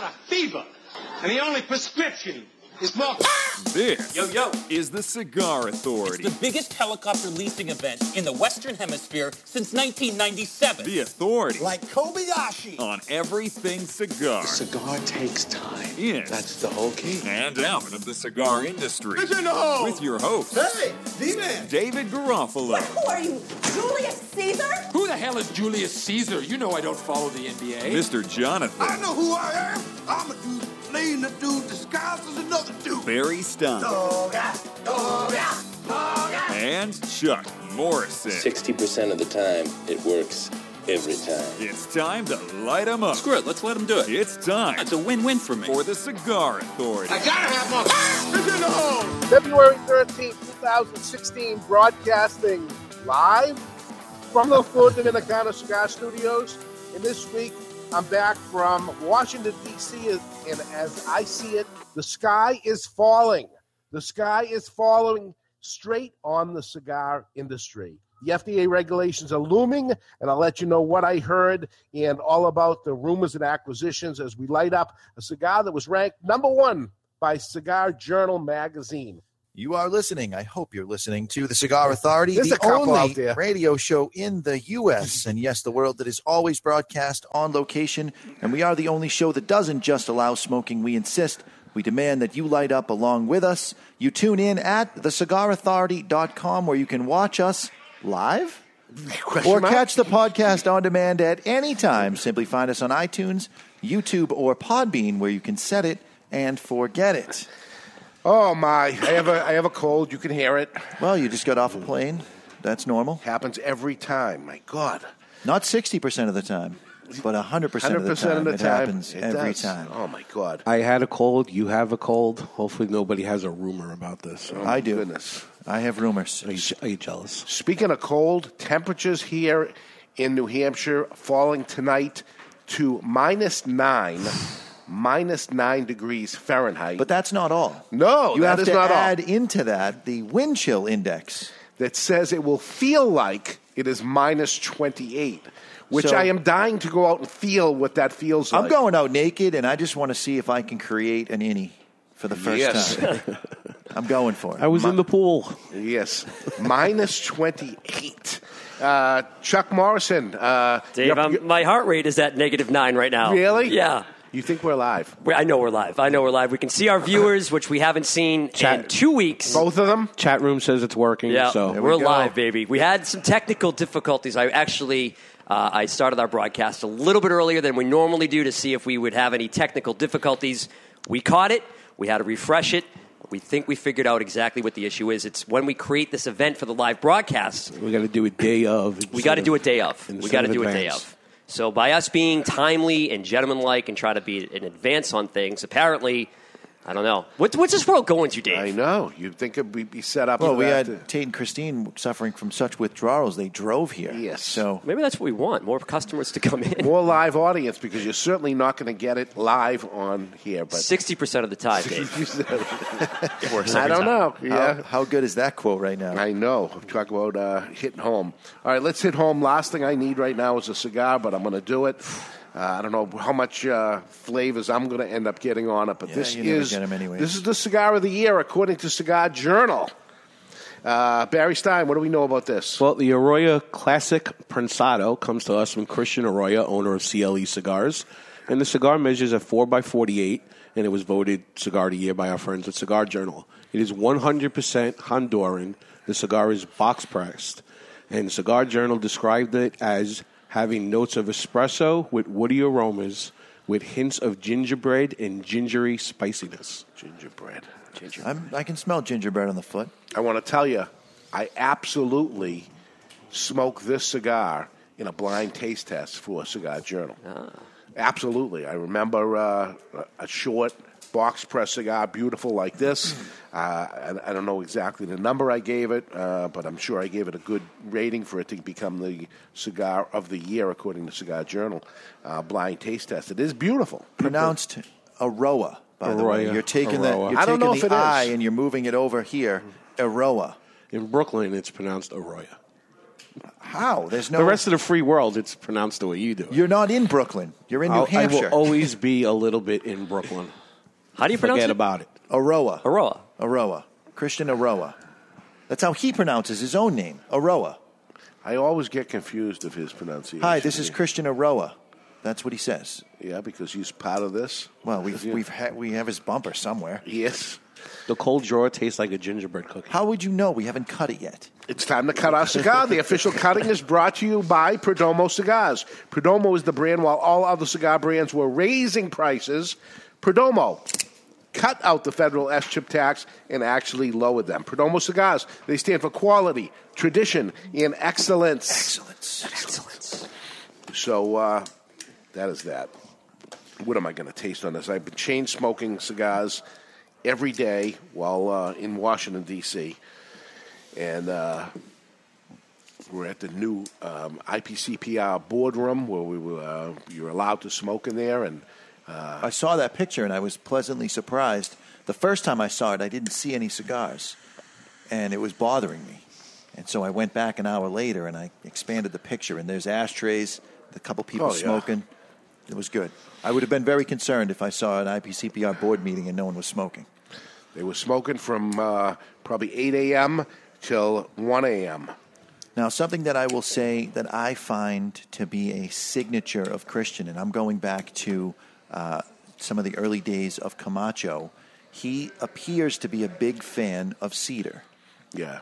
got a fever, and the only prescription is more. This Yo, yo. is the Cigar Authority. The biggest helicopter leasing event in the Western Hemisphere since 1997. The authority Like Kobayashi. on everything cigar. Cigar takes time. In That's the whole key. and out of the cigar industry. in the hole. With your host, Hey, D-Man. David Garofalo. Who are you, Julius Caesar? Who the hell is Julius Caesar? You know I don't follow the NBA. Mr. Jonathan. I know who I am. I'm a dude playing a dude disguised as another dude. Barry Stein. And Chuck Morrison. 60% of the time, it works every time. It's time to light light 'em up. Screw it, let's let him do it. It's time It's a win-win for me. for the Cigar Authority. I gotta have more. It's in the hole. February 13th, 2016, broadcasting live from the Flor Dominicana Cigar Studios. And this week, I'm back from Washington, D.C., and as I see it, the sky is falling. The sky is falling straight on the cigar industry. The FDA regulations are looming, and I'll let you know what I heard and all about the rumors and acquisitions as we light up a cigar that was ranked number one by Cigar Journal magazine. You are listening. I hope you're listening to the Cigar Authority, There's the only radio show in the U.S. and yes, the world that is always broadcast on location. And we are the only show that doesn't just allow smoking. We insist. We demand that you light up along with us. You tune in at thecigarauthority.com where you can watch us live or catch the podcast on demand at any time. Simply find us on iTunes, YouTube, or Podbean where you can set it and forget it. Oh my! I have a I have a cold. You can hear it. Well, you just got off a plane. That's normal. Happens every time. My God. Not 60% of the time, but 100% of the percent time. of the it time. happens it every does. time. Oh my God. I had a cold. You have a cold. Hopefully, nobody has a rumor about this. Oh, I do. Goodness. I have rumors. Are you, are you jealous? Speaking of cold, temperatures here in New Hampshire falling tonight to minus nine, minus nine degrees Fahrenheit. But that's not all. no, you that have is to not add all. into that the wind chill index. That says it will feel like it is minus twenty eight, which So- I am dying to go out and feel what that feels like. I'm going out naked, and I just want to see if I can create an innie for the first Yes. time. I'm going for it. I was in the pool. Yes, minus 28. Uh, Chuck Morrison. Uh, Dave, you're- I'm, my heart rate is at negative nine right now. really? Yeah. You think we're live? We- I know we're live. I know we're live. We can see our viewers, which we haven't seen in Chat. two weeks. Both of them? Chat room says it's working. Yeah, So we're we go. live, baby. We had some technical difficulties. I actually uh, I started our broadcast a little bit earlier than we normally do to see if we would have any technical difficulties. We caught it. We had to refresh it. We think we figured out exactly what the issue is. It's when we create this event for the live broadcast, we got to do a day of. we got to do a day of. We got to of do a day of. So by us being timely and gentlemanlike and try to be in advance on things, apparently, I don't know. What's, what's this world going to, Dave? I know. You'd think it'd be- be set up. Well, we that had Tate and Christine suffering from such withdrawals. They drove here. Yes. So Maybe that's what we want. More customers to come in. more live audience because you're certainly not going to get it live on here. But Sixty percent of the time, Dave. I don't know. how, Yeah. how good is that quote right now? I know. Talk about uh, hitting home. All right, let's hit home. Last thing I need right now is a cigar, but I'm going to do it. Uh, I don't know how much uh, flavors I'm going to end up getting on it, but Yeah, this you is get 'em anyways. this is the cigar of the year according to Cigar Journal. Uh, Barry Stein, what do we know about this? Well, the Arroyo Classic Prensado comes to us from Christian Arroyo, owner of CLE Cigars. And the cigar measures a 4x48, and it was voted Cigar of the Year by our friends at Cigar Journal. It is 100% Honduran. The cigar is box pressed. And Cigar Journal described it as having notes of espresso with woody aromas with hints of gingerbread and gingery spiciness. Gingerbread. I'm, I can smell gingerbread on the foot. I want to tell you, I absolutely smoke this cigar in a blind taste test for a Cigar Journal. Absolutely. I remember uh, a short box press cigar, beautiful like this. Uh, I, I don't know exactly the number I gave it, uh, but I'm sure I gave it a good rating for it to become the cigar of the year according to Cigar Journal. Uh, blind taste test. It is beautiful. Pronounced Aroa, by the way. You're taking the, Aroa. you're I don't taking know the if it I is. and you're moving it over here. Aroa. In Brooklyn, it's pronounced Arroyo. How? There's no. The rest of the free world, it's pronounced the way you do it. You're not in Brooklyn. You're in New I'll- I Hampshire. will always be a little bit in Brooklyn. How do you pronounce Forget it? about it. Aroa. Aroa. Aroa. Christian Eiroa. That's how he pronounces his own name. Aroa. I always get confused of his pronunciation. Hi, this is Christian Eiroa. That's what he says. Yeah, because he's part of this. Well, we've Yeah. we've ha- we have his bumper somewhere. Yes. The cold drawer tastes like a gingerbread cookie. How would you know? We haven't cut it yet. It's time to cut our cigar. The official cutting is brought to you by Perdomo Cigars. Perdomo is the brand while all other cigar brands were raising prices. Perdomo cut out the federal SCHIP tax and actually lowered them. Perdomo Cigars, they stand for quality, tradition, and excellence. Excellence. Excellence. So uh, that is that. What am I going to taste on this? I've been chain smoking cigars every day while uh, in Washington D.C. and uh, we're at the new um, IPCPR boardroom where we were uh, you're allowed to smoke in there, and uh, I saw that picture and I was pleasantly surprised. The first time I saw it, I didn't see any cigars, and it was bothering me. And so I went back an hour later and I expanded the picture, and there's ashtrays, a couple people Oh, yeah. smoking. It was good. I would have been very concerned if I saw an IPCPR board meeting and no one was smoking. they were smoking from uh, probably 8 a.m. till 1 a.m. Now, something that I will say that I find to be a signature of Christian, and I'm going back to uh, some of the early days of Camacho, he appears to be a big fan of cedar. Yeah.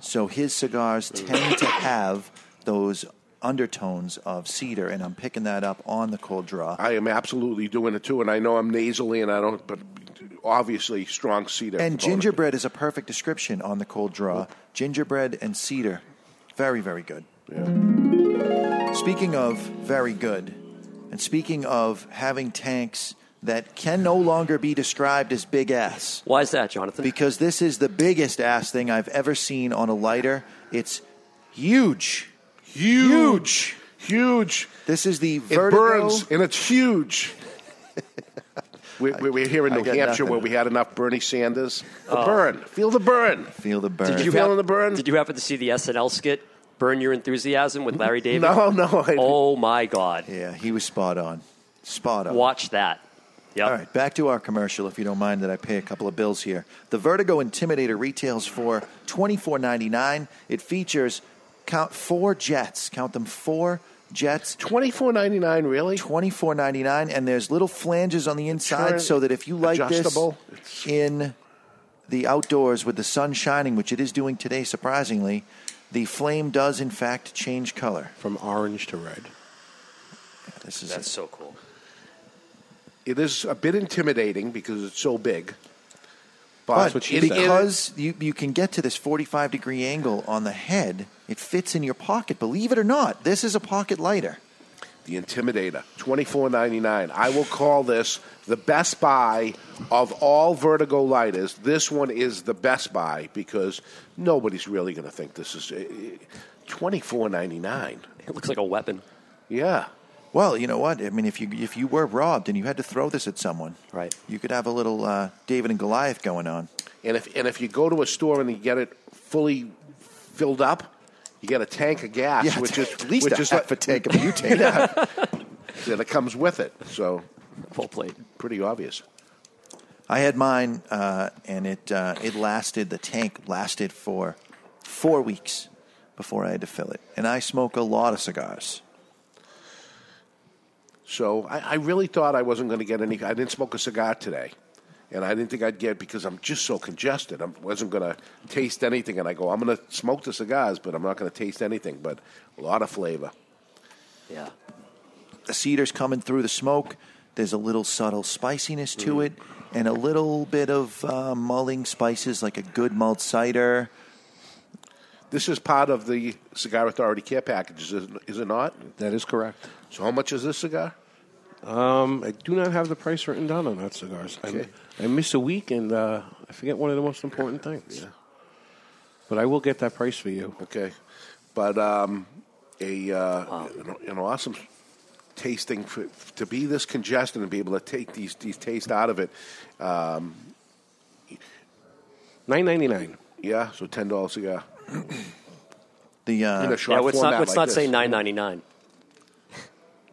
So his cigars tend to have those undertones of cedar, and I'm picking that up on the cold draw. I am absolutely doing it too, and I know I'm nasally, and I don't, but obviously strong cedar. And component. gingerbread is a perfect description on the cold draw. Gingerbread and cedar. Very, very good. Yeah. Speaking of very good, and speaking of having tanks that can no longer be described as big ass. Why is that, Jonathan? Because this is the biggest ass thing I've ever seen on a lighter. It's huge. Huge. Huge. This is the It burns, and it's huge. we, we, we're here in I New Hampshire nothing. where we had enough Bernie Sanders. The Oh. burn. Feel the burn. Feel the burn. Did you, feeling hap- the burn? did you happen to see the SNL skit "Burn Your Enthusiasm" with Larry David? No, no. I, Oh my God! Yeah, he was spot on. Spot on. Watch that. Yep. All right, back to our commercial, if you don't mind that I pay a couple of bills here. The Vertigo Intimidator retails for twenty four ninety nine. It features count four jets. Count them four jets. Twenty four ninety nine. Really? Twenty four ninety nine, and there's little flanges on the inside, Turn- so that if you like adjustable. this in the outdoors with the sun shining, which it is doing today, surprisingly, the flame does in fact change color. From orange to red. This is That's so cool. It is a bit intimidating because it's so big. But what it- because you, you can get to this 45 degree angle on the head, it fits in your pocket. Believe it or not, this is a pocket lighter. The Intimidator, twenty four ninety nine. I will call this the Best Buy of all Vertigo lighters. This one is the Best Buy because nobody's really going to think this is twenty four ninety nine. It looks like a weapon. Yeah, Well, you know what? I mean, if you if you were robbed and you had to throw this at someone, Right. you could have a little uh, David and Goliath going on. and if and if you go to a store and you get it fully filled up, you get a tank of gas, Yeah, which is at least which a is half like- a tank of butane. yeah, that comes with it. So Full plate. pretty obvious. I had mine, uh, and it uh, it lasted. The tank lasted for four weeks before I had to fill it. And I smoke a lot of cigars. So I, I really thought I wasn't going to get any. I didn't smoke a cigar today, and I didn't think I'd get because I'm just so congested. I wasn't going to taste anything, and I go, I'm going to smoke the cigars, but I'm not going to taste anything. But a lot of flavor. Yeah. The cedar's coming through the smoke. There's a little subtle spiciness to it, and a little bit of uh, mulling spices, like a good malt cider. This is part of the Cigar Authority care package, is it, is it not? That is correct. So how much is this cigar? Um, I do not have the price written down on that cigars. I- Okay. I, miss a week and uh, I forget one of the most important things. Yeah. But I will get that price for you. Okay, but um, a uh, an, an awesome tasting for, to be this congested and be able to take these these taste out of it. Um, Nine ninety nine. yeah, so ten dollars cigar. The uh, In a short Yeah, let's not let's like not this. say nine ninety nine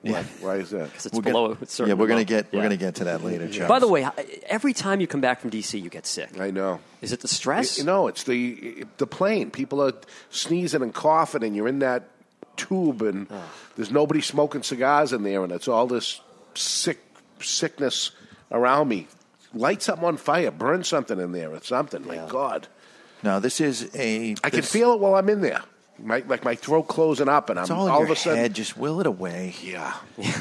Why, why is that? because it's we're below. gonna, a certain yeah, we're gonna level. get we're gonna get to that later. Chuck. By the way, every time you come back from DC, you get sick. I know. Is it the stress? You know, it's the the plane. People are sneezing and coughing, and you're in that tube, and Oh. there's nobody smoking cigars in there, and it's all this sick sickness around me. Light something on fire, burn something in there, or something. My God, no, this is a. I can feel it while I'm in there. My, like my throat closing up, and I'm It's all all of a sudden. head. Just will it away. Yeah.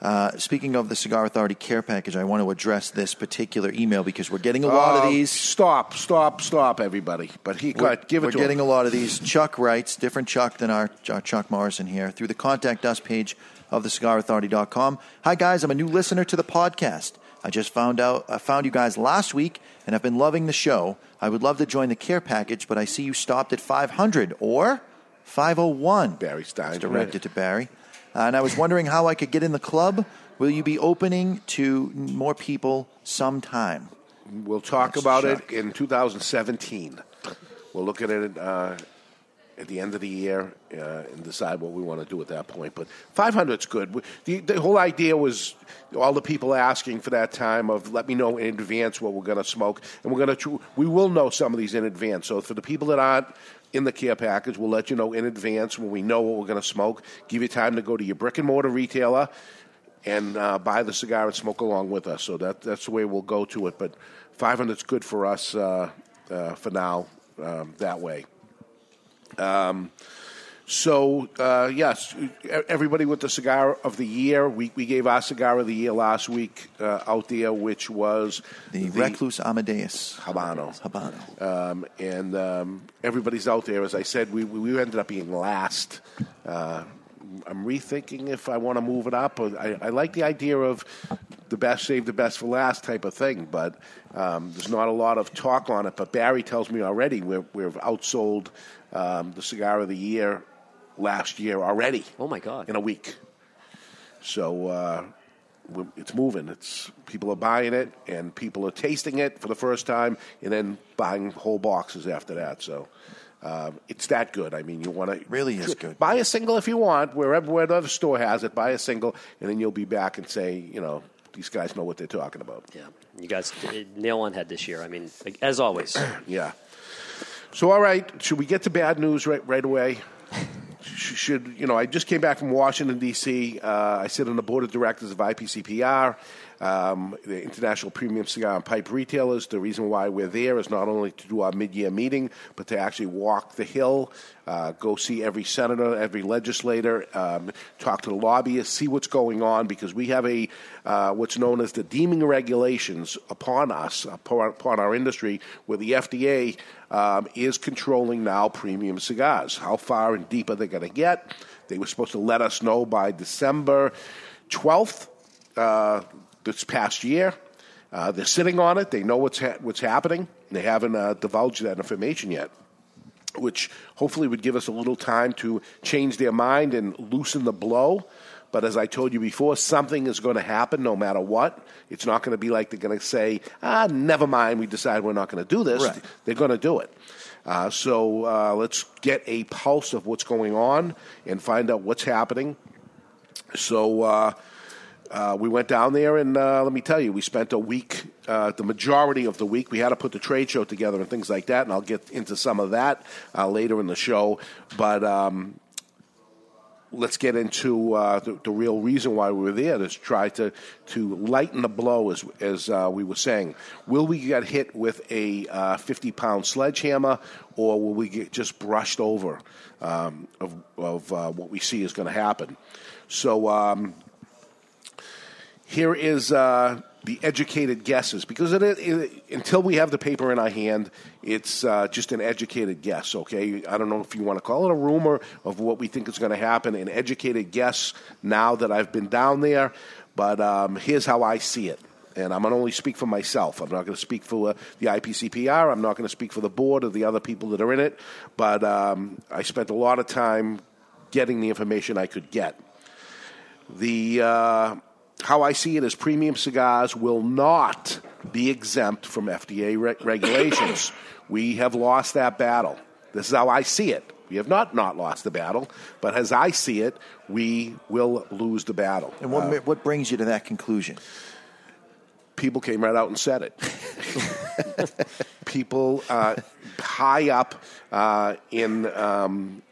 Uh, speaking of the Cigar Authority care package, I want to address this particular email because we're getting a lot Uh, of these. Stop, stop, stop, everybody! But he We're, got give it we're getting him. a lot of these. Chuck writes, different Chuck than our, our Chuck Morrison here, through the contact us page of the thecigarauthority.com. Hi, guys. I'm a new listener to the podcast. I just found out I found you guys last week, and I've been loving the show. I would love to join the care package, but I see you stopped at 500 or 501. Barry Stein. It's directed to Barry. Uh, and I was wondering how I could get in the club. Will you be opening to more people sometime? We'll talk That's about Chuck. it in 2017. We'll look at it uh, at the end of the year uh, and decide what we want to do at that point. But 500 is good. The, the whole idea was all the people asking for that time of let me know in advance what we're going to smoke, and we're going to we will know some of these in advance. So for the people that aren't in the care package, we'll let you know in advance when we know what we're going to smoke. Give you time to go to your brick and mortar retailer and uh, buy the cigar and smoke along with us. So that that's the way we'll go to it. But 500 is good for us uh, uh, for now um, that way. Um, so uh, yes, everybody with the cigar of the year. We, we gave our cigar of the year last week uh, out there, which was The, Recluse Amadeus Habano. Habano. Um, and um, everybody's out there. As I said, we, we ended up being last. Uh, I'm rethinking if I want to move it up. I, I like the idea of the best save the best for last type of thing, but um, there's not a lot of talk on it. But Barry tells me already we're, we've outsold um, the cigar of the year last year already. Oh my God! In a week, so uh, it's moving. It's people are buying it, and people are tasting it for the first time, and then buying whole boxes after that. So. Um, it's that good. I mean, you want to really is good. Buy a single if you want, wherever whatever store has it. Buy a single, and then you'll be back and say, you know, these guys know what they're talking about. Yeah, you guys uh, nail on head this year. I mean, like, as always. yeah. So, all right, should we get to bad news right right away? Should you know? I just came back from Washington D.C. Uh, I sit on the board of directors of IPCPR, um, the International Premium Cigar and Pipe Retailers. The reason why we're there is not only to do our mid-year meeting, but to actually walk the hill, uh, go see every senator, every legislator, um, talk to the lobbyists, see what's going on, because we have a uh, what's known as the deeming regulations upon us, upon, upon our industry, where the FDA um, is controlling now premium cigars. How far and deep are they going to get? They were supposed to let us know by December 12th uh, this past year. Uh, they're sitting on it. They know what's ha- what's happening. They haven't uh, divulged that information yet, which hopefully would give us a little time to change their mind and loosen the blow. But as I told you before, something is going to happen no matter what. It's not going to be like they're going to say, ah, never mind, we decide we're not going to do this. Right. They're going to do it. Uh, so uh, let's get a pulse of what's going on and find out what's happening. So uh, uh, we went down there, and uh, let me tell you, we spent a week, uh, the majority of the week. We had to put the trade show together and things like that, and I'll get into some of that uh, later in the show. But um, let's get into uh, the, the real reason why we were there to try to, to lighten the blow, as, as uh, we were saying. Will we get hit with a uh, 50 pound sledgehammer, or will we get just brushed over um, of, of uh, what we see is going to happen? So um, here is uh, the educated guesses because it, it, until we have the paper in our hand, it's uh, just an educated guess. Okay, I don't know if you want to call it a rumor of what we think is going to happen, an educated guess. Now that I've been down there, but um, here's how I see it. And I'm going to only speak for myself. I'm not going to speak for the IPCPR. I'm not going to speak for the board or the other people that are in it. But um, I spent a lot of time getting the information I could get. The uh, how I see it is premium cigars will not be exempt from FDA re- regulations. we have lost that battle. This is how I see it. We have not not lost the battle, but as I see it, we will lose the battle. And what, Uh, what brings you to that conclusion? people came right out and said it. people uh, high up uh, in um,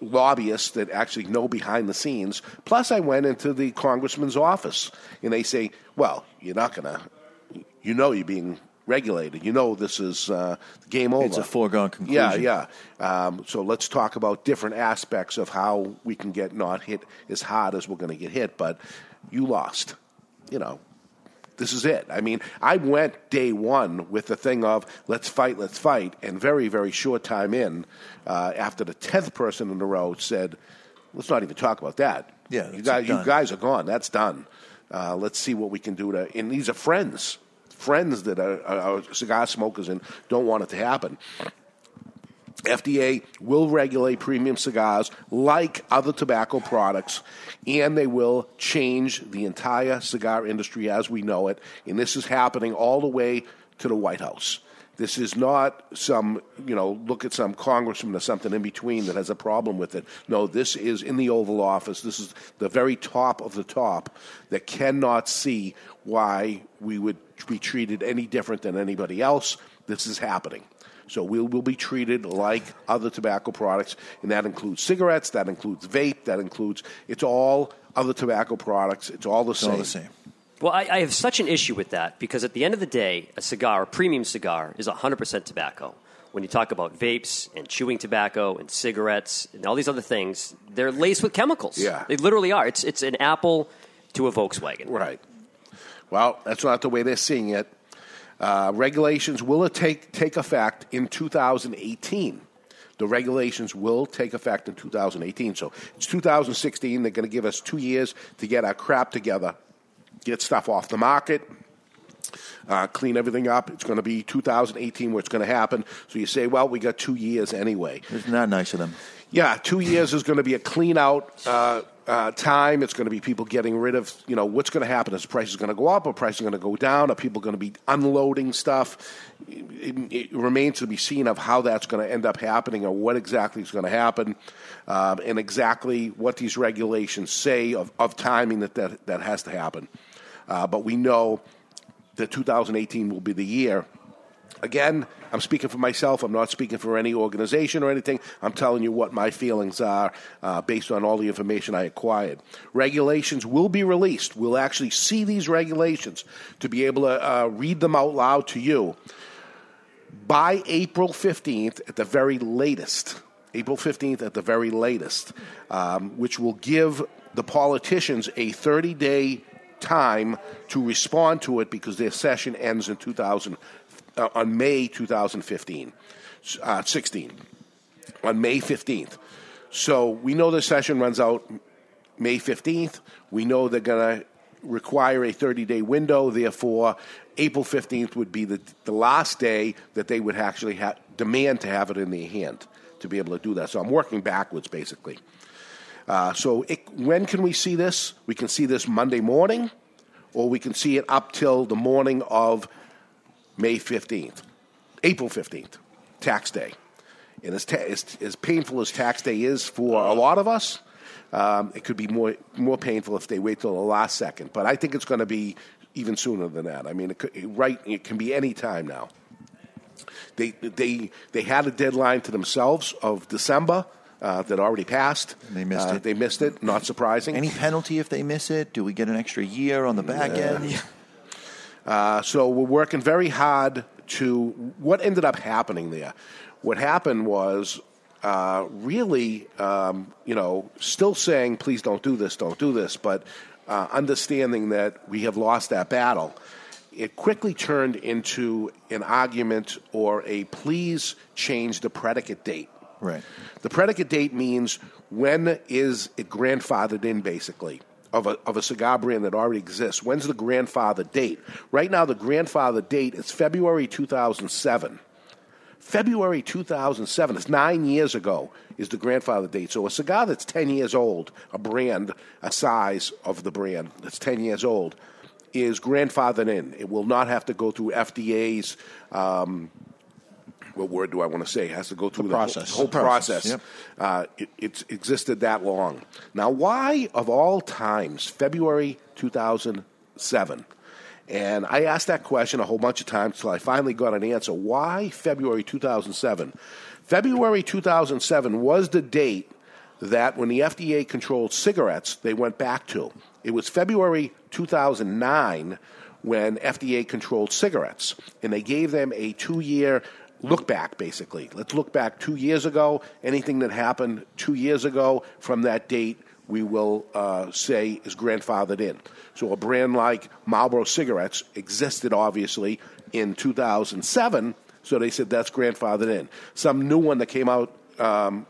lobbyists that actually know behind the scenes. Plus, I went into the congressman's office and they say, "Well, you're not going to. You know, you're being." Regulated, you know. This is uh, game over. It's a foregone conclusion. Yeah, yeah. Um, so let's talk about different aspects of how we can get not hit as hard as we're going to get hit. But you lost. You know, this is it. I mean, I went day one with the thing of let's fight, let's fight, and very, very short time in, uh, after the tenth person in a row said, let's not even talk about that. Yeah, you guys, you guys are gone. That's done. Uh, let's see what we can do to. And these are friends, friends that are, are, cigar smokers and don't want it to happen. FDA will regulate premium cigars like other tobacco products, and they will change the entire cigar industry as we know it. And this is happening all the way to the White House. This is not some, you know, look at some congressman or something in between that has a problem with it. No, this is in the Oval Office. This is the very top of the top that cannot see why we would be treated any different than anybody else. This is happening. So we will be treated like other tobacco products, and that includes cigarettes, that includes vape, that includes it's all other tobacco products. It's all the It's same. all the same. Well, I, I have such an issue with that because at the end of the day, a cigar, a premium cigar, is 100% tobacco. When you talk about vapes and chewing tobacco and cigarettes and all these other things, they're laced with chemicals. Yeah. They literally are. It's, it's an apple to a Volkswagen. Right. Well, that's not the way they're seeing it. Uh, regulations will take take effect in 2018. The regulations will take effect in 2018. So it's 2016. They're going to give us two years to get our crap together, get stuff off the market, uh, clean everything up. It's going to be 2018 where it's going to happen. So you say, well, we got two years anyway. Isn't that nice of them? Yeah, two years is going to be a clean out uh, uh, time. It's going to be people getting rid of, you know, what's going to happen? Is the price is going to go up or price is going to go down? Are people going to be unloading stuff? It, it remains to be seen of how that's going to end up happening or what exactly is going to happen um, and exactly what these regulations say of, of timing that, that, that has to happen. Uh, but we know that 2018 will be the year Again, I'm speaking for myself. I'm not speaking for any organization or anything. I'm telling you what my feelings are uh, based on all the information I acquired. Regulations will be released. We'll actually see these regulations to be able to uh, read them out loud to you by April 15th at the very latest. April 15th at the very latest, um, which will give the politicians a 30 day time to respond to it because their session ends in 2000, uh, on May 2015, uh, 16, on May 15th. So we know the session runs out May 15th. We know they're going to require a 30 day window. Therefore, April 15th would be the, the last day that they would actually ha- demand to have it in their hand to be able to do that. So I'm working backwards, basically. Uh, so it, when can we see this? We can see this Monday morning, or we can see it up till the morning of May 15th, April 15th, tax day. And as, ta- as, as painful as tax day is for a lot of us, um, it could be more, more painful if they wait till the last second. But I think it's going to be even sooner than that. I mean, it could, right, it can be any time now. They, they, they had a deadline to themselves of December uh, that already passed. They missed Uh, it. They missed it. Not surprising. Any penalty if they miss it? Do we get an extra year on the back end? Uh, so we're working very hard to. What ended up happening there? What happened was uh, really, um, you know, still saying, please don't do this, don't do this, but uh, understanding that we have lost that battle. It quickly turned into an argument or a please change the predicate date. Right. The predicate date means when is it grandfathered in, basically, of a, of a cigar brand that already exists. When's the grandfather date? Right now, the grandfather date is February 2007. February 2007, it's nine years ago, is the grandfather date. So a cigar that's 10 years old, a brand, a size of the brand that's 10 years old, is grandfathered in. It will not have to go through FDA's um, what word do I want to say? It has to go through The the, process. whole, whole The process, process. yep. Uh, it, it's existed that long. Now, why of all times, February 2007? And I asked that question a whole bunch of times until I finally got an answer. Why February 2007? February 2007 was the date that when the FDA controlled cigarettes, they went back to. It was February 2009 when FDA controlled cigarettes, and they gave them a two year look back, basically. Let's look back two years ago. Anything that happened two years ago from that date, we will uh, say is grandfathered in. So a brand like Marlboro cigarettes existed, obviously, in 2007. So they said that's grandfathered in. Some new one that came out um,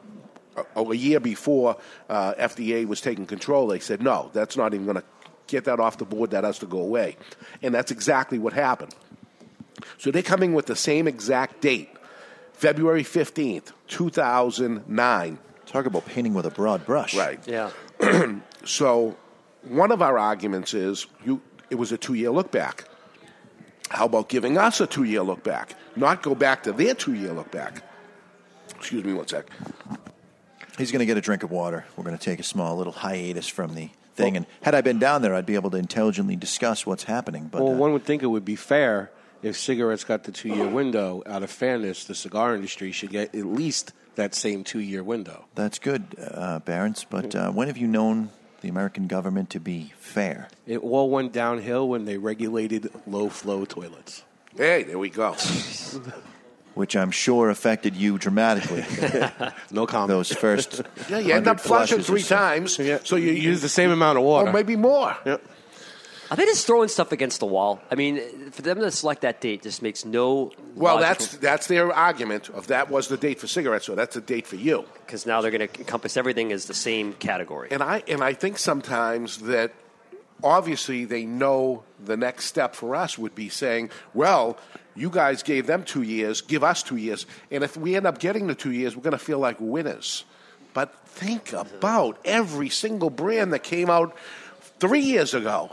a, year before uh, FDA was taking control, they said, no, that's not even going to get that off the board. That has to go away. And that's exactly what happened. So they're coming with the same exact date, February 15th, 2009. Talk about painting with a broad brush. Right. Yeah. so one of our arguments is you, it was a two year look back. How about giving us a two year look back? Not go back to their two year look back. Excuse me one sec. He's going to get a drink of water. We're going to take a small little hiatus from the thing. and had I been down there, I'd be able to intelligently discuss what's happening. But well, uh, one would think it would be fair if cigarettes got the two year window. Out of fairness, the cigar industry should get at least that same two year window. that's good, uh, Barons. But uh, when have you known the American government to be fair? It all went downhill when they regulated low flow toilets. Hey, there we go. Which I'm sure affected you dramatically. no comment. Those first. Yeah, you end up flushing three so. times, so you use the same amount of water. Or maybe more. Are they just throwing stuff against the wall? I mean, for them to select that date just makes no. Well, that's that's their argument of that was the date for cigarettes, so that's the date for you. because now they're going to encompass everything as the same category. And I and I think sometimes that obviously they know the next step for us would be saying, well, you guys gave them two years, give us two years, and if we end up getting the two years, we're going to feel like winners. But think about every single brand that came out three years ago.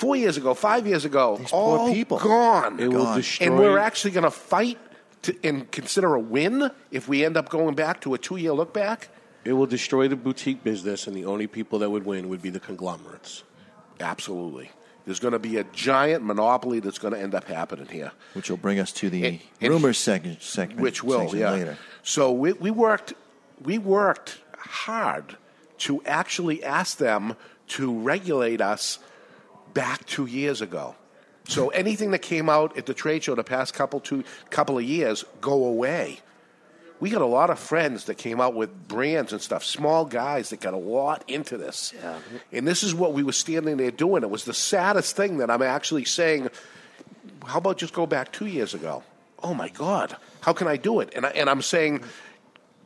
Four years ago, five years ago, poor all people. gone. It will destroy- and we're actually going to fight to, and consider a win if we end up going back to a two-year look back. It will destroy the boutique business, and the only people that would win would be the conglomerates. Absolutely. There's going to be a giant monopoly that's going to end up happening here. Which will bring us to the And- and- rumors segment, segment. Which will, section yeah. Later. So we, we worked, we worked hard to actually ask them to regulate us back two years ago. So anything that came out at the trade show the past couple two couple of years go away. We got a lot of friends that came out with brands and stuff, small guys that got a lot into this. And this is what we were standing there doing. It was the saddest thing that I'm actually saying, how about just go back two years ago? Oh my God, how can I do it? And, I, and I'm saying,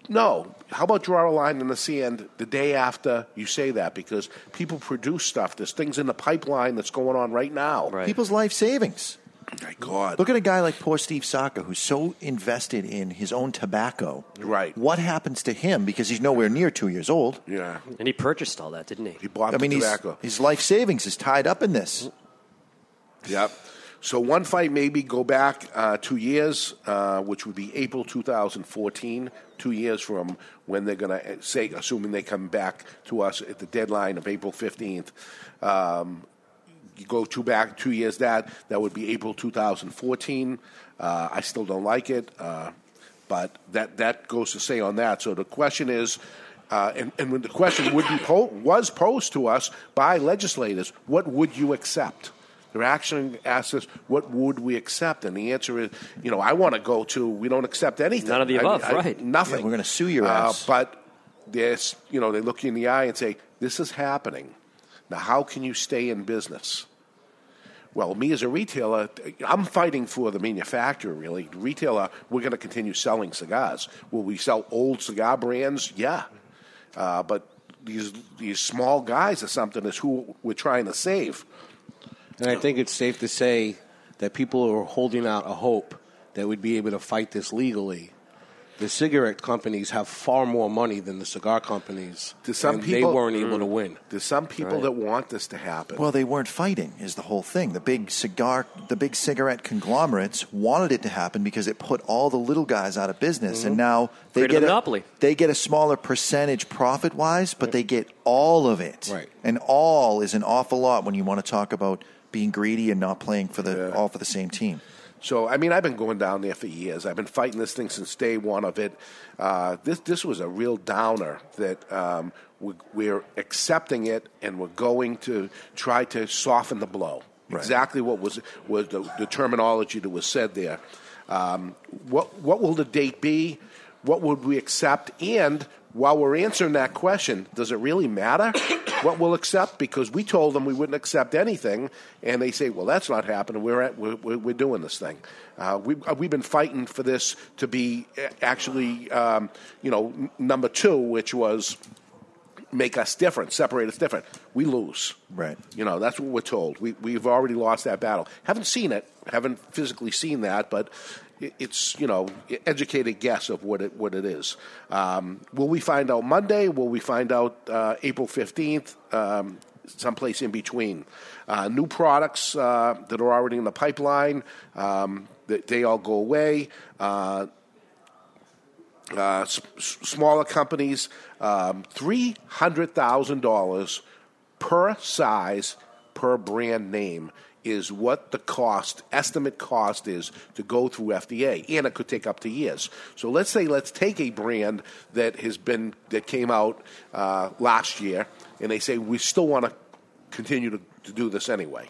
no. How about draw a line in the sand the day after you say that? Because people produce stuff. There's things in the pipeline that's going on right now. People's life savings. My God. Look at a guy like poor Steve Saka, who's so invested in his own tobacco. Right. What happens to him because he's nowhere near two years old? Yeah. And he purchased all that, didn't he? He bought I mean, the he's, tobacco. his life savings is tied up in this. Yep. So one fight maybe go back uh, two years, uh, which would be April 2014, two years from when they're going to say, assuming they come back to us at the deadline of April 15th. Um, you go two back two years that that would be April 2014. Uh, I still don't like it, uh, but that that goes to say on that. So the question is. Uh, and, and when the question would be po- was posed to us by legislators, what would you accept? They're actually asked us, what would we accept? And the answer is, you know, I want to go to, we don't accept anything. None of the above, I- right. Nothing. Yeah, we're gonna sue your Uh, ass. but there's, you know, they look you in the eye and say, this is happening. Now, how can you stay in business? Well, me as a retailer, I'm fighting for the manufacturer, really. Retailer, we're going to continue selling cigars. Will we sell old cigar brands? Yeah. Uh, but these, these small guys or something is who we're trying to save. And I think it's safe to say that people are holding out a hope that we'd be able to fight this legally the cigarette companies have far more money than the cigar companies. There's some and people they weren't able to mm. win. There's some people Right. that want this to happen. Well, they weren't fighting. Is the whole thing. The big cigar, the big cigarette conglomerates wanted it to happen because it put all the little guys out of business, and mm-hmm. now they Created get a a monopoly. They get a smaller percentage profit wise, but they get all of it. Right. And all is an awful lot when you want to talk about being greedy and not playing for the all for the same team. So I mean, I've been going down there for years. I've been fighting this thing since day one of it. Uh, this this was a real downer that um, we, we're accepting it and we're going to try to soften the blow. Exactly what was was the, the terminology that was said there. Um, what what will the date be? What would we accept? And while we're answering that question, does it really matter what we'll accept? Because we told them we wouldn't accept anything, and they say, "Well, that's not happening. We're at, we're, we're, doing this thing. Uh, we, uh, we've been fighting for this to be uh, actually, um, you know, n- number two, which was make us different, separate us different. We lose. Right. You know, that's what we're told. We, we've already lost that battle. Haven't seen it, haven't physically seen that, but it's, you know, educated guess of what it, what it is. Um, will we find out Monday? Will we find out uh, April 15th? Um, someplace in between. Uh, new products uh, that are already in the pipeline, um, they, they all go away. Uh, uh, s- smaller companies, um, three hundred thousand dollars per size per brand name is what the cost estimate cost is to go through FDA, and it could take up to years. So let's say let's take a brand that has been that came out uh, last year, and they say we still want to continue to, to do this anyway.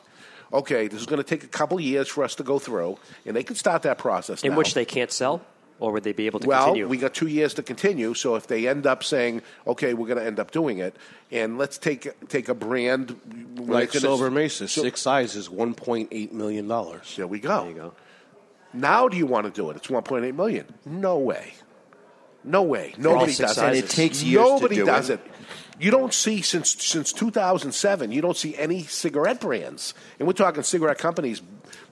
Okay, this is going to take a couple years for us to go through, and they can start that process In now. which they can't sell, or would they be able to well, continue? we got two years to continue. So if they end up saying, "Okay, we're going to end up doing it," and let's take take a brand Like it's- Silver Mesa, so- six sizes, one point eight million dollars. There we go. There you go. Now, do you want to do it? It's one point eight million. No way. No way. Nobody does sizes. it. And it takes years to Nobody do does it. it. You don't see since since 2007. You don't see any cigarette brands, and we're talking cigarette companies,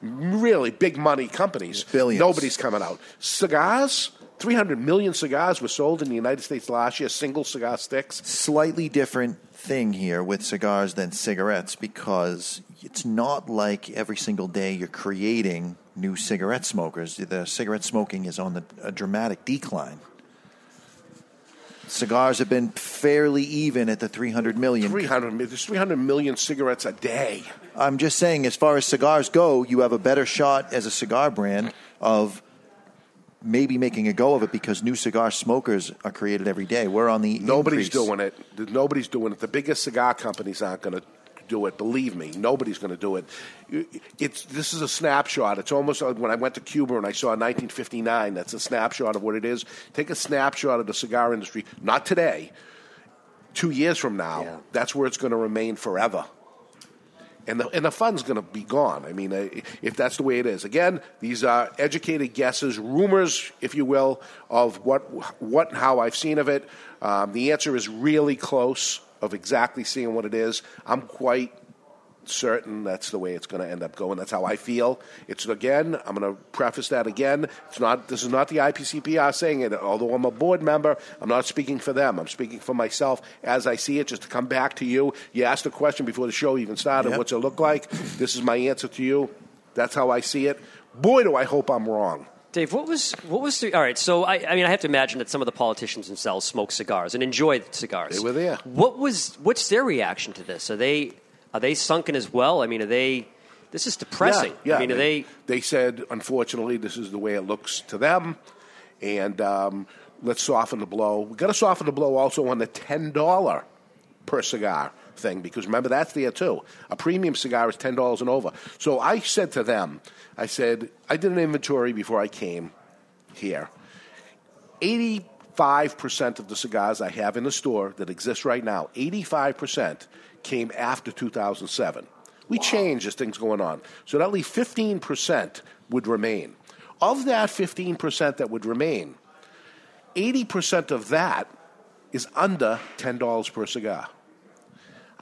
really big money companies. Billions. Nobody's coming out. Cigars. 300 million cigars were sold in the United States last year, single cigar sticks. Slightly different thing here with cigars than cigarettes because it's not like every single day you're creating new cigarette smokers. The cigarette smoking is on the, a dramatic decline. Cigars have been fairly even at the 300 million. 300, there's 300 million cigarettes a day. I'm just saying, as far as cigars go, you have a better shot as a cigar brand of maybe making a go of it because new cigar smokers are created every day. We're on the Nobody's increase. doing it. Nobody's doing it. The biggest cigar companies aren't going to do it. Believe me, nobody's going to do it. It's this is a snapshot. It's almost like when I went to Cuba and I saw 1959. That's a snapshot of what it is. Take a snapshot of the cigar industry. Not today. Two years from now, that's where it's going to remain forever. And the, and the fund's going to be gone. I mean, if that's the way it is. Again, these are educated guesses, rumors, if you will, of what, what and how I've seen of it. Um, the answer is really close of exactly seeing what it is. I'm quite certain that's the way it's going to end up going. That's how I feel. It's again. I'm going to preface that again. It's not. This is not the IPCPR saying it. Although I'm a board member, I'm not speaking for them. I'm speaking for myself as I see it. Just to come back to you. You asked a question before the show even started. Yep. What's it look like? This is my answer to you. That's how I see it. Boy, do I hope I'm wrong. Dave, what was what was the all right? So I, I mean, I have to imagine that some of the politicians themselves smoke cigars and enjoy cigars. They were there. What was what's their reaction to this? Are they are they sunken as well? I mean, are they? This is depressing. Yeah, yeah. I mean, are they? They said, unfortunately, this is the way it looks to them, and um, let's soften the blow. We've got to soften the blow also on the ten dollar per cigar thing because remember that's there too. A premium cigar is ten dollars and over. So I said to them, I said I did an inventory before I came here. Eighty-five percent of the cigars I have in the store that exist right now, eighty-five percent came after two thousand seven. We change as things going on, so that leave fifteen percent would remain. Of that fifteen percent that would remain, eighty percent of that is under ten dollars per cigar.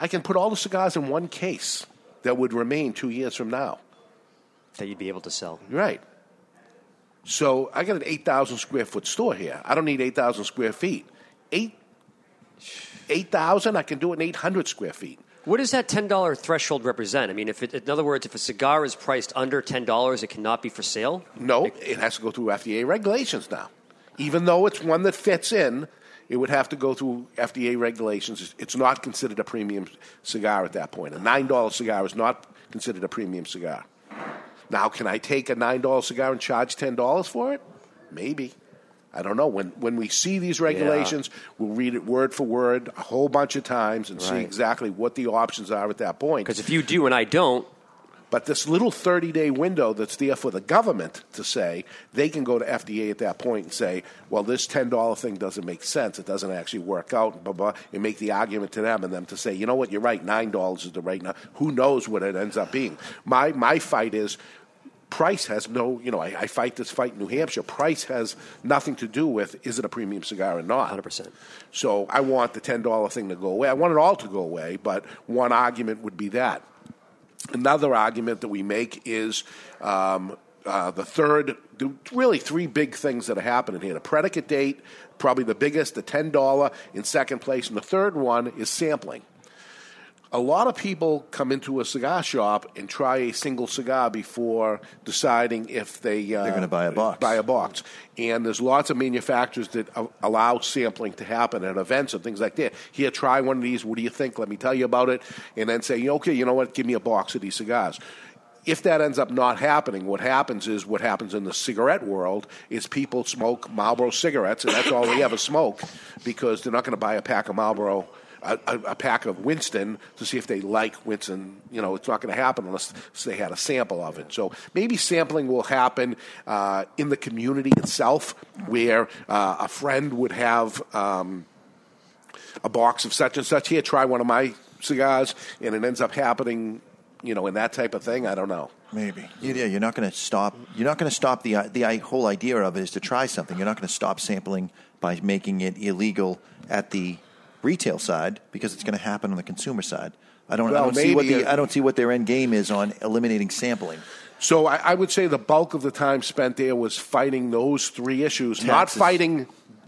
I can put all the cigars in one case that would remain two years from now. That you'd be able to sell. Right. So I got an 8,000 square foot store here. I don't need 8,000 square feet. Eight, 8,000, I can do it in 800 square feet. What does that ten dollar threshold represent? I mean, if it, in other words, if a cigar is priced under ten dollars, it cannot be for sale. No, it has to go through FDA regulations now. Even though it's one that fits in, it would have to go through FDA regulations. It's- not considered a premium cigar at that point. A $9 cigar is not considered a premium cigar. Now, can I take a $9 cigar and charge $10 for it? Maybe. I don't know. When, when we see these regulations, we'll read it word for word a whole bunch of times and see exactly what the options are at that point. Because if you do and I don't, But this little 30 day window that's there for the government to say, they can go to FDA at that point and say, well, this $10 thing doesn't make sense. It doesn't actually work out, blah, blah, and make the argument to them and them to say, you know what, you're right, $9 is the right now. Who knows what it ends up being? My, my fight is price has no, you know, I, I fight this fight in New Hampshire. Price has nothing to do with is it a premium cigar or not. 100%. So I want the $10 thing to go away. I want it all to go away, but one argument would be that. Another argument that we make is um, uh, the third, really three big things that are happening here. The predicate date, probably the biggest, the $10 in second place, and the third one is sampling. A lot of people come into a cigar shop and try a single cigar before deciding if they uh, They're gonna buy a box. Buy a box, and there's lots of manufacturers that allow sampling to happen at events and things like that. Here, try one of these. What do you think? Let me tell you about it, and then say, okay, you know what? Give me a box of these cigars. If that ends up not happening, what happens is what happens in the cigarette world is people smoke Marlboro cigarettes, and that's all they ever smoke because they're not going to buy a pack of Marlboro a, a, pack of Winston to see if they like Winston. You know, it's not going to happen unless they had a sample of it. So maybe sampling will happen uh, in the community itself, where uh, a friend would have. Um, a box of such and such. Here, try one of my cigars, and it ends up happening, you know, in that type of thing. I don't know. Maybe. Yeah, you're not going to stop. You're not going to stop the the whole idea of it is to try something. You're not going to stop sampling by making it illegal at the retail side because it's going to happen on the consumer side. I don't. I don't see what the I don't see what their end game is on eliminating sampling. So I, I would say the bulk of the time spent there was fighting those three issues, not fighting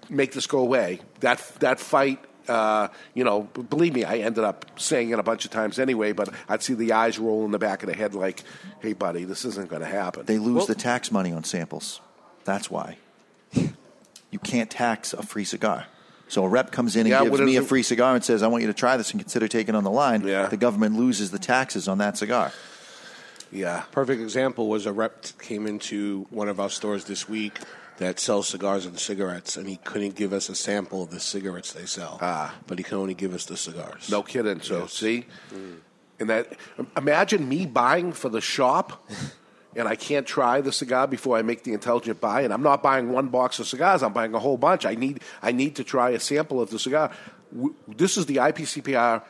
make this go away. That that fight. Uh, you know, believe me, I ended up saying it a bunch of times anyway, but I'd see the eyes roll in the back of the head like, hey, buddy, this isn't going to happen. They lose the tax money on samples. That's why. you can't tax a free cigar. So a rep comes in and Yeah, gives me a it- free cigar and says, "I want you to try this and consider taking it on the line." The government loses the taxes on that cigar. Yeah. Perfect example was a rep came into one of our stores this week that sells cigars and cigarettes, and he couldn't give us a sample of the cigarettes they sell. Ah. But he can only give us the cigars. No kidding. So see, and that imagine me buying for the shop, and I can't try the cigar before I make the intelligent buy. And I'm not buying one box of cigars. I'm buying a whole bunch. I need I need to try a sample of the cigar. This is the IPCPR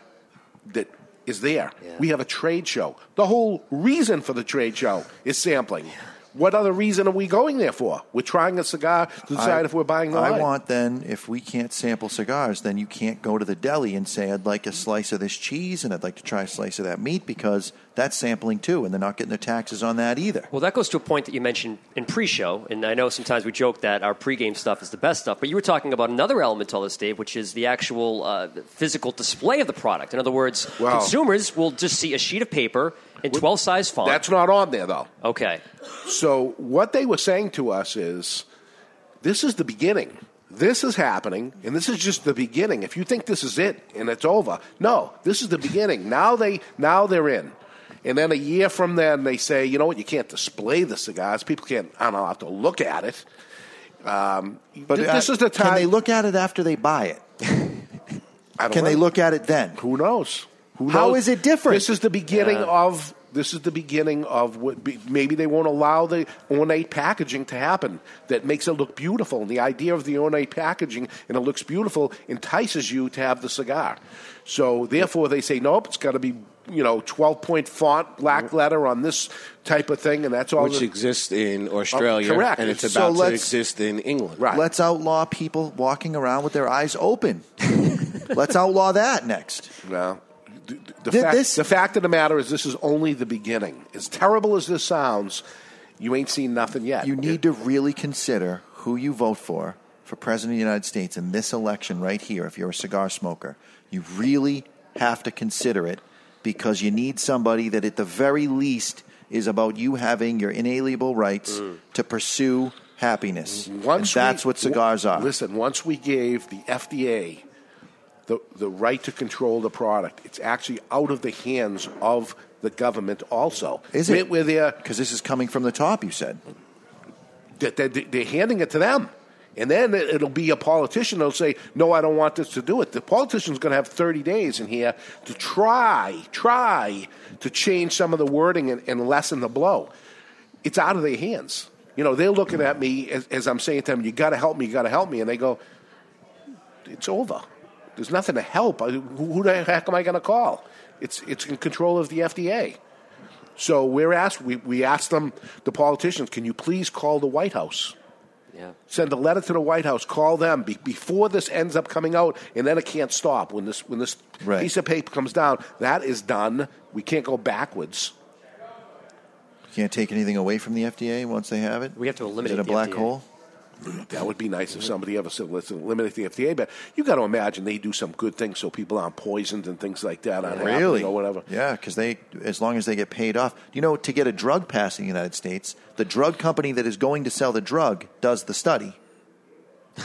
that is there. We have a trade show. The whole reason for the trade show is sampling. What other reason are we going there for? We're trying a cigar to decide I- if we're buying the I line. want then, if we can't sample cigars, then you can't go to the deli and say, I'd like a slice of this cheese and I'd like to try a slice of that meat because that's sampling too, and they're not getting their taxes on that either. Well, that goes to a point that you mentioned in pre-show, and I know sometimes we joke that our pre-game stuff is the best stuff, but you were talking about another element to this, Dave, which is the actual uh, physical display of the product. In other words, Wow. consumers will just see a sheet of paper in 12 size font. That's not on there though. Okay. So what they were saying to us is, this is the beginning. This is happening, and this is just the beginning. If you think this is it and it's over, no, this is the beginning. Now they now they're in. And then a year from then, they say, you know what? You can't display the cigars. People can't. I don't know. Have to look at it. Um, But th- uh, this is the time. Can they look at it after they buy it? I don't Can they look at it then? Who knows? Who How knows? is it different? This is the beginning Yeah. of. This is the beginning of what. Be, maybe they won't allow the ornate packaging to happen that makes it look beautiful. And the idea of the ornate packaging and it looks beautiful entices you to have the cigar. So therefore, they say nope. It's got to be you know twelve point font, black mm-hmm. letter on this type of thing, and that's all. Which the- exists in oh, Australia, Oh, correct. and it's So about to let's- exist in England. Right. Let's outlaw people walking around with their eyes open. Let's outlaw that next. Well, the, Th- fact, this- the fact of the matter is, this is only the beginning. As terrible as this sounds, You ain't seen nothing yet. You need to really consider who you vote for for president of the United States in this election right here. If you're a cigar smoker, you really have to consider it because you need somebody that, at the very least, is about you having your inalienable rights mm. to pursue happiness. and that's we- what cigars are. Listen, once we gave the FDA the, the right to control the product, it's actually out of the hands of the government also. Is it? Because this is coming from the top, you said. they're, they're handing it to them. And then it- it'll be a politician that'll say, No, I don't want this to do it. The politician's going to have 30 days in here to try, try to change some of the wording and, and lessen the blow. It's out of their hands. You know, they're looking at me as, as I'm saying to them, You got to help me, you got to help me. And they go, It's over. There's nothing to help. Uh, who who the heck am I going to call? It's, it's in control of the FDA. So we're asked, we, we asked them, the politicians, can you please call the White House? Yeah. Send a letter to the White House. Call them be, before this ends up coming out, and then it can't stop. When this when this Right. piece of paper comes down, that is done. We can't go backwards. You can't take anything away from the FDA once they have it. We have to eliminate Is it a the black FDA. hole? That would be nice if somebody ever said, "Let's eliminate the FDA." But you got to imagine they do some good things so people aren't poisoned and things like that. aren't Really? or whatever. Yeah, because they, as long as they get paid off. You know, to get a drug passed in the United States, the drug company that is going to sell the drug does the study.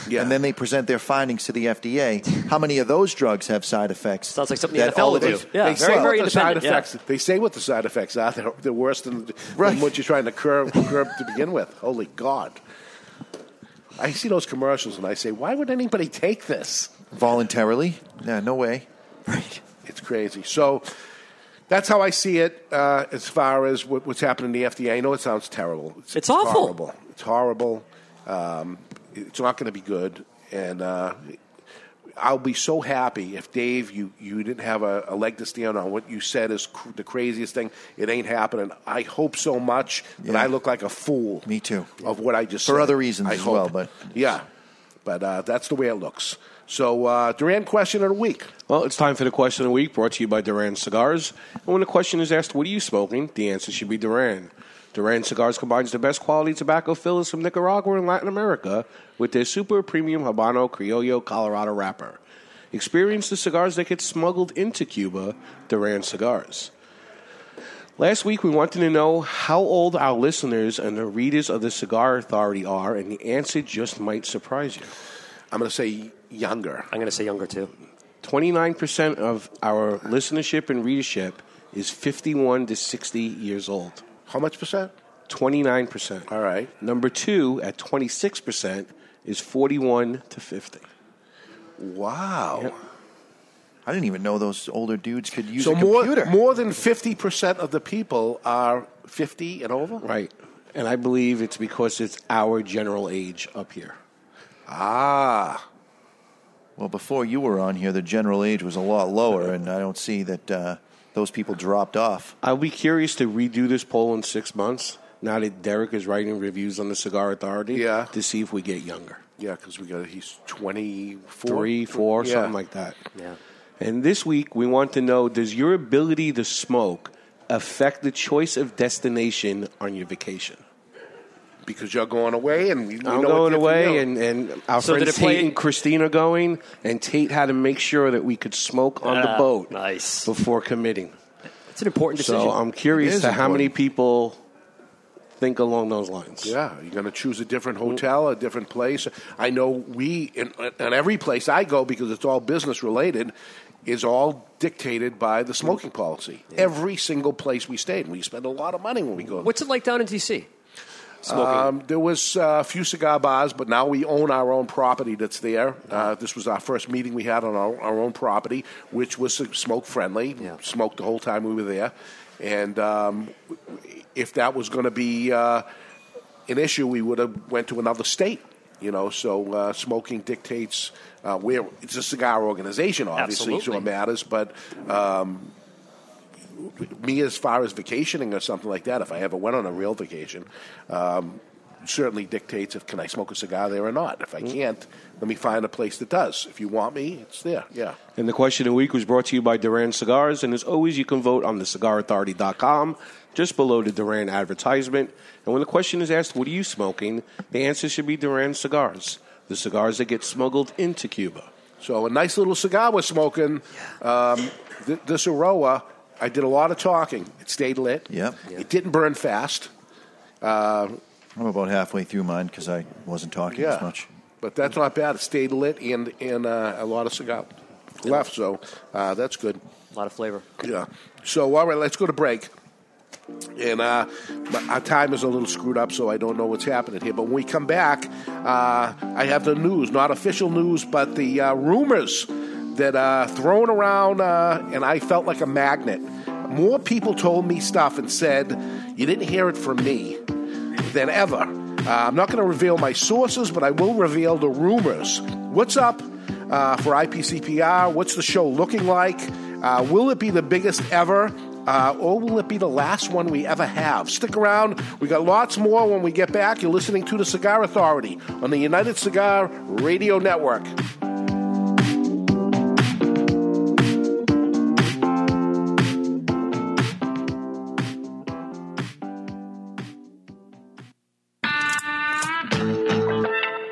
Yeah. And then they present their findings to the FDA. How many of those drugs have side effects? Sounds like something the that NFL all would of do. us- Yeah, they very, say very what the side independent. yeah. They say what the side effects are. They're, they're worse than, than what you're trying to curb, curb to begin with. Holy God! I see those commercials and I say, why would anybody take this? Voluntarily? Yeah, no way. Right. It's crazy. So that's how I see it uh, as far as what, what's happening in the FDA. I know it sounds terrible. It's, It's awful. Horrible. It's horrible. Um, it's not going to be good. And uh, I'll be so happy if Dave, you, you didn't have a, a leg to stand on. What you said is cr- the craziest thing. It ain't happening. I hope so much that Yeah. I look like a fool. Me too. Of what I just said. For said. other reasons I as hope. well, but- yeah, but uh, that's the way it looks. So uh, Duran question of the week. Well, it's time for the question of the week, brought to you by Duran Cigars. And when the question is asked, "What are you smoking?" the answer should be Duran. Duran Cigars combines the best quality tobacco fillers from Nicaragua and Latin America with their super premium Habano Criollo Colorado wrapper. Experience the cigars that get smuggled into Cuba. Duran Cigars. Last week, we wanted to know how old our listeners and the readers of the Cigar Authority are, and the answer just might surprise you. I'm going to say younger. I'm going to say younger too. 29% of our listenership and readership is 51 to 60 years old. How much percent? 29%. All right. Number two, at 26%, is 41 to 50. Wow. I didn't even know those older dudes could use so a more computer. more than fifty percent of the people are fifty and over. Right. And I believe it's because it's our general age up here. Ah. Well, before you were on here, the general age was a lot lower, and I don't see that uh, those people dropped off. I'll be curious to redo this poll in six months now that Derek is writing reviews on the Cigar Authority Yeah. to see if we get younger. Yeah, because we got he's twenty four, Three, four, yeah. something like that. Yeah. And this week, we want to know does your ability to smoke affect the choice of destination on your vacation? Because you're going away, and we, we I'm know going what away, you and, and our So did friends it play- Tate and Christine are going, and Tate had to make sure that we could smoke on the Ah, boat Nice. before committing. It's an important decision. So I'm It curious is to how many important. people think along those lines. Yeah, you're going to choose a different hotel, a different place. I know we, in, in every place I go, because it's all business related, is all dictated by the smoking policy. Every single place we stayed, we spend a lot of money when we go. What's it like down in D.C.? Um, there was a few cigar bars, but now we own our own property that's there. Uh, this was our first meeting we had on our, our own property, which was smoke friendly. Yeah. Smoked the whole time we were there, and um, if that was going to be uh, an issue, we would have went to another state. You know, so uh, smoking dictates uh, where it's a cigar organization, obviously, so Absolutely. it matters. But um, me, as far as vacationing or something like that, if I ever went on a real vacation, um, certainly dictates if can I smoke a cigar there or not. If I can't, let me find a place that does. If you want me, it's there. Yeah. And the question of the week was brought to you by Duran Cigars. And as always, you can vote on the cigarauthority.com just below the Duran advertisement. And when the question is asked, what are you smoking? The answer should be Duran Cigars, the cigars that get smuggled into Cuba. So a nice little cigar we're smoking. Um, th- this Eiroa, I did a lot of talking. It stayed lit. Yep. It didn't burn fast. Uh, I'm about halfway through mine because I wasn't talking yeah, as much. but that's not bad. It stayed lit and and uh, a lot of cigar left, so uh, that's good. A lot of flavor. Yeah. So all right, let's go to break. And uh, my- our time is a little screwed up, so I don't know what's happening here. But when we come back, uh, I have the news, not official news, but the uh, rumors that are thrown around, uh, and I felt like a magnet. More people told me stuff and said, You didn't hear it from me than ever. Uh, I'm not going to reveal my sources, but I will reveal the rumors. What's up uh, for IPCPR? What's the show looking like? Uh, will it be the biggest ever? Uh, or will it be the last one we ever have? Stick around. We got lots more when we get back. You're listening to the Cigar Authority on the United Cigar Radio Network.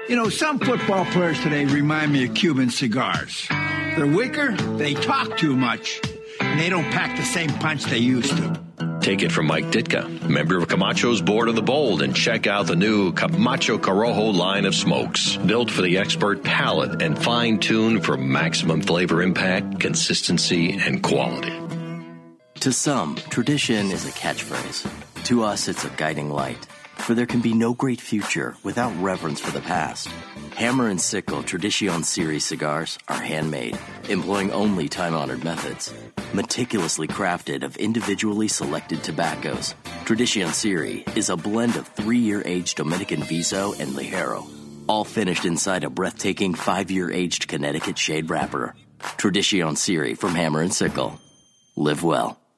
You know, some football players today remind me of Cuban cigars. They're weaker, they talk too much, and they don't pack the same punch they used to. Take it from Mike Ditka, member of Camacho's Board of the Bold, and check out the new Camacho Corojo line of smokes. Built for the expert palate and fine tuned for maximum flavor impact, consistency, and quality. To some, tradition is a catchphrase. To us, it's a guiding light. For there can be no great future without reverence for the past. Hammer and Sickle Tradition Series cigars are handmade, employing only time honored methods. Meticulously crafted of individually selected tobaccos, Tradition Series is a blend of three year aged Dominican Viso and Ligero, all finished inside a breathtaking five year aged Connecticut shade wrapper. Tradition Series from Hammer and Sickle. Live well.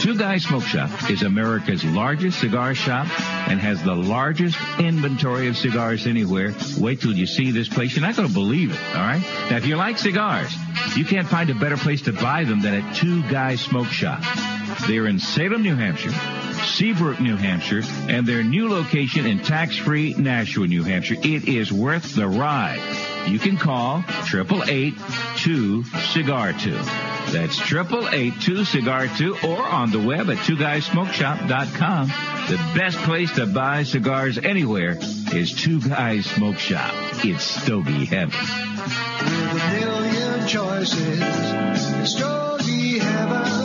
Two Guys Smoke Shop is America's largest cigar shop and has the largest inventory of cigars anywhere. Wait till you see this place. You're not going to believe it, all right? Now, if you like cigars, you can't find a better place to buy them than at Two Guys Smoke Shop. They're in Salem, New Hampshire, Seabrook, New Hampshire, and their new location in tax-free Nashua, New Hampshire. It is worth the ride. You can call 888-2-CIGAR-2. That's 888-2-CIGAR-2 or on the web at twoguysmokeshop.com. The best place to buy cigars anywhere is Two Guys Smoke Shop. It's Stogie Heaven. With a billion choices. It's Georgie Heaven.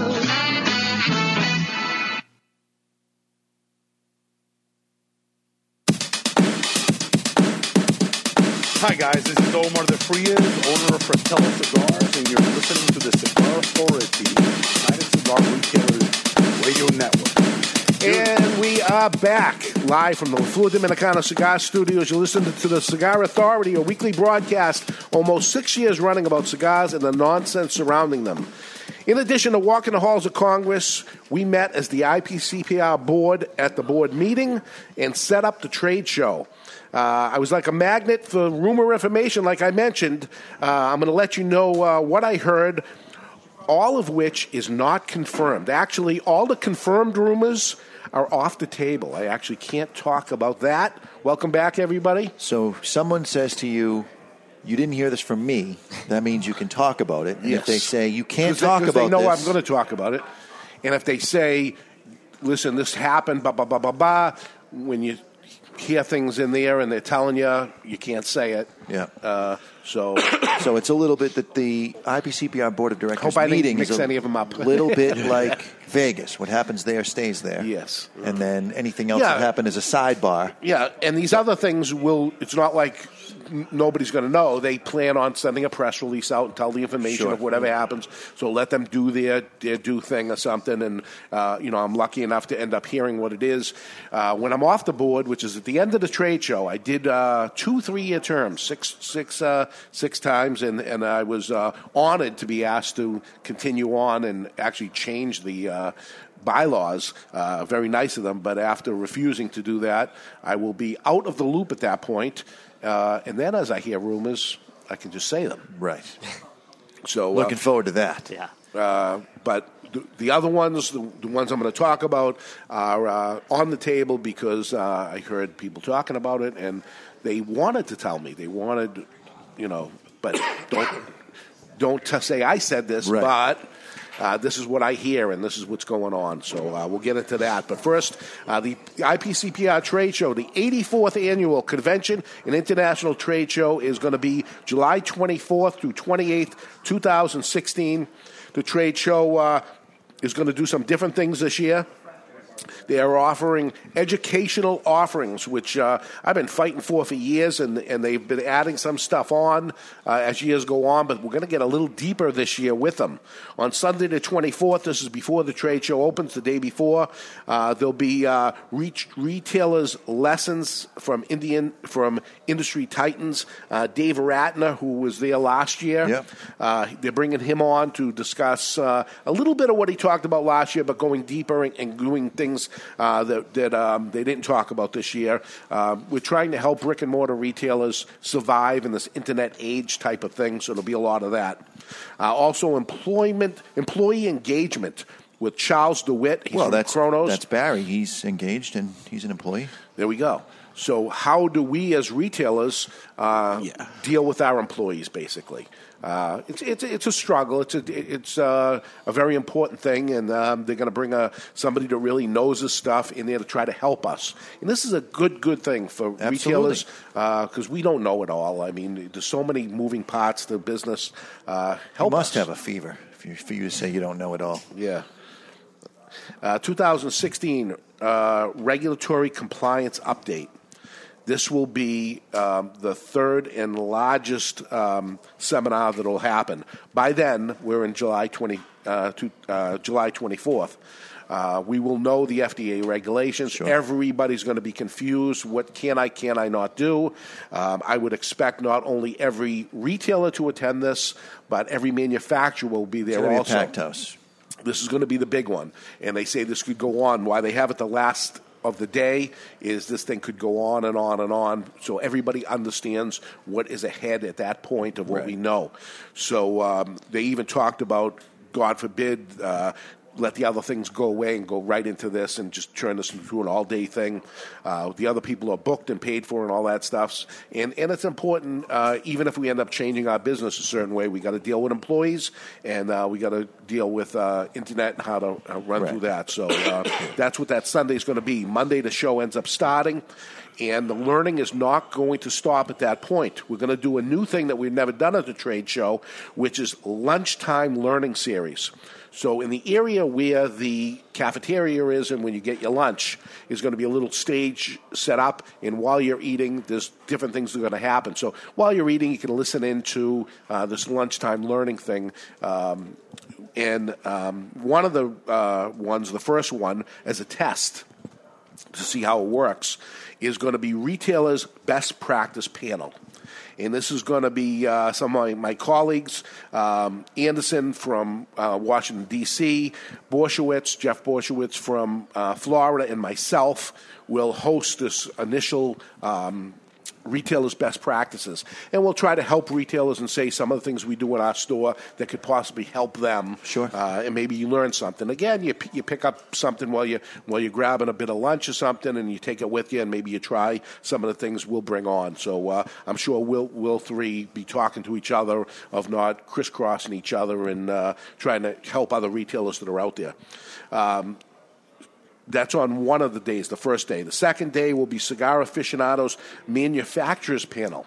Hi, guys. This is Omar de Frias, owner of Fratello Cigars, and you're listening to the Cigar Authority, United Cigar Retailers Radio Network. And we are back live from the Flor Dominicana Cigar Studios. You're listening to the Cigar Authority, a weekly broadcast almost six years running about cigars and the nonsense surrounding them. In addition to walking the halls of Congress, we met as the IPCPR board at the board meeting and set up the trade show. Uh, I was like a magnet for rumor information, like I mentioned. Uh, I'm going to let you know uh, what I heard, all of which is not confirmed. Actually, all the confirmed rumors are off the table. I actually can't talk about that. Welcome back, everybody. So someone says to you, "You didn't hear this from me." That means you can talk about it. And Yes. if they say you can't they- talk 'cause about they know this, I'm going to talk about it. And if they say, listen, this happened, blah, blah, blah, blah, blah, when you hear things in there and they're telling you, you can't say it. Yeah. Uh, so, so it's a little bit that the IPCPR board of directors Hope I didn't meeting mix is a any of 'em up. little bit like Vegas. What happens there stays there. Yes. And then anything else Yeah. that happened is a sidebar. yeah, and these other things will, it's not like n- nobody's going to know. They plan on sending a press release out and tell the information Sure. of whatever happens. So let them do their, their do thing or something. And, uh, you know, I'm lucky enough to end up hearing what it is. Uh, when I'm off the board, which is at the end of the trade show, I did uh, two three year terms, six, six, uh, six times, and, and I was uh, honored to be asked to continue on and actually change the. Uh, bylaws, uh, very nice of them, but after refusing to do that, I will be out of the loop at that point. Uh, and then, as I hear rumors, I can just say them. Right. So, uh, Looking forward to that. Yeah. uh, but the, the other ones, the, the ones I'm going to talk about, are uh, on the table because uh, I heard people talking about it, and they wanted to tell me. They wanted, you know, but don't don't t- say I said this, Right. but. Uh, this is what I hear, and this is what's going on. So uh, we'll get into that. But first, uh, the IPCPR Trade Show, the 84th annual convention and international trade show, is going to be July 24th through 28th, 2016. The trade show uh, is going to do some different things this year. They are offering educational offerings, which uh, I've been fighting for for years, and, and they've been adding some stuff on uh, as years go on, but we're going to get a little deeper this year with them. On Sunday the 24th, this is before the trade show opens, the day before, uh, there'll be uh, reach retailers' lessons from Indian from industry titans. Uh, Dave Ratner, who was there last year, Yep. uh, they're bringing him on to discuss uh, a little bit of what he talked about last year, but going deeper and, and doing things uh, that, that um, they didn't talk about this year. Uh, we're trying to help brick and mortar retailers survive in this internet age type of thing, so there'll be a lot of that. Uh, also, employment, employee engagement with Charles DeWitt. He's well, that's Kronos. that's Barry. He's engaged and he's an employee. There we go. So, how do we as retailers uh, deal with our employees? Basically, uh, it's, it's it's a struggle. It's a it's a, a very important thing, and um, they're going to bring a somebody that really knows this stuff in there to try to help us. And this is a good good thing for retailers because we don't know it all. I mean, there's so many moving parts to business. Uh, help you must us. have a fever if you, for you to say you don't know it all. Yeah. Uh, 2016 uh, regulatory compliance update. This will be um, the third and largest um, seminar that will happen. By then, we're in July 20, uh, to, uh, July 24th. Uh, we will know the FDA regulations. Everybody's going to be confused. What can I, can I not do? Um, I would expect not only every retailer to attend this, but every manufacturer will be there gonna be also. packed house. This is going to be the big one. And they say this could go on. Why they have it the last of the day is this thing could go on and on and on. So everybody understands what is ahead at that point of what we know. So um, they even talked about, God forbid, uh, let the other things go away and go right into this and just turn this into an all day thing. Uh, the other people are booked and paid for and all that stuff. And, and it's important, uh, even if we end up changing our business a certain way, we got to deal with employees and uh, we got to deal with uh, internet and how to uh, run through that. So uh, that's what that Sunday is going to be. Monday, the show ends up starting. And the learning is not going to stop at that point. We're going to do a new thing that we've never done at the trade show, which is lunchtime learning series. So, in the area where the cafeteria is and when you get your lunch, is going to be a little stage set up. And while you're eating, there's different things that are going to happen. So, while you're eating, you can listen into uh, this lunchtime learning thing. Um, and um, one of the uh, ones, the first one, as a test to see how it works is going to be retailers' best practice panel. And this is going to be uh, some of my, colleagues, um, Anderson from uh, Washington, D.C., Borysiewicz, Jeff Borysiewicz from uh, Florida, and myself will host this initial um, retailers' best practices. And we'll try to help retailers and say some of the things we do in our store that could possibly help them. Sure. Uh, and maybe you learn something. Again, you, p- you pick up something while, you, while you're grabbing a bit of lunch or something and you take it with you and maybe you try some of the things we'll bring on. So uh, I'm sure we'll, we'll three be talking to each other of not crisscrossing each other and uh, trying to help other retailers that are out there. Um, that's on one of the days, the first day. The second day will be Cigar Aficionados Manufacturers Panel.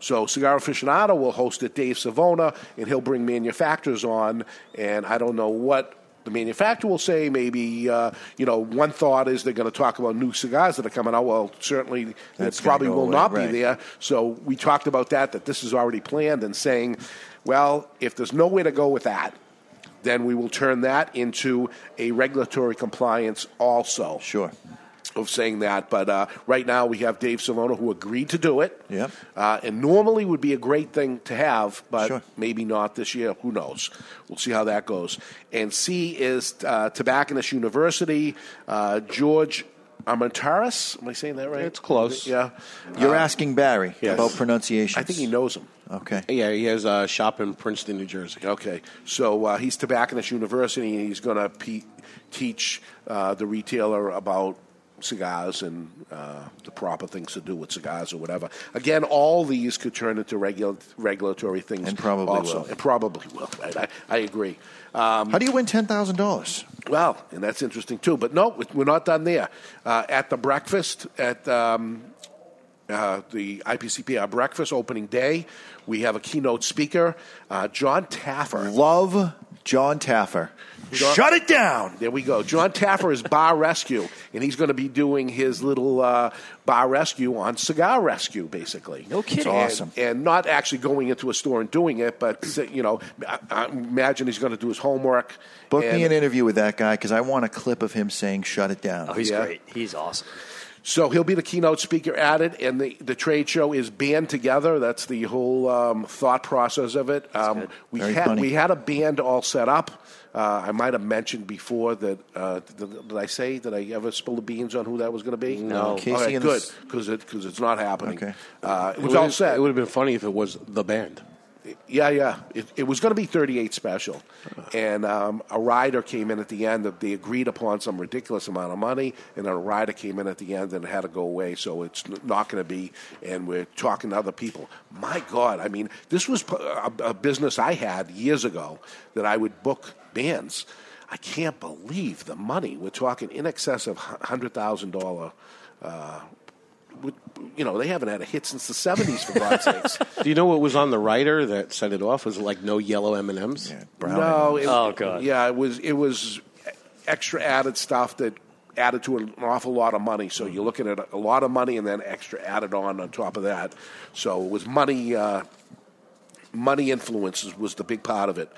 So Cigar Aficionado will host it, Dave Savona, and he'll bring manufacturers on. And I don't know what the manufacturer will say. Maybe uh, you know, one thought is they're going to talk about new cigars that are coming out. Well, certainly That's it probably will away, not right. be there. So we talked about that. That this is already planned, and saying, well, if there's no way to go with that, then we will turn that into a regulatory compliance also. Sure. Of saying that, but uh, right now we have Dave Savona who agreed to do it. Yep. Uh, and normally would be a great thing to have, but maybe not this year. Who knows? We'll see how that goes. And C is uh, Tobacconist University. Uh, George Armenteros. Am I saying that right? It's close. Yeah. You're Uh, asking Barry Yes. about pronunciation. I think he knows him. Okay. Yeah, he has a shop in Princeton, New Jersey. Okay, so uh, he's Tobacconist University, and he's going to pe- teach uh, the retailer about cigars and uh, the proper things to do with cigars or whatever. Again, all these could turn into regul- regulatory things, And probably also. will. And probably will. Right? I, I agree. Um, How do you win ten thousand dollars? well, and that's interesting too. But no, we're not done there. Uh, at the breakfast at um, uh, the IPCPR breakfast opening day, we have a keynote speaker, uh, Jon Taffer. Love Jon Taffer. Shut it down. There we go. Jon Taffer is Bar Rescue, and he's going to be doing his little uh, bar rescue on Cigar Rescue, basically. No kidding. That's awesome. And not actually going into a store and doing it, but you know, I, I imagine he's going to do his homework. Book and- me an interview with that guy because I want a clip of him saying "Shut it down." Oh, he's Yeah. great. He's awesome. So he'll be the keynote speaker at it, and the, the trade show is band together. That's the whole um, thought process of it. Um, we Very had funny. we had a band all set up. Uh, I might have mentioned before that. Uh, did, did I say did I ever spill the beans on who that was going to be? No. Casey Okay, and the good s- because it, 'cause it's not happening. Okay. Uh, it It was would- all set. It would have been funny if it was the band. Yeah, yeah. It, it was going to be 38 special. And um, a rider came in at the end. Of, they agreed upon some ridiculous amount of money, and then a rider came in at the end and it had to go away. So it's not going to be. And we're talking to other people. My God, I mean, this was a business I had years ago that I would book bands. I can't believe the money. We're talking in excess of $100,000. Uh, you know, they haven't had a hit since the 70s, for God's sakes. Do you know what was on the writer that set it off? Was it like no yellow M and M's? No. It, Oh, God. Yeah, it was it was extra added stuff that added to an awful lot of money. So you're looking at a lot of money and then extra added on on top of that. So it was money. Uh, money influences was the big part of it.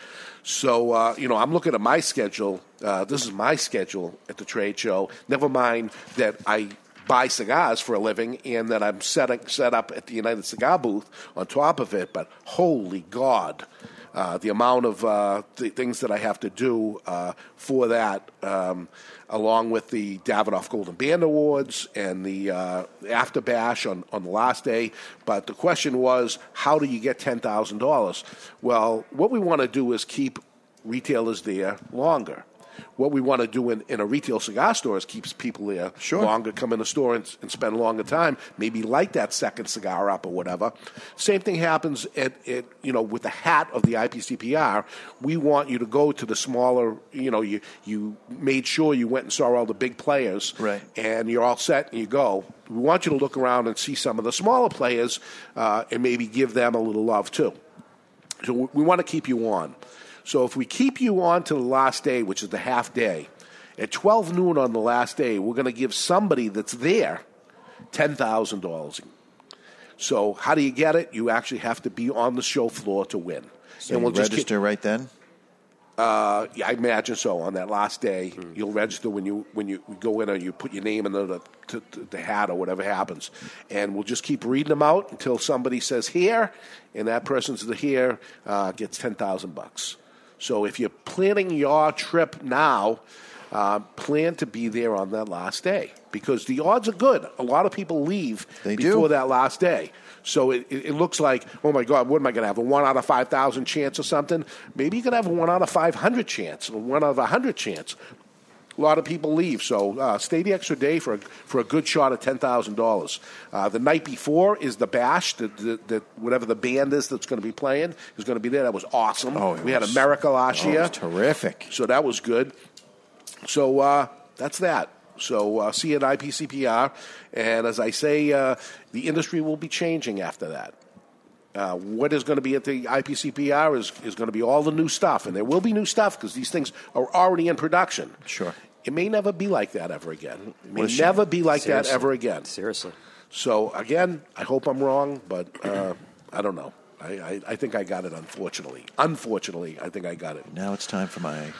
So uh, you know, I'm looking at my schedule. Uh, this is my schedule at the trade show. Never mind that I buy cigars for a living and that I'm set, set up at the United Cigar booth on top of it. But holy God, uh, the amount of uh, the things that I have to do uh, for that, um, along with the Davidoff Golden Band Awards and the uh, After Bash on, on the last day. But the question was, how do you get $10,000? Well, what we want to do is keep retailers there longer. What we want to do in, in a retail cigar store is keeps people there longer, come in the store and, and spend longer time, maybe light that second cigar up or whatever. Same thing happens at, at you know with the hat of the IPCPR. We want you to go to the smaller, you know, you you made sure you went and saw all the big players, Right. and you're all set and you go. We want you to look around and see some of the smaller players uh, and maybe give them a little love too. So we want to keep you on. So if we keep you on to the last day, which is the half day, at 12 noon on the last day, we're going to give somebody that's there $10,000. So how do you get it? You actually have to be on the show floor to win. So you just register right then. Uh, yeah, I imagine so. On that last day, you'll register when you when you go in and you put your name in the the, to, to the hat or whatever happens, and we'll just keep reading them out until somebody says here, and that person's the here uh, gets ten thousand bucks. So if you're planning your trip now, uh, plan to be there on that last day because the odds are good. A lot of people leave They do. before that last day. So it, it, it looks like, oh my God, what am I going to have? A one out of 5,000 chance or something? Maybe you could have a one out of 500 chance, or one out of 100 chance. A lot of people leave, so uh, stay the extra day for a, for a good shot at ten thousand dollars. Uh, the night before is the bash, that the, the, whatever the band is that's going to be playing is going to be there. That was awesome. Oh, we had America last oh, year, was terrific. So that was good. So uh, that's that. So uh, see you at IPCPR, and as I say, uh, the industry will be changing after that. Uh, what is going to be at the IPCPR is, is going to be all the new stuff, and there will be new stuff because these things are already in production. Sure. It may never be like that ever again. It may shame. never be like that ever again. Seriously. So again, I hope I'm wrong, but uh, I don't know. I, I, I think I got it. Unfortunately, unfortunately, I think I got it. Now it's time for my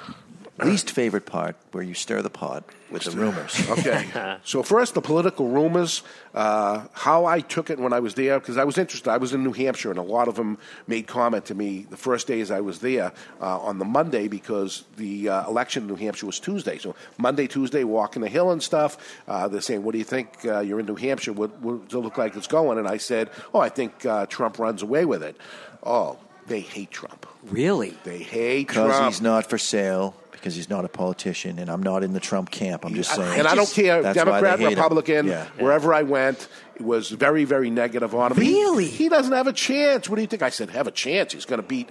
least favorite part, where you stir the pot with the rumors. Okay. so first, the political rumors. Uh, how I took it when I was there, because I was interested. I was in New Hampshire, and a lot of them made comment to me the first days I was there uh, on the Monday because the uh, election in New Hampshire was Tuesday. So Monday, Tuesday, walking the hill and stuff. Uh, they're saying, "What do you think? Uh, you're in New Hampshire. What, what does it look like it's going?" And I said, "Oh, I think uh, Trump runs away with it." Oh, they hate Trump. Really? They hate Because he's not for sale, because he's not a politician, and I'm not in the Trump camp. I'm just saying. and I don't care, Democrat, they hate him. Republican, Yeah. wherever I went, it was very, very negative on him. Really? He, he doesn't have a chance. What do you think? I said, have a chance. He's going to beat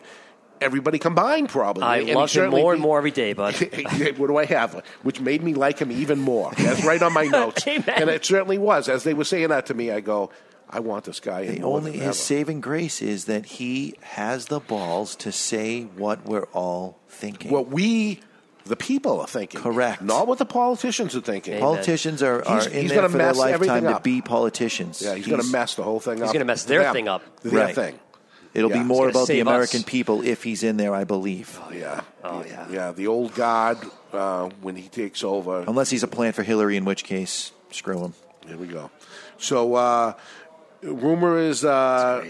everybody combined, probably. I And love him certainly more and more every day, bud. what do I have? Which made me like him even more. That's right on my notes. Amen. And it certainly was. As they were saying that to me, I go, I want this guy. The only than ever. his saving grace is that he has the balls to say what we're all thinking. What we, the people, are thinking. Correct. Not what the politicians are thinking. Politicians are, are He's- in he's there gonna for their mess everything lifetime to be politicians. Yeah, he's, going to mess the whole thing up. He's gonna mess their Them. thing up. Their Right. thing. It'll Yeah. be more about the American us. people if he's in there, I believe. Oh, yeah. Oh, yeah. Yeah, the old guard, uh, when he takes over. Unless he's a plan for Hillary, in which case, screw him. Here we go. So, uh, rumor is uh,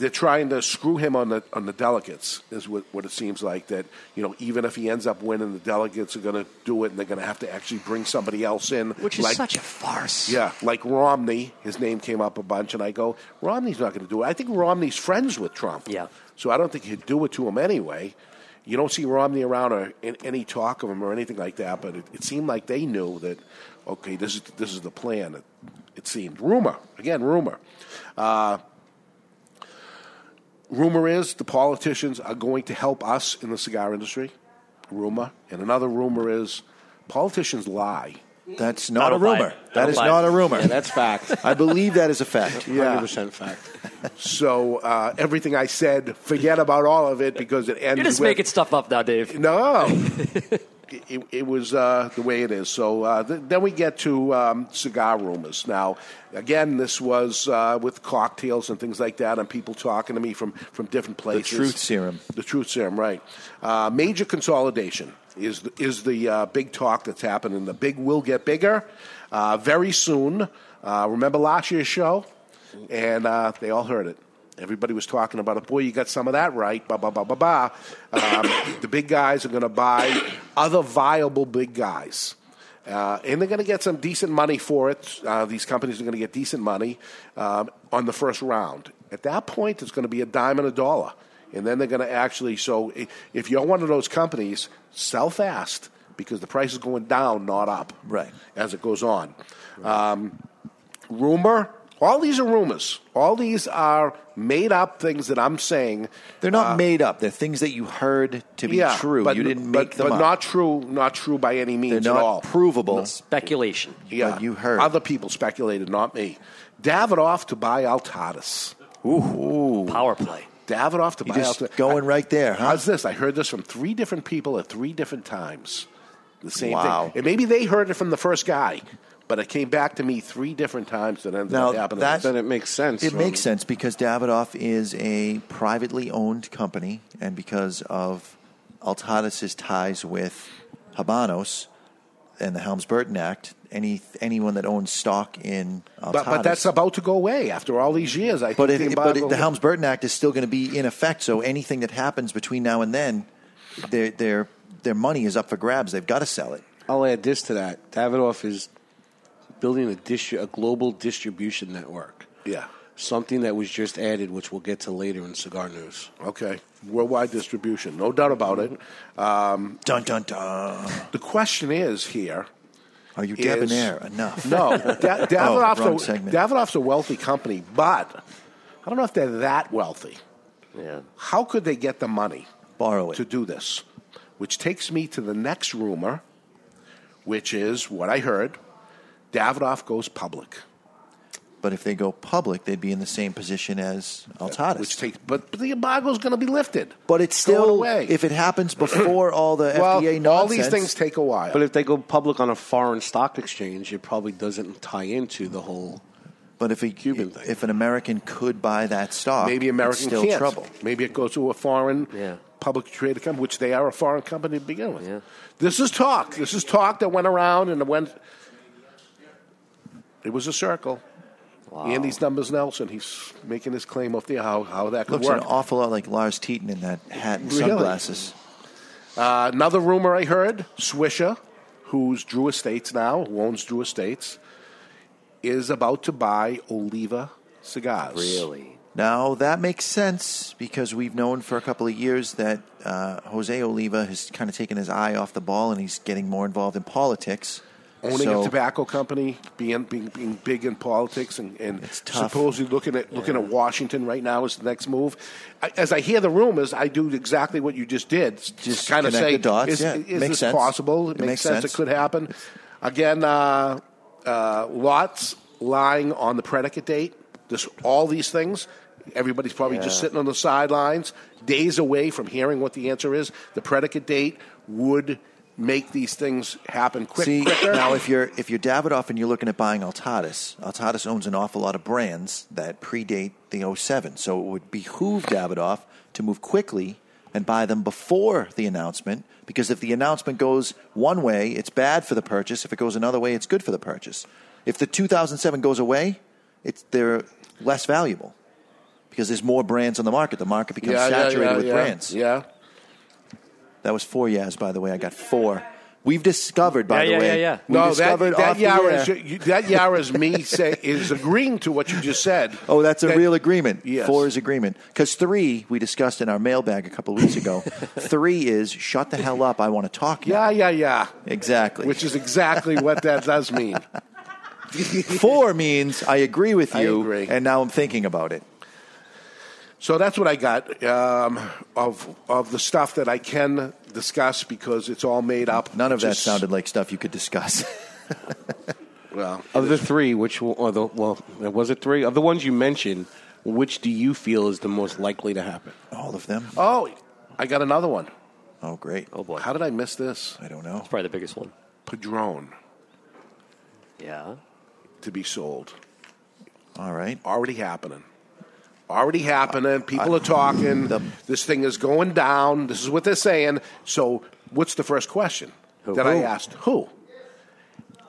they're trying to screw him on the on the delegates. Is what, what it seems like that you know even if he ends up winning, the delegates are going to do it, and they're going to have to actually bring somebody else in, Which is like, such a farce. Yeah, like Romney. His name came up a bunch, and I go, Romney's not going to do it. I think Romney's friends with Trump. Yeah. So I don't think he'd do it to him anyway. You don't see Romney around or in, any talk of him or anything like that. But it, it seemed like they knew that. Okay, this is this is the plan. It, it seemed rumor again, rumor. Uh, rumor is the politicians are going to help us in the cigar industry. Rumor, and another rumor is politicians lie. That's not I a don't buy rumor. it. I That don't is buy not a rumor. Yeah, that's fact. I believe that is a fact. Yeah. 100% fact. So uh, everything I said, forget about all of it because it ends. You're just with, making stuff up now, Dave. No, it, it was uh, the way it is. So uh, th- then we get to um, cigar rumors. Now, again, this was uh, with cocktails and things like that, and people talking to me from from different places. The truth serum. The truth serum, right? Uh, major consolidation is the, is the uh, big talk that's happening. The big will get bigger uh, very soon. Uh, remember last year's show, and uh, they all heard it. Everybody was talking about it. Boy, you got some of that right. Ba ba ba ba ba. Um, the big guys are going to buy other viable big guys. Uh, and they're going to get some decent money for it. Uh, these companies are going to get decent money um, on the first round. At that point, it's going to be a dime and a dollar. And then they're going to actually, so if you're one of those companies, sell fast because the price is going down, not up. Right. As it goes on. Um, rumor, all these are rumors. All these are made up things that I'm saying. They're not Uh, made up. They're things that you heard to be yeah, true. But, you didn't but, make them but up. not true. Not true by any means They're at not all. provable. Speculation. Yeah, But you heard. other people speculated, not me. Davidoff to buy Altadis. Ooh. Power play. Davidoff to You buy just Altadis. going right there, huh? How's this? I heard this from three different people at three different times. The same Wow. thing. And maybe they heard it from the first guy, but it came back to me three different times that ended Now, up happening. that- Then it makes sense. It makes sense because Davidoff is a privately owned company, and because of Altadis's ties with Habanos and the Helms Burton Act, any anyone that owns stock in Altadis. But, but that's about to go away after all these years. I But, think it, the but it, the Helms Burton Act is still going to be in effect. So anything that happens between now and then, their their their money is up for grabs. They've got to sell it. I'll add this to that. Davidoff is building a, distri- a global distribution network. Yeah. Something that was just added, which we'll get to later in cigar news. Okay. Worldwide distribution, no doubt about it. Um, dun dun dun. The question is here. Are you is- debonair enough? No, da- Oh, Davidoff's, wrong a, segment. Davidoff's a wealthy company, but I don't know if they're that wealthy. Yeah. How could they get the money borrow it to do this? Which takes me to the next rumor, which is what I heard: Davidoff goes public. But if they go public, they'd be in the same position as uh, Altadis. Which takes, but, but the embargo is going to be lifted. But it's Going still, away. if it happens before all the well, FDA nonsense, all these things take a while. But if they go public on a foreign stock exchange, it probably doesn't tie into the whole. But if a Cuban thing. if an American could buy that stock, Maybe it's American still can't. trouble. Maybe it goes to a foreign public traded company, which they are a foreign company to begin with. This is talk. This is talk that went around and it went. It was a circle. Andy's numbers Nelson. He's making his claim of the how how that could Looks work. an awful lot like Lars Teton in that hat and Really? sunglasses. Uh, another rumor I heard: Swisher, who's Drew Estates now, who owns Drew Estates, is about to buy Oliva cigars. Really? Now that makes sense because we've known for a couple of years that uh, Jose Oliva has kind of taken his eye off the ball and he's getting more involved in politics. Owning So- a tobacco company, being being, being big in politics, and, and supposedly looking at looking at Washington right now is the next move. I, as I hear the rumors, I do exactly what you just did. Just kind of say, dots, is, yeah. is Makes this sense. possible? It, It makes, makes sense. sense. It could happen. Again, uh, uh, lots lying on the predicate date. This, all these things. Everybody's probably just sitting on the sidelines, days away from hearing what the answer is. The predicate date would make these things happen quick, See, quicker. now if you're if you're Davidoff and you're looking at buying Altadis, Altadis owns an awful lot of brands that predate the 07. So it would behoove Davidoff to move quickly and buy them before the announcement because if the announcement goes one way, it's bad for the purchase. If it goes another way, it's good for the purchase. If the 2007 goes away, it's they're less valuable because there's more brands on the market. The market becomes Yeah, saturated yeah, with yeah. brands. Yeah. That was four years, by the way. I got four. We've discovered, by Yeah, the yeah, way. yeah, yeah. We No, that, discovered that off the Yara is you, that Yara is me say is agreeing to what you just said. Oh, that's a That- real agreement. Yes. Four is agreement. Because three, we discussed in our mailbag a couple of weeks ago. three is shut the hell up. I want to talk. now." Yeah, yeah, yeah. Exactly. Which is exactly what that does mean. Four means I agree with I you, agree. and now I'm thinking about it. So that's what I got um, of of the stuff that I can discuss because it's all made up. None of that Just- sounded like stuff you could discuss. well. Of the three, which one- or the well, was it three of the ones you mentioned? Which do you feel is the most likely to happen? All of them. Oh, I got another one. Oh, great. Oh boy. How did I miss this? I don't know. It's probably the biggest one. Padron Yeah. to be sold. All right. Already happening. Already happening. People are talking. this thing is going down. This is what they're saying. So, what's the first question Who? that I asked? Who?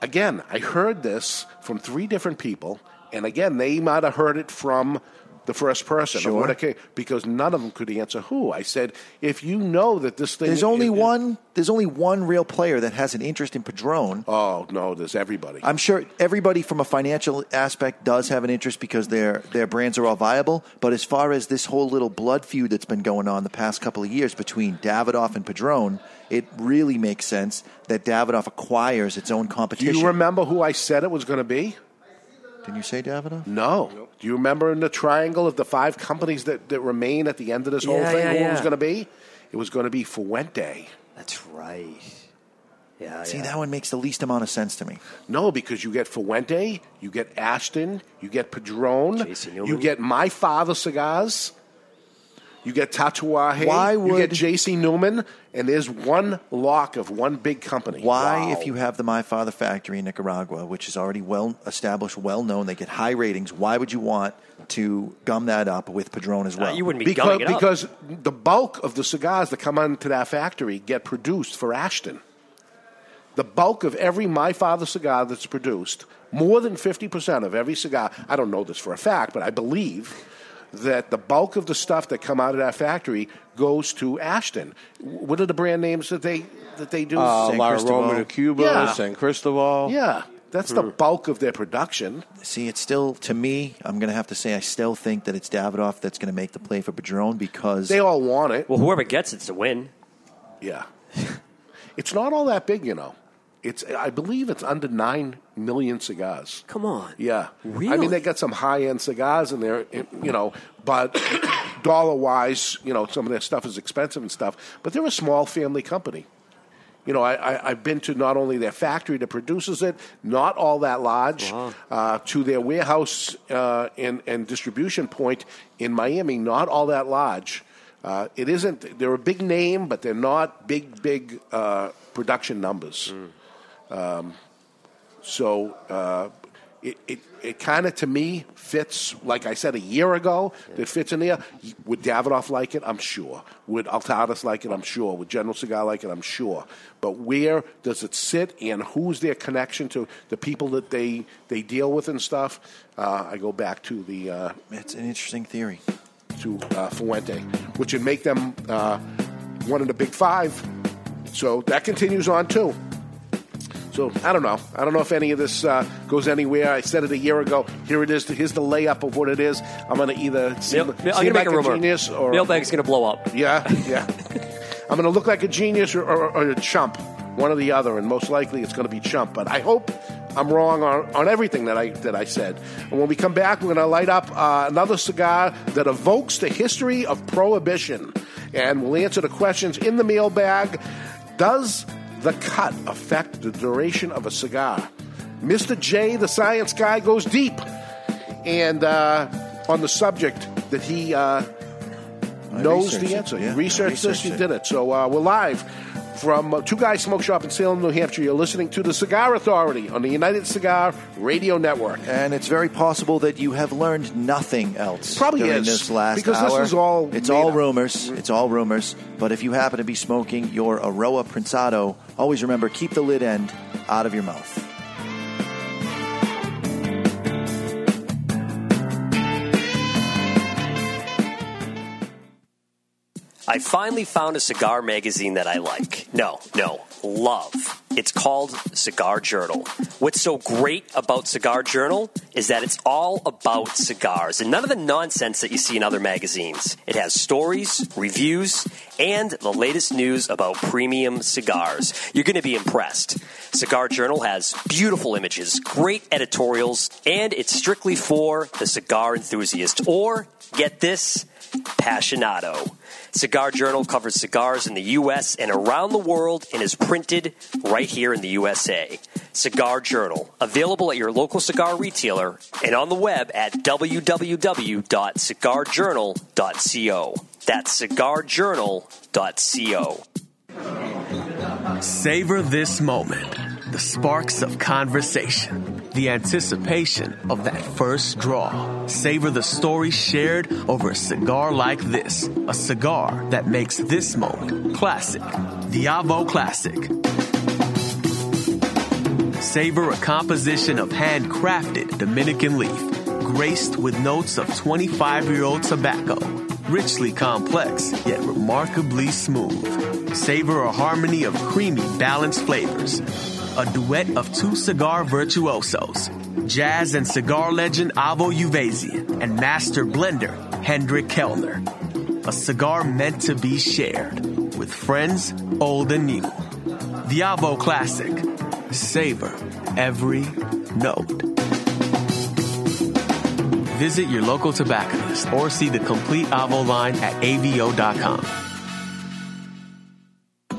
Again, I heard this from three different people, and again, they might have heard it from the first person. of Sure. what it came- because none of them could answer who. I said, if you know that this thing, There's only is- one. There's only one real player that has an interest in Padron. Oh no, there's everybody. I'm sure everybody from a financial aspect does have an interest because their their brands are all viable. But as far as this whole little blood feud that's been going on the past couple of years between Davidoff and Padron, it really makes sense that Davidoff acquires its own competition. Do you remember who I said it was going to be? Didn't you say Davidoff? No. Do you remember in the triangle of the five companies that, that remain at the end of this whole Yeah, thing? yeah, who it was yeah. going to be? It was going to be Fuente. That's right. Yeah. See, yeah. that one makes the least amount of sense to me. No, because you get Fuente, you get Ashton, you get Padron, J.C. Newman. you get My Father cigars, you get Tatuaje, Why you get J.C. Newman, and there's one lock of one big company. Why, Wow. if you have the My Father factory in Nicaragua, which is already well established, well known, they get high ratings, why would you want to gum that up with Padron as well. you wouldn't be because, gumming it up. because the bulk of the cigars that come onto that factory get produced for Ashton. The bulk of every My Father cigar that's produced, more than 50% of every cigar, I don't know this for a fact, but I believe that the bulk of the stuff that come out of that factory goes to Ashton. What are the brand names that they that they do? Uh, San La Cristobal. Roma de Cuba, Yeah. San Cristobal. Yeah, that's the bulk of their production. See, it's still to me. I'm going to have to say I still think that it's Davidoff that's going to make the play for Padron because They all want it. Well, whoever gets it's a win. Yeah. it's not all that big, you know. It's I believe it's under nine million cigars. Come on. Yeah. I mean, they got some high end cigars in there, you know, but dollar wise, you know, some of their stuff is expensive and stuff. But they're a small family company. You know, I, I, I've been to not only their factory that produces it, not all that large, uh, to their warehouse uh, and, and distribution point in Miami, not all that large. Uh, it isn't, they're a big name, but they're not big, big uh, production numbers. Um, so uh, it, it, it kind of, to me, fits, like I said a year ago, that fits in there. Would Davidoff like it? I'm sure. Would Altadis like it? I'm sure. Would General Cigar like it? I'm sure. But where does it sit and who's their connection to the people that they, they deal with and stuff? Uh, I go back to the. Uh, it's an interesting theory. To uh, Fuente, which would make them uh, one of the big five. So that continues on too. So I don't know. I don't know if any of this uh, goes anywhere. I said it a year ago. Here it is. Here's the layup of what it is. I'm going to either seem, Mail- seem I'm gonna like make a rumor. genius or Mailbag's going to blow up. yeah, yeah. I'm going to look like a genius or, or, or a chump, one or the other, and most likely it's going to be chump. But I hope I'm wrong on, on everything that I that I said. And when we come back, we're going to light up uh, another cigar that evokes the history of prohibition, and we'll answer the questions in the mailbag. Does the cut affect the duration of a cigar? Mr. J, the science guy, goes deep, and uh, on the subject that he. Uh, knows the answer. yeah, You researched this, researched did it. So uh, we're live from uh, Two Guys Smoke Shop in Salem, New Hampshire. You're listening to the Cigar Authority on the United Cigar Radio Network. And it's very possible that you have learned nothing else Probably during is, this last because this is all it's all up. rumors. It's all rumors. But if you happen to be smoking your Eiroa Prensado, always remember keep the lid end out of your mouth. I finally found a cigar magazine that I like. No, no, love. It's called Cigar Journal. What's so great about Cigar Journal is that it's all about cigars and none of the nonsense that you see in other magazines. It has stories, reviews, and the latest news about premium cigars. You're going to be impressed. Cigar Journal has beautiful images, great editorials, and it's strictly for the cigar enthusiast or, get this, passionado. Cigar Journal covers cigars in the U.S. and around the world and is printed right here in the USA. Cigar Journal, available at your local cigar retailer and on the web at www.cigarjournal.co. That's cigarjournal.co. Savor this moment. The sparks of conversation. The anticipation of that first draw. Savor the story shared over a cigar like this. A cigar that makes this moment classic. The Avo Classic. Savor a composition of handcrafted Dominican leaf, graced with notes of 25 year old tobacco. Richly complex, yet remarkably smooth. Savor a harmony of creamy, balanced flavors. A duet of two cigar virtuosos, jazz and cigar legend Avo Uvezian and master blender Hendrik Kelner. A cigar meant to be shared with friends old and new. The Avo Classic. Savor every note. Visit your local tobacconist or see the complete Avo line at avo.com.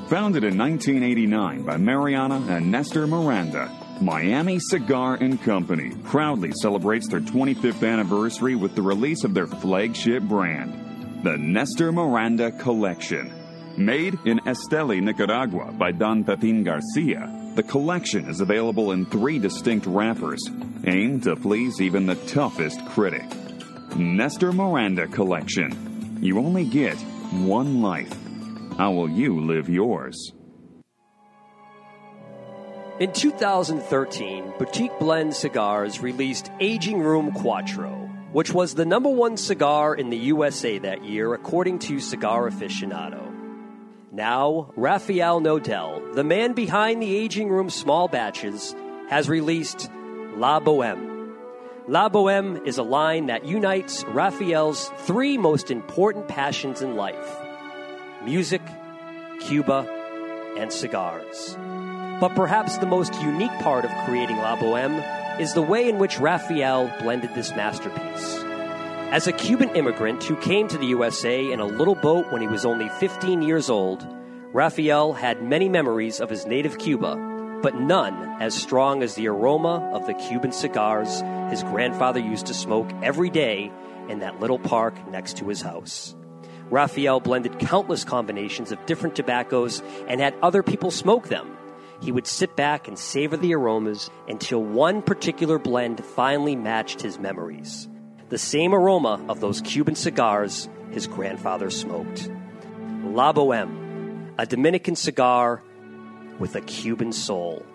Founded in 1989 by Mariana and Nestor Miranda, Miami Cigar and Company proudly celebrates their 25th anniversary with the release of their flagship brand, the Nestor Miranda Collection. Made in Esteli, Nicaragua by Don Pepin Garcia, the collection is available in three distinct wrappers, aimed to please even the toughest critic. Nestor Miranda Collection. You only get one life. How will you live yours? In 2013, Boutique Blend Cigars released Aging Room Quattro, which was the number one cigar in the USA that year, according to Cigar Aficionado. Now, Rafael Nodal, the man behind the Aging Room small batches, has released La Boheme. La Boheme is a line that unites Rafael's three most important passions in life music, Cuba, and cigars. But perhaps the most unique part of creating La Boheme is the way in which Rafael blended this masterpiece. As a Cuban immigrant who came to the USA in a little boat when he was only 15 years old, Rafael had many memories of his native Cuba, but none as strong as the aroma of the Cuban cigars his grandfather used to smoke every day in that little park next to his house. Rafael blended countless combinations of different tobaccos and had other people smoke them. He would sit back and savor the aromas until one particular blend finally matched his memories. The same aroma of those Cuban cigars his grandfather smoked. La Boheme, a Dominican cigar with a Cuban soul.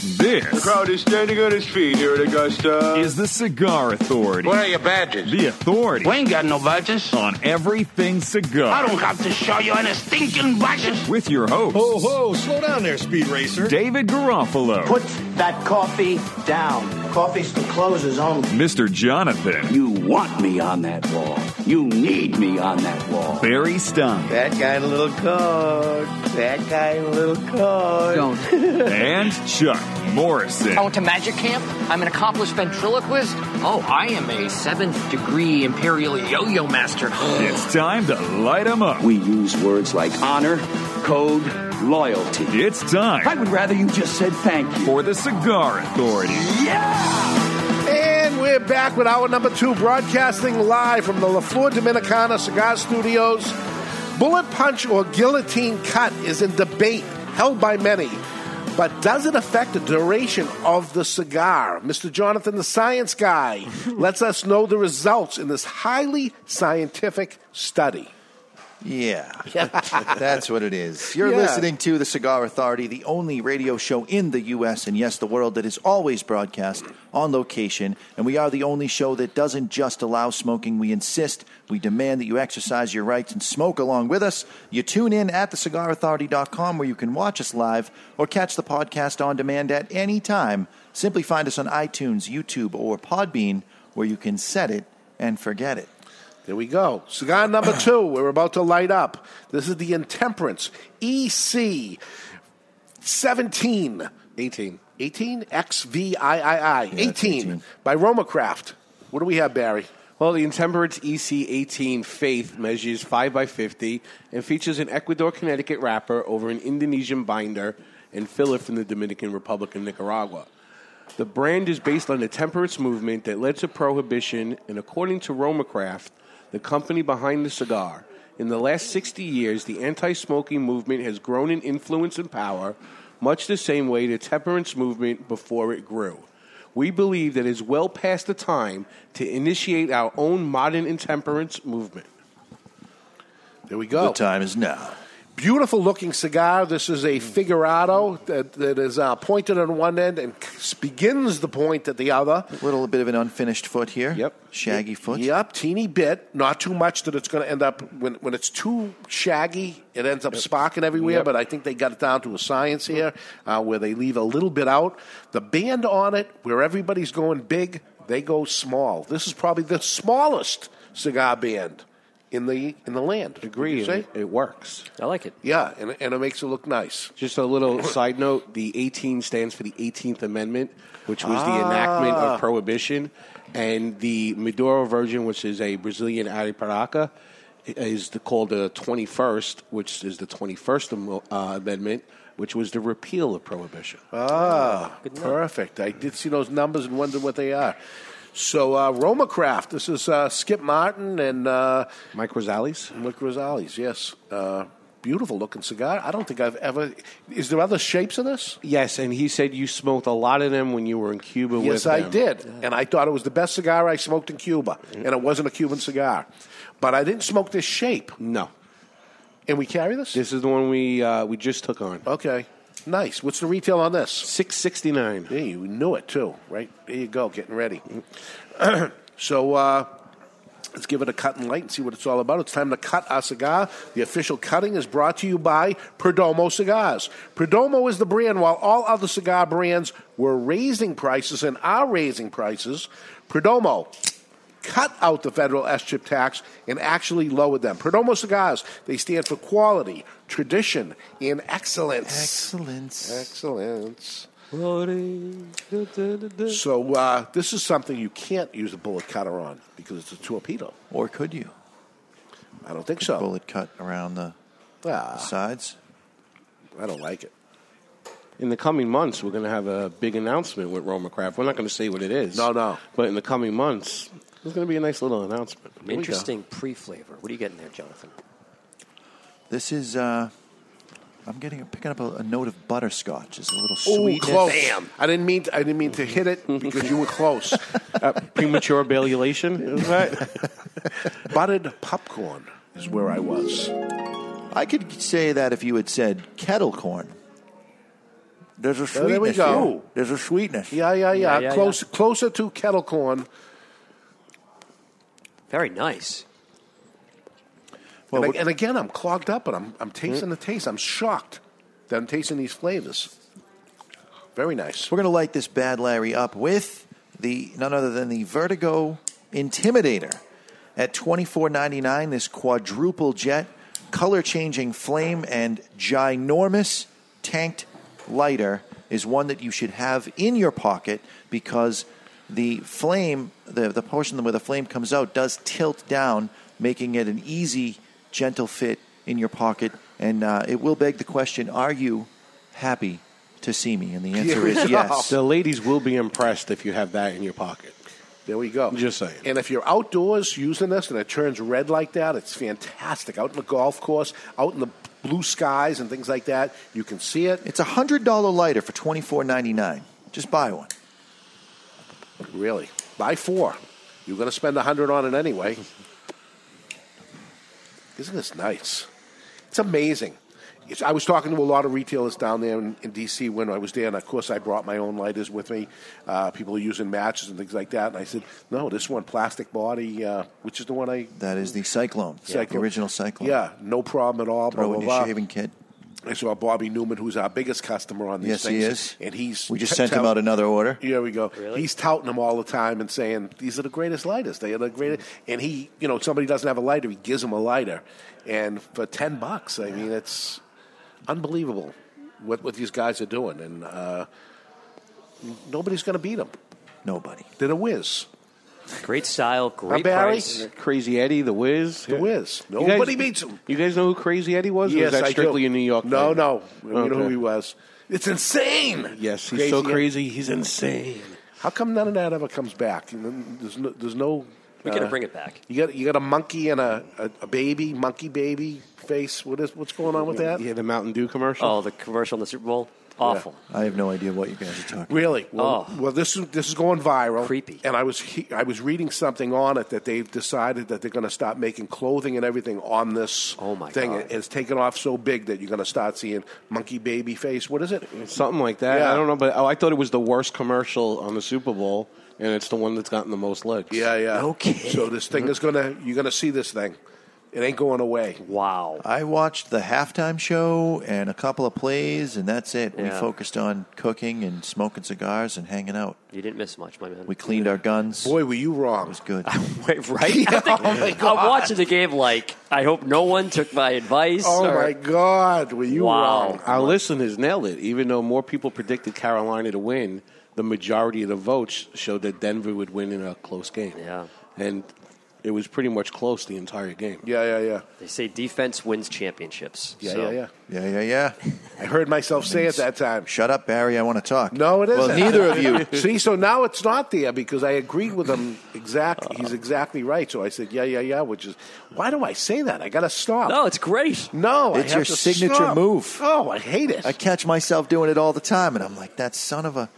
This The crowd is standing on its feet here at Augusta. is the Cigar Authority. What are your badges? The authority. We ain't got no badges. On everything cigar. I don't have to show you any stinking badges. With your host. Ho, ho, slow down there, Speed Racer. David Garofalo. Put that coffee down. Coffee's for closers only. Mr. Jonathan. You want me on that wall. You need me on that wall. Barry Stein. That guy in a little coat. That guy in a little coat. Don't. and Chuck Morrison. I went to magic camp. I'm an accomplished ventriloquist. Oh, I am a seventh degree imperial yo-yo master. It's time to light 'em up. We use words like honor, code, loyalty. It's time. I would rather you just said thank you. For the Cigar Authority. Yeah! And we're back with our number two, broadcasting live from the La Flor Dominicana Cigar Studios. Bullet punch or guillotine cut is in debate, held by many. But does it affect the duration of the cigar? Mr. Jonathan, the science guy, lets us know the results in this highly scientific study. Yeah, that's what it is. You're Yeah. listening to the Cigar Authority, the only radio show in the U.S. and yes, the world that is always broadcast on location. And we are the only show that doesn't just allow smoking. We insist, we demand that you exercise your rights and smoke along with us. You tune in at thecigarauthority.com where you can watch us live or catch the podcast on demand at any time. Simply find us on iTunes, YouTube, or Podbean where you can set it and forget it. There we go. Cigar number two, we're about to light up. This is the Intemperance EC 17. 18. 18? XVIII. 18 by Romacraft. What do we have, Barry? Well, the Intemperance EC18 Faith measures 5 by 50 and features an Ecuador, Connecticut wrapper over an Indonesian binder and filler from the Dominican Republic and Nicaragua. The brand is based on the temperance movement that led to prohibition, and according to Romacraft, the company behind the cigar, in the last 60 years, the anti smoking movement has grown in influence and power, much the same way the temperance movement before it grew. We believe that it is well past the time to initiate our own modern intemperance movement. There we go. The time is now. Beautiful looking cigar. This is a figurado that, that is uh, pointed on one end and begins the point at the other. A little bit of an unfinished foot here. Yep. Shaggy foot. Yep, teeny bit. Not too much that it's going to end up, when, when it's too shaggy, it ends up sparking everywhere. Yep. But I think they got it down to a science here uh, where they leave a little bit out. The band on it, where everybody's going big, they go small. This is probably the smallest cigar band in the in the land. Agree. You say? It, it works. I like it. Yeah, and, and it makes it look nice. Just a little side note the 18 stands for the 18th Amendment, which was the Ah. enactment of prohibition. And the Maduro version, which is a Brazilian Arapiraca, is the, called the 21st, which is the 21st uh, Amendment, which was the repeal of prohibition. Ah, perfect. I did see those numbers and wondered what they are. So, uh, Romacraft, this is uh, Skip Martin and uh, Mike Rosales. Mike Rosales, yes. Uh, beautiful looking cigar. I don't think I've ever. Is there other shapes of this? Yes, and he said you smoked a lot of them when you were in Cuba with Yes, I them. did, and I thought it was the best cigar I smoked in Cuba, and it wasn't a Cuban cigar. But I didn't smoke this shape. No. And we carry this? This is the one we uh, we just took on. Okay. Nice. What's the retail on this? Six sixty nine. Yeah, you knew it too, right? There you go, getting ready. so uh, let's give it a cut and light and see what it's all about. It's time to cut our cigar. The official cutting is brought to you by Perdomo Cigars. Perdomo is the brand. While all other cigar brands were raising prices and are raising prices, Perdomo cut out the federal SCHIP tax and actually lowered them. Perdomo cigars, they stand for quality, tradition, in excellence. Excellence. Excellence. So uh, this is something you can't use a bullet cutter on because it's a torpedo. Or could you? I don't think so. Bullet cut around the Ah, sides. I don't like it. In the coming months, we're going to have a big announcement with Roma Craft. We're not going to say what it is. No, no. But in the coming months, there's going to be a nice little announcement. Here we go. Interesting pre-flavor. What are you getting there, Jonathan? This is. Uh, I'm getting picking up a, a note of butterscotch. It's a little Oh, sweetness. close. I didn't mean. To, I didn't mean to hit it because you were close. Uh, premature balulation, is that? Buttered popcorn is where I was. I could say that if you had said kettle corn. There's a Oh, sweetness. there we go. here. There's a sweetness. Yeah, yeah, yeah. Yeah, yeah, Close, Closer to kettle corn. Very nice. Well, and, we're- and again, I'm clogged up, and I'm, I'm tasting the taste. I'm shocked that I'm tasting these flavors. Very nice. We're going to light this bad Larry up with the none other than the Vertigo Intimidator at twenty four ninety nine. This quadruple jet, color changing flame and ginormous tanked lighter is one that you should have in your pocket because the flame, the the portion where the flame comes out, does tilt down, making it an easy, gentle fit in your pocket. And uh, it will beg the question: Are you happy to see me? And the answer is yes. The ladies will be impressed if you have that in your pocket. There we go. Just saying. And if you're outdoors using this and it turns red like that, it's fantastic. Out in the golf course, out in the blue skies and things like that, you can see it. It's a hundred dollar lighter for twenty four ninety nine. Just buy one. Really, buy four. You're going to spend a hundred on it anyway. Isn't this nice? It's amazing. It's, I was talking to a lot of retailers down there in, in D.C. when I was there, and of course I brought my own lighters with me. Uh, people are using matches and things like that, and I said, "No, this one, plastic body, uh, which is the one I That is the Cyclone, the original Cyclone. Yeah, no problem at all. Throw blah, in blah, your blah. shaving kit. I saw Bobby Newman, who's our biggest customer on these Yes, he things. is. And he's We just t- sent him out another order. Here we go. Really? He's touting them all the time and saying these are the greatest lighters. They are the greatest. And he, you know, somebody doesn't have a lighter, he gives them a lighter, and for ten bucks, I mean, it's unbelievable what what these guys are doing, and uh, nobody's going to beat them. Nobody. They're a whiz. Great style, great Barry? price. Crazy Eddie, the Wiz. The Whiz. You Nobody guys- beats him. You guys know who Crazy Eddie was? Yes, or Yes, was that I strictly do. a New York No, thing? no, we know who he was. It's insane. Yes, he's Crazy so Eddie. crazy. He's insane. How come none of that ever comes back? There's no. There's no We gotta uh, bring it back. You got you got a monkey and a, a, a baby monkey baby face. What is what's going on with that? Yeah, the Mountain Dew commercial. Oh, the commercial in the Super Bowl. Awful. I have no idea what you guys are talking. About. Really? Well, Oh. well, this is this is going viral. Creepy. And I was he, I was reading something on it that they've decided that they're going to stop making clothing and everything on this Oh, my thing. God. It's taken off so big that you're going to start seeing monkey baby face. What is it? Something like that. Yeah. I don't know, but oh, I thought it was the worst commercial on the Super Bowl, and it's the one that's gotten the most legs. Yeah, yeah. Okay. So this thing is gonna you're gonna see this thing. It ain't going away. Wow. I watched the halftime show and a couple of plays, and that's it. We Yeah. focused on cooking and smoking cigars and hanging out. You didn't miss much, my man. We cleaned our guns. Boy, were you wrong. It was good. Wait, right? I think- Oh, my God. I'm watching the game like, I hope no one took my advice. Oh or- my God, were you Wow. wrong? Our listeners nailed it. Even though more people predicted Carolina to win, the majority of the votes showed that Denver would win in a close game. Yeah. And It was pretty much close the entire game. Yeah, yeah, yeah. They say defense wins championships. Yeah, So- yeah, yeah. Yeah, yeah, yeah. I heard myself say it that time. Shut up, Barry. I want to talk. No, it isn't. Well, neither of you. See, so now it's not there because I agreed with him. Exactly, he's exactly right. So I said, yeah, yeah, yeah. Which is why do I say that? I got to stop. No, it's great. No, I It's have your to signature stop. move. Oh, I hate it. I catch myself doing it all the time, and I'm like, that son of a.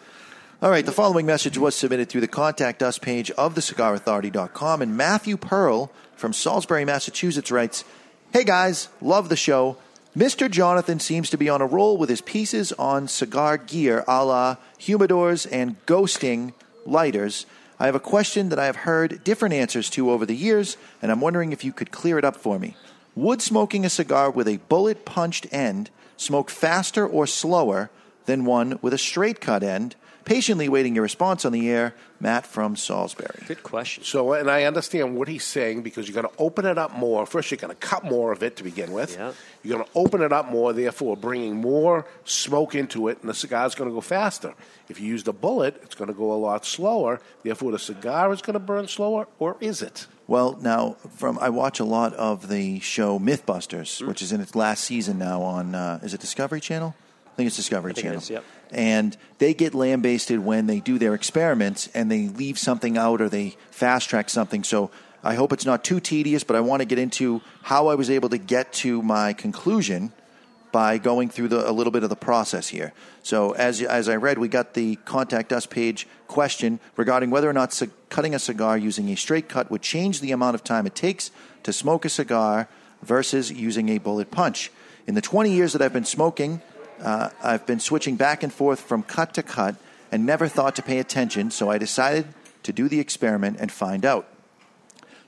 All right, the following message was submitted through the Contact Us page of thecigarauthority.com, and Matthew Pearl from Salisbury, Massachusetts writes Hey guys, love the show. Mr. Jonathan seems to be on a roll with his pieces on cigar gear a la humidors and ghosting lighters. I have a question that I have heard different answers to over the years, and I'm wondering if you could clear it up for me. Would smoking a cigar with a bullet punched end smoke faster or slower than one with a straight cut end? Patiently waiting your response on the air, Matt from Salisbury. Good question. So, and I understand what he's saying because you're going to open it up more. First, you're going to cut more of it to begin with. Yeah. You're going to open it up more, therefore bringing more smoke into it, and the cigar is going to go faster. If you use the bullet, it's going to go a lot slower. Therefore, the cigar is going to burn slower, or is it? Well, now from I watch a lot of the show MythBusters, which is in its last season now on uh, is it Discovery Channel? I think it's Discovery think Channel. is, yep. And they get lambasted when they do their experiments and they leave something out or they fast track something. So I hope it's not too tedious, but I want to get into how I was able to get to my conclusion by going through the, a little bit of the process here. So, as, as I read, we got the contact us page question regarding whether or not c- cutting a cigar using a straight cut would change the amount of time it takes to smoke a cigar versus using a bullet punch. In the 20 years that I've been smoking, uh, I've been switching back and forth from cut to cut and never thought to pay attention, so I decided to do the experiment and find out.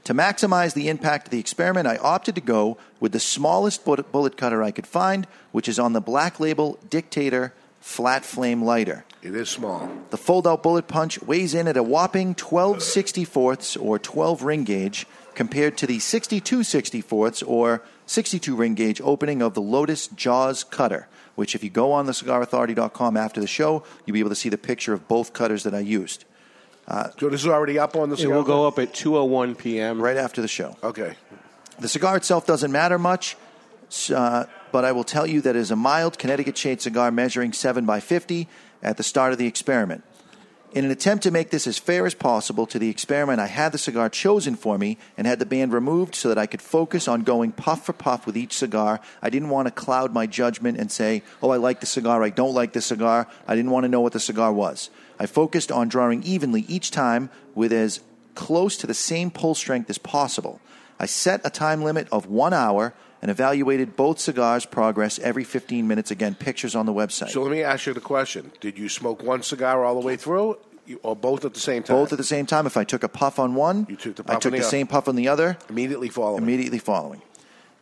To maximize the impact of the experiment, I opted to go with the smallest bullet bullet cutter I could find, which is on the black label Dictator flat flame lighter. It is small. The fold out bullet punch weighs in at a whopping 12 64ths or 12 ring gauge compared to the 62 64ths or 62 ring gauge opening of the Lotus Jaws cutter, which if you go on the cigarauthority.com after the show, you'll be able to see the picture of both cutters that I used. Uh, So this is already up on the It cigar. will go up at 2:01 p.m. right after the show. Okay. The cigar itself doesn't matter much, uh, but I will tell you that it is a mild Connecticut shade cigar measuring 7 by 50 at the start of the experiment. In an attempt to make this as fair as possible to the experiment, I had the cigar chosen for me and had the band removed so that I could focus on going puff for puff with each cigar. I didn't want to cloud my judgment and say, oh, I like the cigar, I don't like the cigar. I didn't want to know what the cigar was. I focused on drawing evenly each time with as close to the same pull strength as possible. I set a time limit of one hour and evaluated both cigars' progress every 15 minutes. Again, pictures on the website. So let me ask you the question: Did you smoke one cigar all the way through, or both at the same time? Both at the same time. If I took a puff on one, You took the I took the the same puff on the other. Immediately following. Immediately following.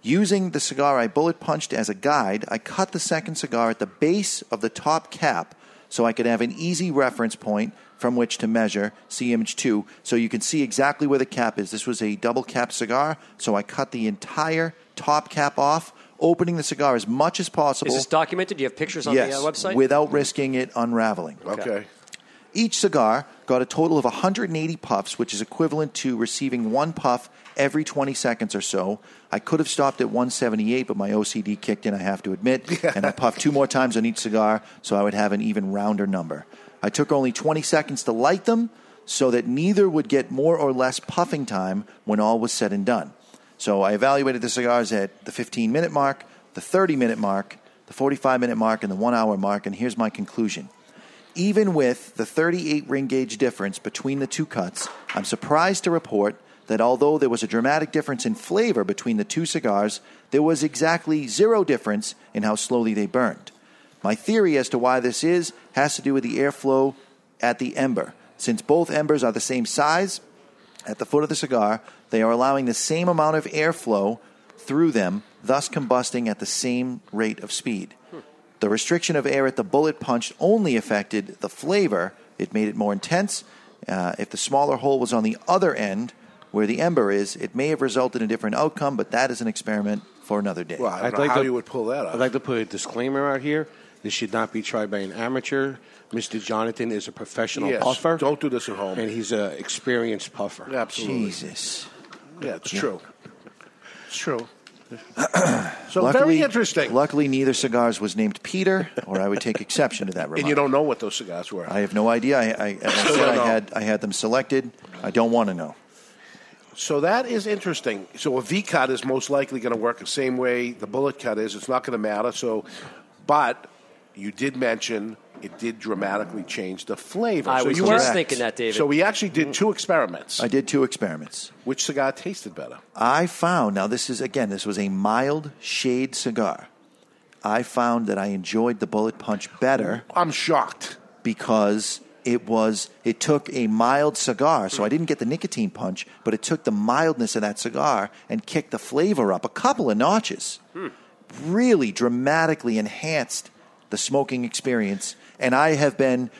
Using the cigar I bullet punched as a guide, I cut the second cigar at the base of the top cap so I could have an easy reference point from which to measure, see image two, so you can see exactly where the cap is. This was a double cap cigar, so I cut the entire top cap off, opening the cigar as much as possible. Is this documented? Do you have pictures on yes, the uh, website? without risking it unraveling. Okay. Each cigar got a total of 180 puffs, which is equivalent to receiving one puff every 20 seconds or so. I could have stopped at 178, but my OCD kicked in, I have to admit, and I puffed two more times on each cigar so I would have an even rounder number. I took only 20 seconds to light them so that neither would get more or less puffing time when all was said and done. So I evaluated the cigars at the 15 minute mark, the 30 minute mark, the 45 minute mark, and the one hour mark, and here's my conclusion. Even with the 38 ring gauge difference between the two cuts, I'm surprised to report that although there was a dramatic difference in flavor between the two cigars, there was exactly zero difference in how slowly they burned. My theory as to why this is has to do with the airflow at the ember. Since both embers are the same size, at the foot of the cigar, they are allowing the same amount of airflow through them, thus combusting at the same rate of speed. The restriction of air at the bullet punch only affected the flavor. It made it more intense. Uh, if the smaller hole was on the other end, where the ember is, it may have resulted in a different outcome, but that is an experiment for another day. Well, I don't know how you would pull that off. I'd like to put a disclaimer out here. This should not be tried by an amateur. Mr. Jonathan is a professional Yes, puffer. Don't do this at home. And he's an experienced puffer. Absolutely. Jesus. Yeah, it's true. It's true. so luckily, very interesting. Luckily, neither cigars was named Peter, or I would take exception to that remark. And you don't know what those cigars were. I have no idea. I, I, as I said. I had I had them selected. I don't want to know. So that is interesting. So a V cut is most likely going to work the same way the bullet cut is. It's not going to matter. So, but you did mention it did dramatically change the flavor. I so was you just were- thinking that, David. So we actually did two experiments. I did two experiments. Which cigar tasted better? I found now this is again this was a mild shade cigar. I found that I enjoyed the bullet punch better. I'm shocked because it was it took a mild cigar, so I didn't get the nicotine punch, but it took the mildness of that cigar and kicked the flavor up a couple of notches. Hmm. Really dramatically enhanced the smoking experience, and I have been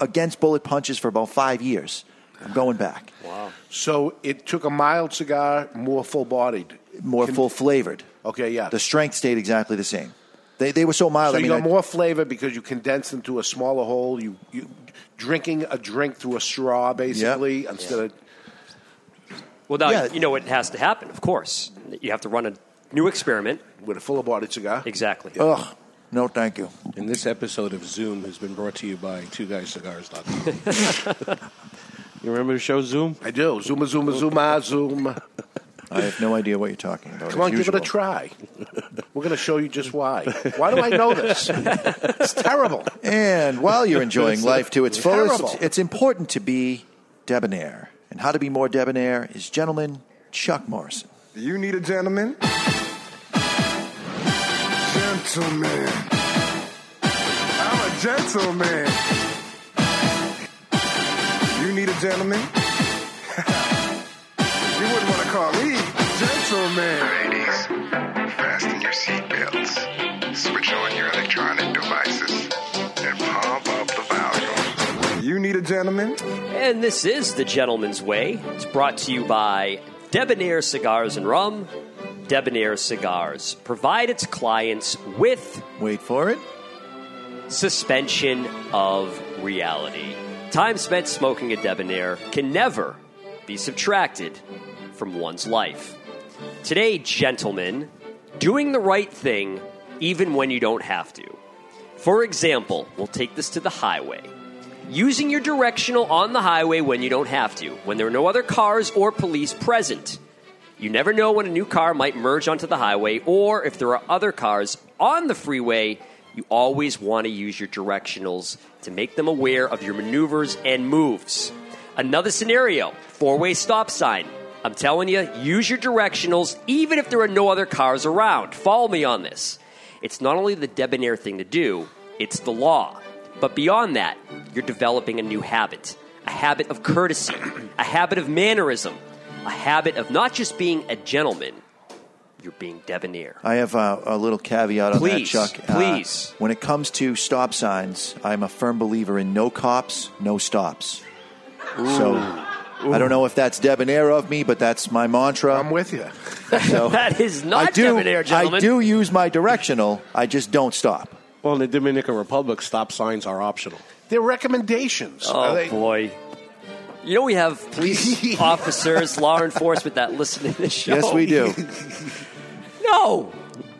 against bullet punches for about five years. I'm going back. Wow. So it took a mild cigar, more full bodied. More full flavored. Okay, yeah. The strength stayed exactly the same. They, they were so mild. So I you got I- more flavor because you condensed into a smaller hole. You, you drinking a drink through a straw, basically, instead of Well, now you know what has to happen. Of course, you have to run a new experiment with a full bodied cigar. Exactly. Ugh, no, thank you. And this episode of Zoom has been brought to you by Two Guys Cigars.com. you remember the show Zoom? I do. Zuma, Zoom, Zuma, ah, Zoom. I have no idea what you're talking about. Come as on, give it a try. We're going to show you just why. Why do I know this? It's terrible. And while you're enjoying life to its fullest, Terrible. it's important to be debonair. And how to be more debonair is gentleman Chuck Morrison. Do you need a gentleman? Gentleman. I'm a gentleman. You need a gentleman? you wouldn't want to call me gentleman. Ladies, fasten your seatbelts, switch on your electronic devices, and pump up the volume. You need a gentleman? And this is The Gentleman's Way. It's brought to you by Debonair Cigars and Rum. Debonair Cigars provide its clients with. Wait for it. Suspension of reality. Time spent smoking a debonair can never be subtracted from one's life. Today, gentlemen, doing the right thing even when you don't have to. For example, we'll take this to the highway. Using your directional on the highway when you don't have to, when there are no other cars or police present. You never know when a new car might merge onto the highway, or if there are other cars on the freeway, you always want to use your directionals to make them aware of your maneuvers and moves. Another scenario four way stop sign. I'm telling you, use your directionals even if there are no other cars around. Follow me on this. It's not only the debonair thing to do, it's the law. But beyond that, you're developing a new habit a habit of courtesy, a habit of mannerism, a habit of not just being a gentleman, you're being debonair. I have a, a little caveat on Please, that, Chuck. Uh, please. when it comes to stop signs, I'm a firm believer in no cops, no stops. So I don't know if that's debonair of me, but that's my mantra. I'm with you. So that is not I do, debonair, gentlemen. I do use my directional. I just don't stop. Well, in the Dominican Republic, stop signs are optional. They're recommendations. Oh, Are they- boy. You know, we have police officers, law enforcement that listen to this show. Yes, we do. No,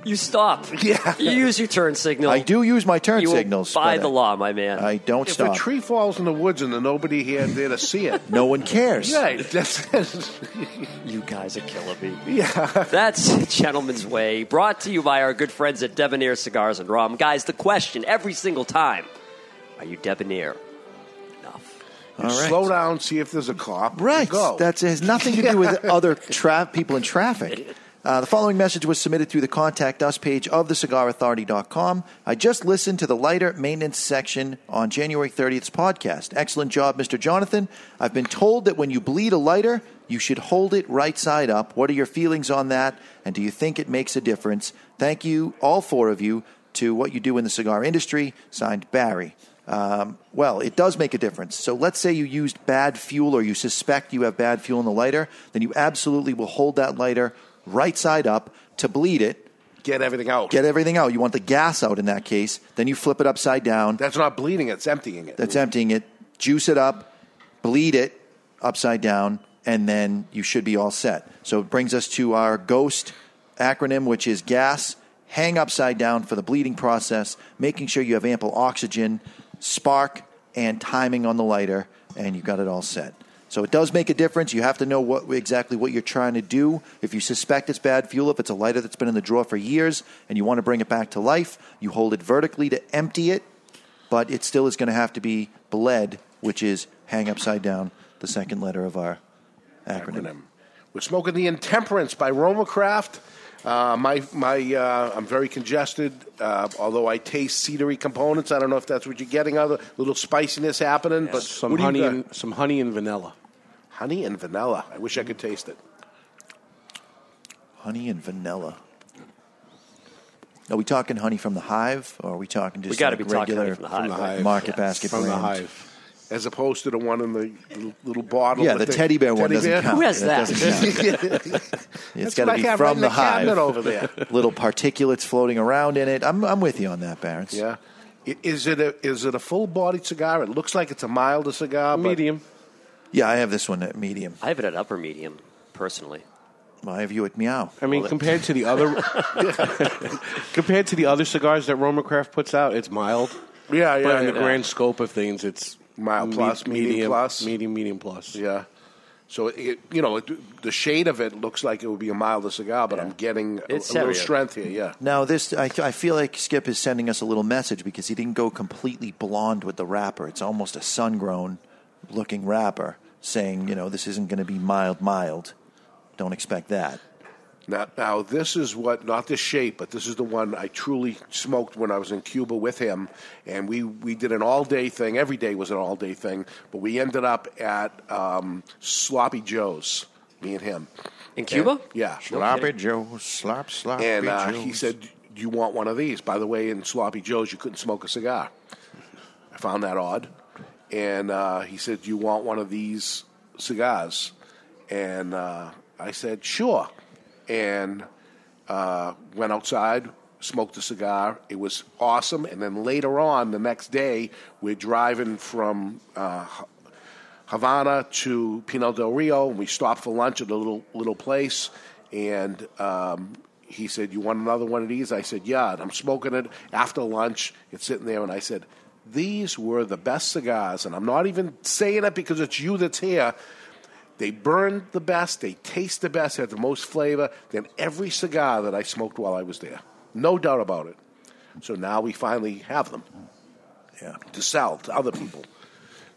you stop. Yeah. You use your turn signal. I do use my turn you signals. By the law, my man. I don't if stop. a tree falls in the woods and there's nobody here there to see it, no one cares. Yeah, that's, you guys are killing me. Yeah. That's Gentleman's Way, brought to you by our good friends at Debonair Cigars and Rum. Guys, the question every single time are you debonair? All right. slow down, see if there's a cop. Right. Go. That has nothing to do with other tra- people in traffic. Uh, the following message was submitted through the Contact Us page of thecigarauthority.com. I just listened to the lighter maintenance section on January 30th's podcast. Excellent job, Mr. Jonathan. I've been told that when you bleed a lighter, you should hold it right side up. What are your feelings on that? And do you think it makes a difference? Thank you, all four of you, to what you do in the cigar industry. Signed, Barry. Um, well, it does make a difference. So let's say you used bad fuel or you suspect you have bad fuel in the lighter, then you absolutely will hold that lighter right side up to bleed it. Get everything out. Get everything out. You want the gas out in that case. Then you flip it upside down. That's not bleeding, it's emptying it. That's emptying it. Juice it up, bleed it upside down, and then you should be all set. So it brings us to our GHOST acronym, which is gas, hang upside down for the bleeding process, making sure you have ample oxygen, spark, and timing on the lighter, and you've got it all set. So it does make a difference. You have to know what exactly what you're trying to do. If you suspect it's bad fuel, if it's a lighter that's been in the drawer for years and you want to bring it back to life, you hold it vertically to empty it, but it still is going to have to be bled, which is hang upside down, the second letter of our acronym. We're smoking the Intemperance by Roma Craft. Uh, my my, uh, I'm very congested. Uh, although I taste cedary components, I don't know if that's what you're getting. Other little spiciness happening, but some what do you honey and some honey and vanilla. honey and vanilla. I wish I could taste it. Honey and vanilla. Are we talking honey from the hive, or are we talking just We gotta like be talking regular honey from the hive, From the hive. market Yes. basket From the brand? hive. As opposed to the one in the little, little bottle. Yeah, with the teddy bear one teddy doesn't bear? count. Who has That that? doesn't count. That's It's got what to I be have right from in the, the hive. cabinet over there. Little particulates floating around in it. I'm, I'm with you on that, Barons. Yeah. Is it a is it a full bodied cigar? It looks like it's a milder cigar. but- Medium. Yeah, I have this one at medium. I have it at upper medium, personally. Well, I have you at meow. I mean, compared to the other, compared to the other cigars that Roma Craft puts out, it's mild. Yeah, yeah, But in yeah. the grand scope of things, it's Mild me- plus, medium plus. medium, medium plus. Yeah. So it, you know, it, the shade of it looks like it would be a milder cigar, but I'm getting a, a little strength here. Yeah. Now, this I, I feel like Skip is sending us a little message because he didn't go completely blonde with the wrapper. It's almost a sun-grown looking wrapper, saying, you know, this isn't going to be mild, mild. Don't expect that. Now, now this is what not the shape, but this is the one I truly smoked when I was in Cuba with him, and we we did an all day thing. Every day was an all day thing, but we ended up at um, Sloppy Joe's. Me and him in Cuba. yeah, Sloppy Joe's, slop, sloppy and uh, Joes. he said, "Do you want one of these?" By the way, in Sloppy Joe's, you couldn't smoke a cigar. I found that odd, and uh, he said, "Do you want one of these cigars?" And uh, I said, "Sure." And uh, went outside, smoked a cigar. It was awesome. And then later on, the next day, we're driving from uh, Havana to Pinar del Rio, and we stopped for lunch at a little little place. And um, he said, "You want another one of these?" I said, "Yeah." And I'm smoking it after lunch. It's sitting there, and I said, "These were the best cigars." And I'm not even saying it because it's you that's here. They burn the best. They taste the best. they Have the most flavor than every cigar that I smoked while I was there. No doubt about it. So now we finally have them. Yeah. To sell to other people.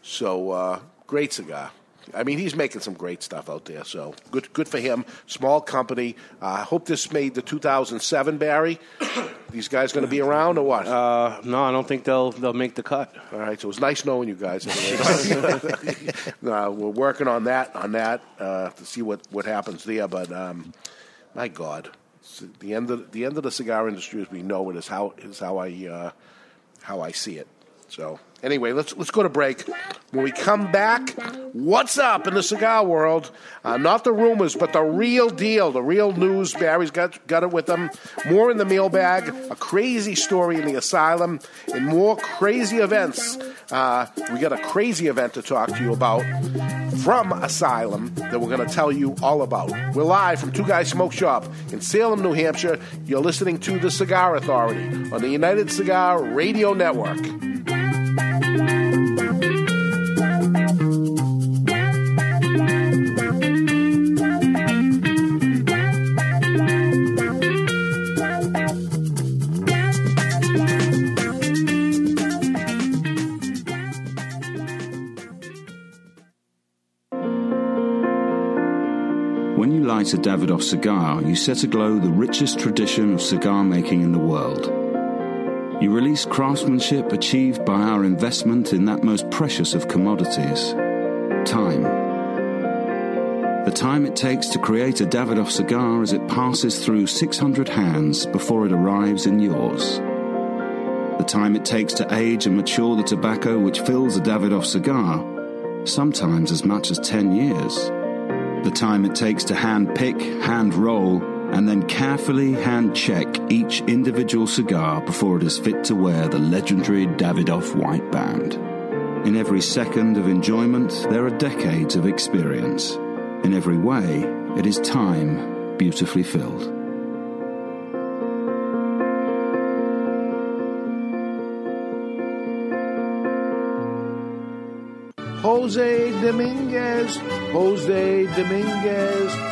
So uh, great cigar. I mean, he's making some great stuff out there. So good, good for him. Small company. Uh, I hope this made the 2007 Barry. These guys going to be around or what? Uh, no, I don't think they'll they'll make the cut. All right, so it was nice knowing you guys. No, we're working on that on that uh, to see what, what happens there. But um, my God, the end of the end of the cigar industry as we know it is how is how I uh, how I see it. So anyway, let's let's go to break. When we come back, what's up in the cigar world? Uh, not the rumors, but the real deal, the real news. Barry's got got it with him. More in the mailbag, a crazy story in the asylum, and more crazy events. Uh, we got a crazy event to talk to you about from Asylum that we're going to tell you all about. We're live from Two Guys Smoke Shop in Salem, New Hampshire. You're listening to the Cigar Authority on the United Cigar Radio Network. When you light a Davidoff cigar, you set aglow the richest tradition of cigar making in the world. You release craftsmanship achieved by our investment in that most precious of commodities time. The time it takes to create a Davidoff cigar as it passes through 600 hands before it arrives in yours. The time it takes to age and mature the tobacco which fills a Davidoff cigar, sometimes as much as 10 years the time it takes to hand pick, hand roll, and then carefully hand check each individual cigar before it is fit to wear the legendary Davidoff white band. In every second of enjoyment, there are decades of experience. In every way, it is time beautifully filled. Jose Dominguez, Jose Dominguez,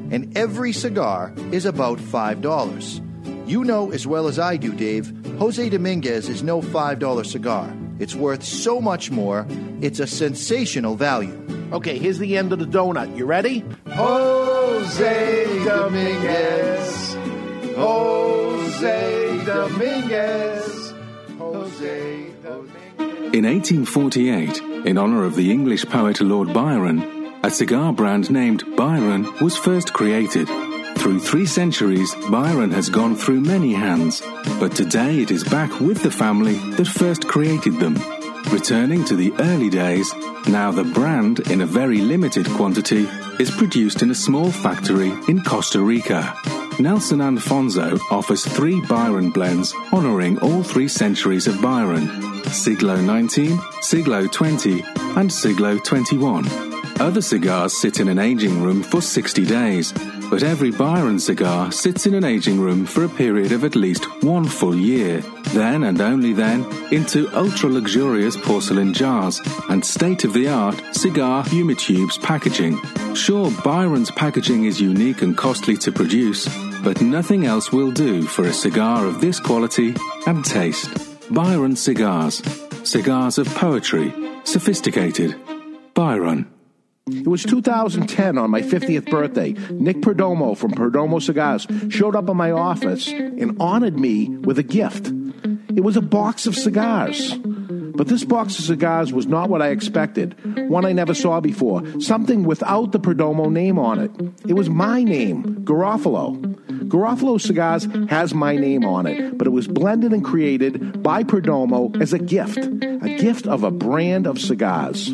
And every cigar is about $5. You know as well as I do, Dave, Jose Dominguez is no $5 cigar. It's worth so much more, it's a sensational value. Okay, here's the end of the donut. You ready? Jose Dominguez. Jose Dominguez. Jose Dominguez. In 1848, in honor of the English poet Lord Byron, a cigar brand named Byron was first created. Through three centuries, Byron has gone through many hands, but today it is back with the family that first created them. Returning to the early days, now the brand, in a very limited quantity, is produced in a small factory in Costa Rica. Nelson Alfonso offers three Byron blends honoring all three centuries of Byron Siglo 19, Siglo 20, and Siglo 21. Other cigars sit in an aging room for 60 days, but every Byron cigar sits in an aging room for a period of at least one full year. Then and only then into ultra luxurious porcelain jars and state of the art cigar humitubes packaging. Sure, Byron's packaging is unique and costly to produce, but nothing else will do for a cigar of this quality and taste. Byron Cigars. Cigars of poetry. Sophisticated. Byron. It was 2010 on my 50th birthday. Nick Perdomo from Perdomo Cigars showed up in my office and honored me with a gift. It was a box of cigars. But this box of cigars was not what I expected. One I never saw before. Something without the Perdomo name on it. It was my name, Garofalo. Garofalo Cigars has my name on it, but it was blended and created by Perdomo as a gift. A gift of a brand of cigars.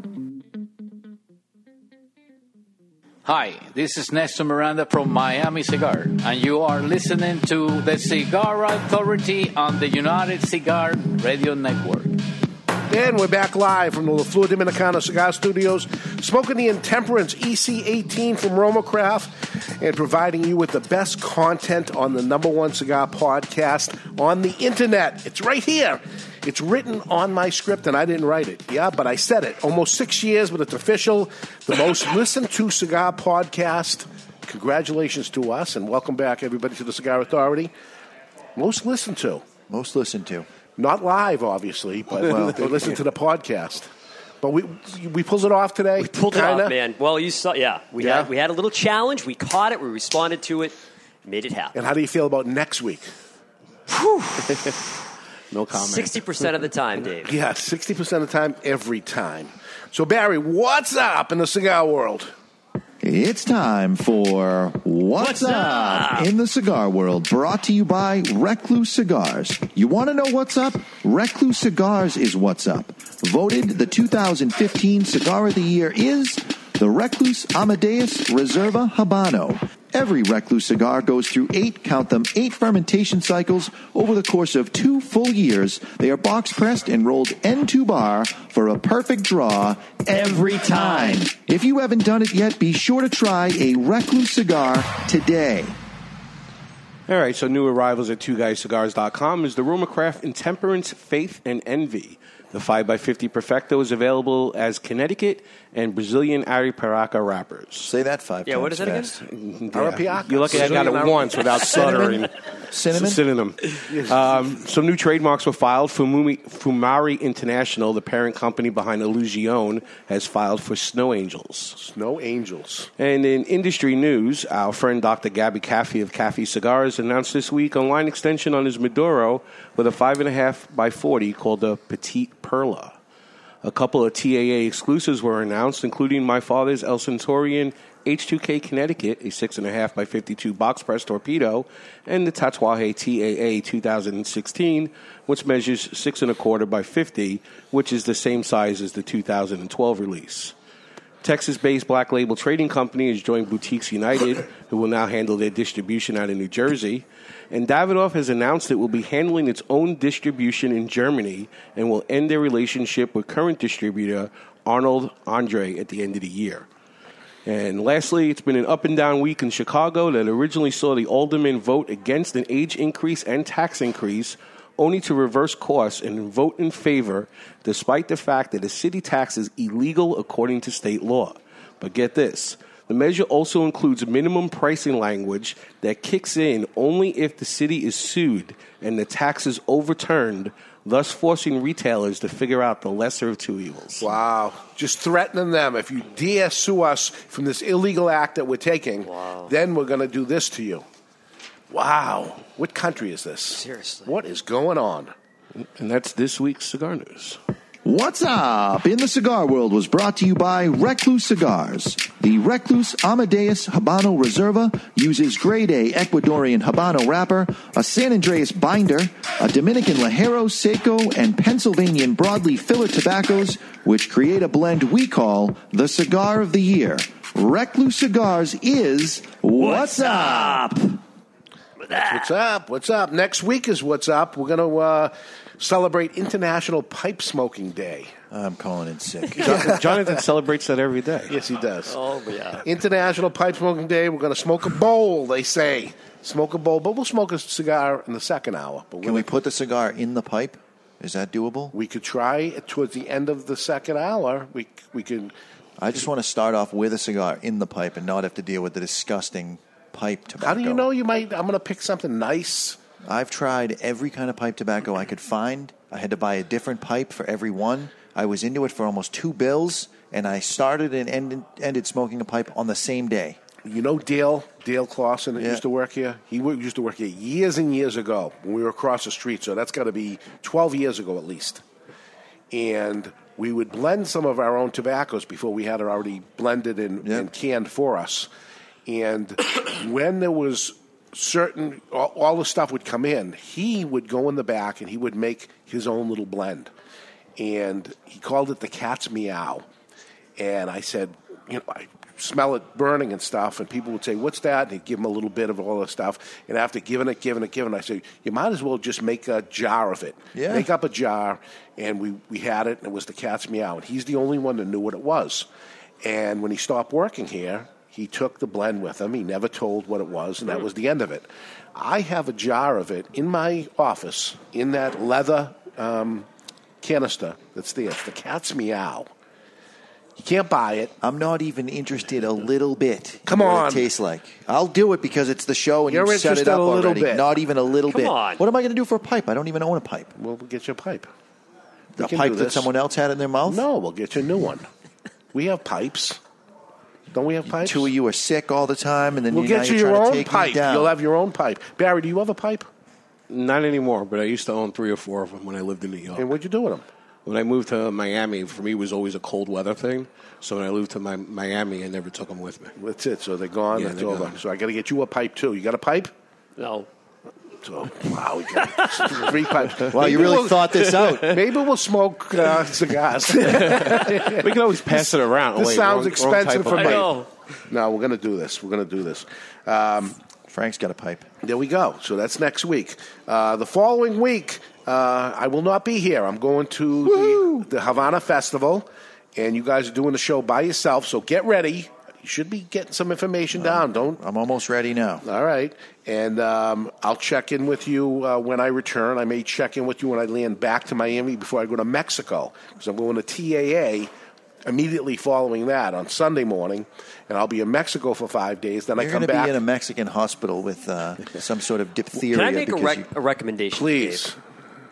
Hi, this is Nestor Miranda from Miami Cigar, and you are listening to the Cigar Authority on the United Cigar Radio Network. And we're back live from the La Flor Dominicana Cigar Studios, smoking the Intemperance EC18 from Roma Craft, and providing you with the best content on the number one cigar podcast on the internet. It's right here. It's written on my script, and I didn't write it. Yeah, but I said it. Almost six years, but it's official. The most listened to cigar podcast. Congratulations to us, and welcome back, everybody, to the Cigar Authority. Most listened to. Most listened to. Not live, obviously, but well, they listen to the podcast. But we we pulled it off today. We Pulled it off, man. Well, you saw, yeah. We Yeah? had we had a little challenge. We caught it. We responded to it. Made it happen. And how do you feel about next week? no comment. Sixty percent of the time, Dave. Yeah, sixty percent of the time, every time. So Barry, what's up in the cigar world? It's time for What's, What's up? Up? in the Cigar World, brought to you by Recluse Cigars. You want to know what's up? Recluse Cigars is what's up. Voted the 2015 Cigar of the Year is the Recluse Amadeus Reserva Habano. Every Recluse cigar goes through eight, count them, eight fermentation cycles over the course of two full years. They are box pressed and rolled entubado for a perfect draw every time. If you haven't done it yet, be sure to try a Recluse cigar today. All right, so new arrivals at twoguyscigars.com is the Roma Craft Intemperance, Faith, and Envy. The 5x50 Perfecto is available as Connecticut and Brazilian Arapiraca wrappers. Say that five Yeah, what is that again? Arapiraca. You're lucky I got it once without stuttering. Cinnamon? Synonym. Um, some new trademarks were filed. Fumumi, Fumari International, the parent company behind Illusion, has filed for Snow Angels. Snow Angels. And in industry news, our friend Dr. Gabby Caffey of Caffey Cigars announced this week a line extension on his Maduro with a 5.5 by 40 called the Petite Perla. A couple of TAA exclusives were announced, including my father's El Centurion H2K Connecticut, a 6.5 by 52 box press torpedo, and the Tatuaje TAA 2016, which measures 6 and a quarter by 50, which is the same size as the 2012 release. Texas based Black Label Trading Company has joined Boutiques United, who will now handle their distribution out of New Jersey. And Davidoff has announced it will be handling its own distribution in Germany and will end their relationship with current distributor Arnold Andre at the end of the year. And lastly, it's been an up and down week in Chicago that originally saw the aldermen vote against an age increase and tax increase, only to reverse course and vote in favor, despite the fact that the city tax is illegal according to state law. But get this the measure also includes minimum pricing language that kicks in only if the city is sued and the tax is overturned, thus forcing retailers to figure out the lesser of two evils. Wow. Just threatening them. If you dare sue us from this illegal act that we're taking, then we're going to do this to you. Wow. What country is this? Seriously. What is going on? And that's this week's cigar news. What's up in the cigar world was brought to you by Recluse Cigars. The Recluse Amadeus Habano Reserva uses grade A Ecuadorian Habano wrapper, a San Andreas binder, a Dominican Ligero Seco, and Pennsylvanian broadleaf filler tobaccos, which create a blend we call the Cigar of the Year. Recluse Cigars is What's Up? What's up? What's up? Next week is What's Up. We're going to uh, celebrate International Pipe Smoking Day. I'm calling in sick. Jonathan, Jonathan celebrates that every day. Yes, he does. Oh, yeah. International Pipe Smoking Day. We're going to smoke a bowl, they say. Smoke a bowl, but we'll smoke a cigar in the second hour. But Can we put the cigar in the pipe? Is that doable? We could try it towards the end of the second hour. We we could. I just want to start off with a cigar in the pipe and not have to deal with the disgusting pipe tobacco. How do you know you might? I'm going to pick something nice. I've tried every kind of pipe tobacco I could find. I had to buy a different pipe for every one. I was into it for almost two bills, and I started and ended, ended smoking a pipe on the same day. You know Dale Dale Clausen that Yeah. used to work here. He used to work here years and years ago when we were across the street. So that's got to be 12 years ago at least. And we would blend some of our own tobaccos before we had it already blended and, and canned for us. And when there was certain all, all the stuff would come in, he would go in the back and he would make his own little blend. And he called it the cat's meow. And I said, you know, I smell it burning and stuff. And people would say, what's that? And he'd give them a little bit of all the stuff. And after giving it, giving it, giving it, I said, you might as well just make a jar of it. Yeah. Make up a jar. And we, we had it, and it was the cat's meow. And he's the only one that knew what it was. And when he stopped working here, he took the blend with him. He never told what it was, and that was the end of it. I have a jar of it in my office in that leather um, canister that's there. It's the cat's meow. You can't buy it. I'm not even interested a little bit. in Come what on. it tastes like. I'll do it because it's the show and You're you set it interested up a little already. bit. Not even a little Come bit. on. What am I going to do for a pipe? I don't even own a pipe. Well, we'll get you a pipe. We A can pipe do that this. someone else had in their mouth? No, we'll get you a new one. We have pipes. Don't we have pipes? Two of you are sick all the time, and then We'll you, now get you you're your trying to own take me pipe. down. You'll have your own pipe. Barry, do you have a pipe? Not anymore, but I used to own three or four of them when I lived in New York. And what'd you do with them? When I moved to Miami, for me, it was always a cold weather thing. So when I moved to my, Miami, I never took them with me. That's it. So they're gone. Yeah, That's they're over. gone. So I got to get you a pipe too. You got a pipe? No. So wow, we got three pipes. Wow, you really we'll- thought this out. Maybe we'll smoke uh, cigars. we can always pass it around. This Wait, sounds wrong- wrong expensive type for me. no, we're going to do this. We're going to do this. Um, Frank's got a pipe. There we go. So that's next week. Uh, the following week, uh, I will not be here. I'm going to the, the Havana Festival, and you guys are doing the show by yourself. So get ready. You should be getting some information down. Don't. I'm almost ready now. All right, and um, I'll check in with you uh, when I return. I may check in with you when I land back to Miami before I go to Mexico because I'm going to TAA immediately following that on Sunday morning, and I'll be in Mexico for five days. Then You're I come back. be in a Mexican hospital with uh, some sort of diphtheria. Can I make a, rec- you- a recommendation? Please. Dave?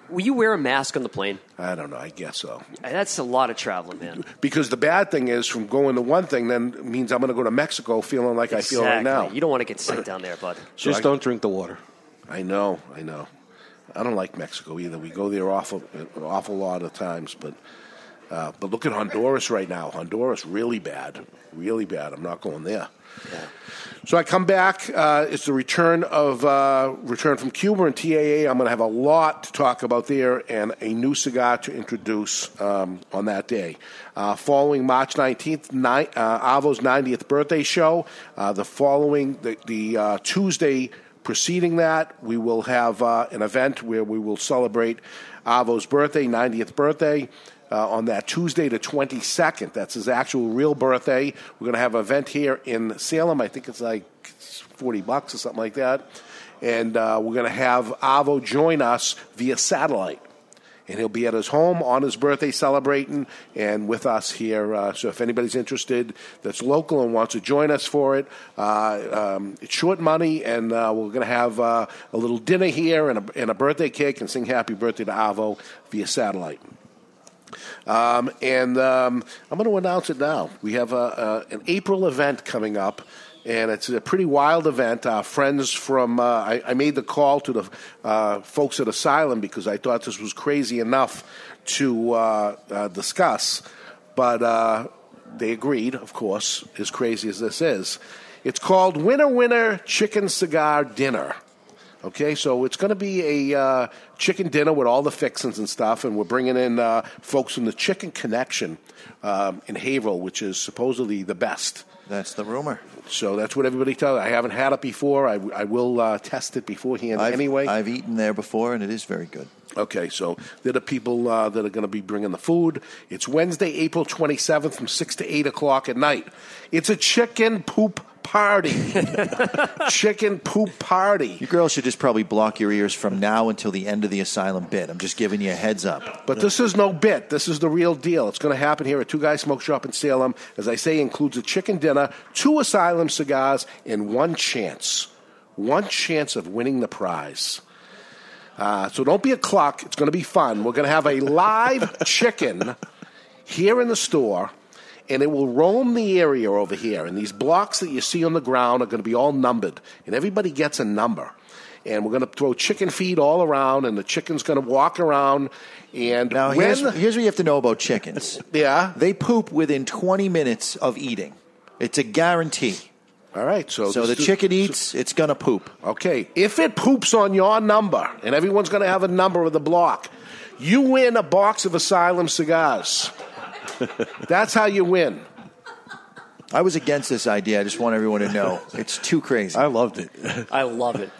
Will you wear a mask on the plane? I don't know. I guess so. That's a lot of traveling, man. Because the bad thing is, from going to one thing, then means I'm going to go to Mexico feeling like I feel right now. You don't want to get sick down there, bud. So Just I- don't drink the water. I know, I know. I don't like Mexico either. We go there awful, awful lot of times, but uh, but look at Honduras right now. Honduras really bad, really bad. I'm not going there. So I come back. Uh, it's the return of uh, return from Cuba and TAA. I'm going to have a lot to talk about there and a new cigar to introduce um, on that day. Uh, following March 19th, ni- uh, Avo's 90th birthday show. Uh, the following the, the uh, Tuesday preceding that, we will have an event where we will celebrate Avo's birthday, 90th birthday. Uh, on that Tuesday, the 22nd. That's his actual real birthday. We're going to have an event here in Salem. I think it's like 40 bucks or something like that. And uh, we're going to have Avo join us via satellite. And he'll be at his home on his birthday celebrating and with us here. Uh, so if anybody's interested that's local and wants to join us for it, uh, um, it's short money, and uh, we're going to have uh, a little dinner here and a, and a birthday cake and sing happy birthday to Avo via satellite. Um, and um, I'm going to announce it now. We have a, a, an April event coming up, and it's a pretty wild event. Our friends from, uh, I, I made the call to the uh, folks at Asylum because I thought this was crazy enough to uh, uh, discuss, but uh, they agreed, of course, as crazy as this is. It's called Winner Winner Chicken Cigar Dinner. Okay, so it's going to be a uh, chicken dinner with all the fixings and stuff, and we're bringing in uh, folks from the Chicken Connection um, in Haverhill, which is supposedly the best. That's the rumor. So that's what everybody tells. I haven't had it before. I, I will uh, test it beforehand I've, anyway. I've eaten there before, and it is very good. Okay, so they're the people uh, that are going to be bringing the food. It's Wednesday, April 27th from 6 to 8 o'clock at night. It's a chicken poop party. chicken poop party. You girls should just probably block your ears from now until the end of the asylum bit. I'm just giving you a heads up. But this is no bit. This is the real deal. It's going to happen here at Two Guys Smoke Shop in Salem. As I say, includes a chicken dinner, two asylum cigars, and one chance. One chance of winning the prize. Uh, so don't be a cluck. It's going to be fun. We're going to have a live chicken here in the store, and it will roam the area over here. And these blocks that you see on the ground are going to be all numbered, and everybody gets a number. And we're going to throw chicken feed all around, and the chicken's going to walk around. And Now, when, here's, here's what you have to know about chickens. yeah, They poop within 20 minutes of eating. It's a guarantee. All right, so So the chicken eats, it's going to poop. Okay, if it poops on your number, and everyone's going to have a number of the block, you win a box of Asylum cigars. That's how you win. I was against this idea. I just want everyone to know it's too crazy. I loved it. I love it.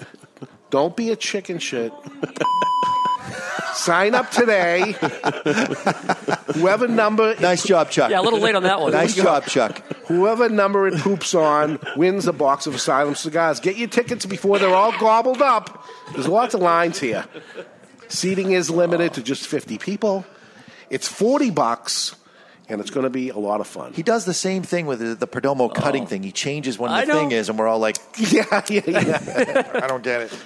Don't be a chicken shit. Sign up today. Whoever number Nice job, Chuck. Yeah, a little late on that one. Nice job, Chuck. Whoever number it poops on wins a box of Asylum cigars. Get your tickets before they're all gobbled up. There's lots of lines here. Seating is limited to just 50 people. It's 40 bucks, and it's going to be a lot of fun. He does the same thing with the, the Perdomo cutting thing. He changes when I the know. thing is, and we're all like, yeah, yeah, yeah. I don't get it.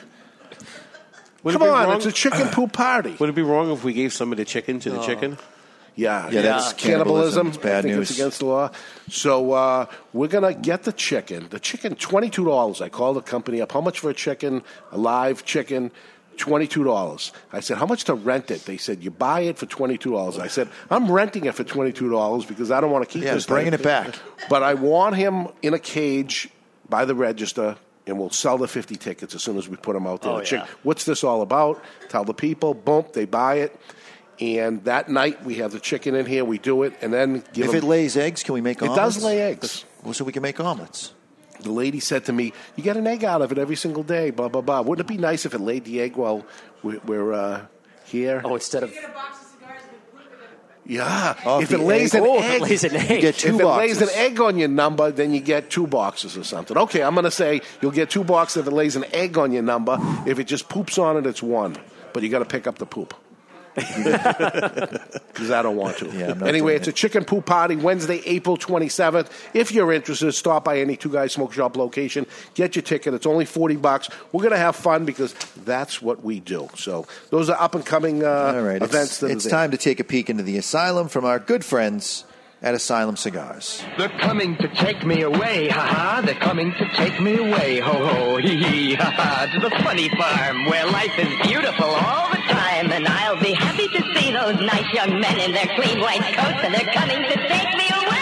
Would Come be on, wrong- it's a chicken poop party. Would it be wrong if we gave some of the chicken to the Oh. chicken? Yeah, Yeah, that's cannibalism. It's bad I think news. It's against the law. So uh, we're gonna get the chicken. The chicken, twenty two dollars. I called the company up. How much for a chicken? A live chicken. Twenty-two dollars. I said, "How much to rent it?" They said, "You buy it for twenty-two dollars." I said, "I'm renting it for twenty-two dollars because I don't want to keep Yeah, this." bringing thing. it back. But I want him in a cage by the register, and we'll sell the fifty tickets as soon as we put them out there. Oh, The chick- yeah. What's this all about? Tell the people. Boom, they buy it. And that night we have the chicken in here. We do it, and then give If them- it lays eggs, can we make It omelets? does lay eggs. Well, so we can make omelets. The lady said to me, "You get an egg out of it every single day." Blah blah blah. Wouldn't it be nice if it laid the egg while we're, we're uh, here? Oh, instead of Yeah. Oh, if the it lays egg- an Oh, egg, it lays an egg. You get two if it lays an egg on your number, then you get two boxes or something. Okay, I'm going to say you'll get two boxes if it lays an egg on your number. If it just poops on it, it's one. But you got to pick up the poop. Because I don't want to. Yeah, anyway, it's it. a chicken poop party Wednesday, April 27th. If you're interested, stop by any Two Guys Smoke Shop location. Get your ticket. It's only 40 bucks. We're going to have fun because that's what we do. So those are up and coming uh, All right, events. it's, that it's time to take a peek into the asylum from our good friends at Asylum Cigars. They're coming to take me away, ha ha. They're coming to take me away, ho ho, hee hee, ha ha. To the funny farm where life is beautiful all the I'll be happy to see those nice young men in their clean white coats. And they're coming to take me away.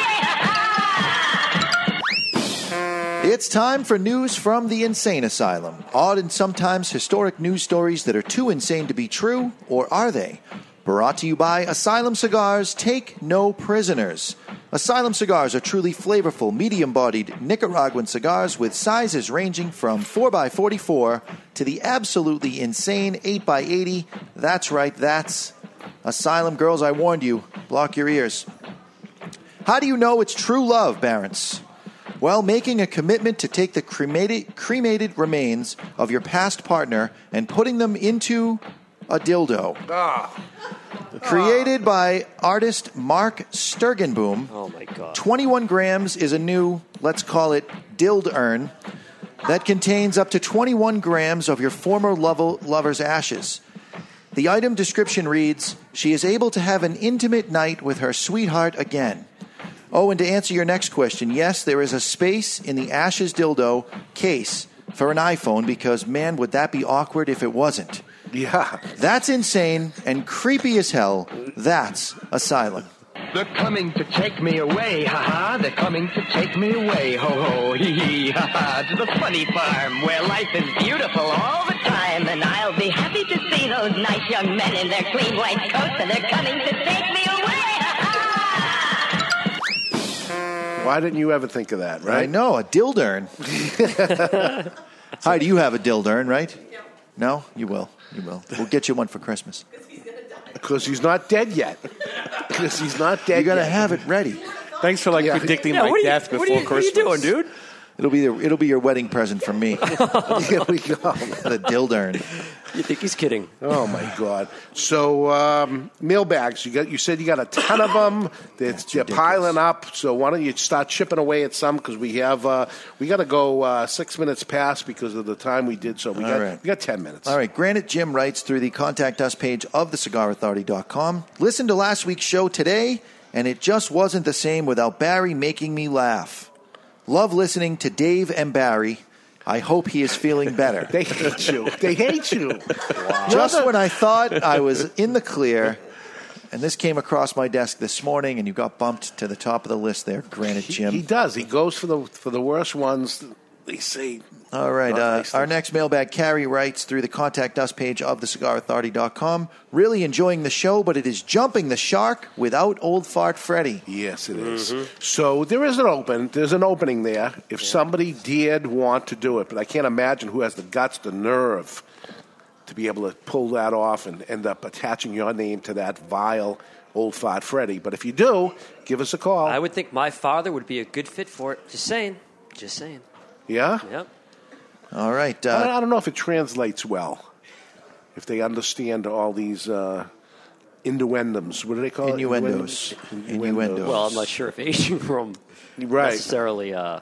It's time for news from the insane asylum. Odd and sometimes historic news stories that are too insane to be true, or are they? Brought to you by Asylum Cigars, take no prisoners. Asylum cigars are truly flavorful, medium bodied Nicaraguan cigars with sizes ranging from 4x44 to the absolutely insane 8x80. That's right, that's Asylum Girls, I warned you. Block your ears. How do you know it's true love, Barents? Well, making a commitment to take the cremated, cremated remains of your past partner and putting them into a dildo. Ah. Created by artist Mark Sturkenboom. Oh my god. 21 grams is a new, let's call it, dild urn that contains up to 21 grams of your former lovo- lover's ashes. The item description reads She is able to have an intimate night with her sweetheart again. Oh, and to answer your next question, yes, there is a space in the Ashes dildo case for an iPhone because, man, would that be awkward if it wasn't. Yeah. That's insane and creepy as hell. That's Asylum. They're coming to take me away, ha ha. They're coming to take me away, ho ho, hee hee, ha ha. To the funny farm where life is beautiful all the time. And I'll be happy to see those nice young men in their clean white coats. And they're coming to take me away, ha ha. Why didn't you ever think of that, right? I know, a dildern. Hi, do you have a dildern, right? No? You will. You will. We'll get you one for Christmas. Because he's not dead yet. Because he's not dead You got to yet. have it ready. Thanks for like Yeah. predicting Yeah, my what are you, death what before are you, what are you Christmas. doing, dude? It'll be the, it'll be your wedding present from me. Here we go. the dildern. You think he's kidding? Oh my God! So um, mailbags, you got. You said you got a ton of them. They're, they're piling up. So why don't you start chipping away at some? Because we have uh, we got to go uh, six minutes past because of the time we did. So we All got right. we got ten minutes. All right, Granite Jim writes through the contact us page of thecigarauthority.com. Listen to last week's show today, and it just wasn't the same without Barry making me laugh. Love listening to Dave and Barry. I hope he is feeling better. They hate you. They hate you. Just when I thought I was in the clear, and this came across my desk this morning, and you got bumped to the top of the list there, Granite Jim. He does. He goes for the for the worst ones. They say. All right. Uh, our next mailbag, Carrie writes through the contact us page of thecigarauthority.com. Really enjoying the show, but it is jumping the shark without old fart Freddy. Yes, it is. Mm-hmm. So there is an open. There's an opening there. If somebody did want to do it, but I can't imagine who has the guts, the nerve, to be able to pull that off and end up attaching your name to that vile old fart Freddy. But if you do, give us a call. I would think my father would be a good fit for it. Just saying. Just saying. yeah. Yep. All right. I, Uh, I don't know if it translates well. If they understand all these uh, innuendos, what do they call Innuendos. it? Innuendos. Well, I'm not sure if aging room Right. necessarily. Uh,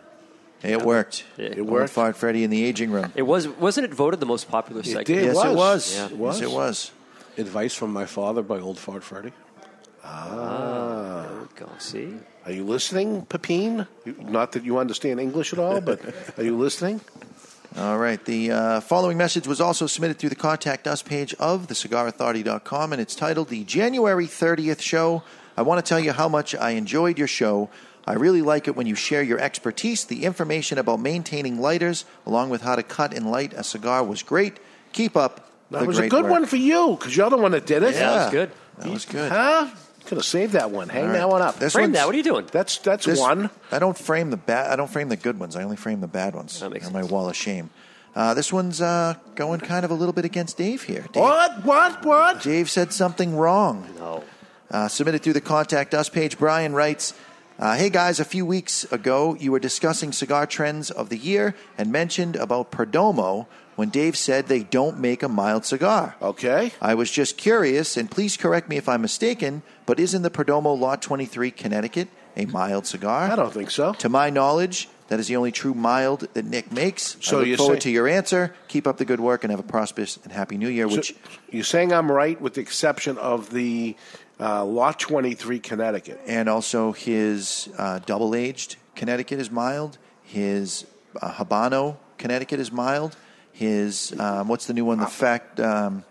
it worked. It Old worked. fart Freddy in the aging room. it was wasn't it voted the most popular segment? did. yes, it was. was. Yeah. It was. Yes, it was. Advice from my father by Old Fart Freddy. Ah. There we go. See. Are you listening, Pepine? You- Not that you understand English at all, but are you listening? All right. The uh, following message was also submitted through the contact us page of thecigarauthority.com, and it's titled The January 30th Show. I want to tell you how much I enjoyed your show. I really like it when you share your expertise. The information about maintaining lighters, along with how to cut and light a cigar, was great. Keep up. That the was a good work. one for you because you're the one that did it. Yeah, that was good. That was good. Huh? Could have saved that one. Hang All that one up. This Frame one's- that. What are you doing? That's that's This- one. I don't frame the bad. I don't frame the good ones. I only frame the bad ones. That makes on my wall of shame. Uh, this one's uh, going kind of a little bit against Dave here. Dave, what? What? What? Dave said something wrong. No. Uh, submitted through the contact us page. Brian writes, uh, "Hey guys, a few weeks ago you were discussing cigar trends of the year and mentioned about Perdomo when Dave said they don't make a mild cigar. Okay. I was just curious, and please correct me if I'm mistaken, but isn't the Perdomo Lot 23 Connecticut a mild cigar? I don't think so. To my knowledge, that is the only true mild that Nick makes. So I look you forward say- to your answer. Keep up the good work and have a prosperous and happy New Year. So Which you're saying I'm right, with the exception of the uh, Lot 23 Connecticut. and also his uh, double aged Connecticut is mild. His uh, Habano Connecticut is mild. His um, what's the new one? The fact um,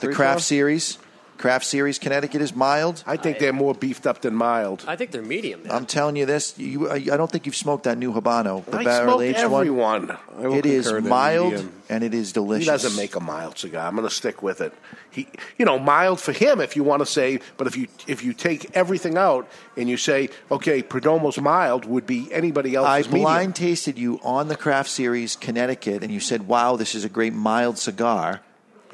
the craft series. Craft series Connecticut is mild. I think they're more beefed up than mild. I think they're medium. Man. I'm telling you this. You, I, I don't think you've smoked that new Habano, the I barrel smoked aged every one. one. I It is mild and it is delicious. He doesn't make a mild cigar. I'm going to stick with it. He, you know, mild for him if you want to say. But if you if you take everything out and you say, okay, Perdomo's mild would be anybody else. I else's medium. blind tasted you on the craft series Connecticut, and you said, "Wow, this is a great mild cigar."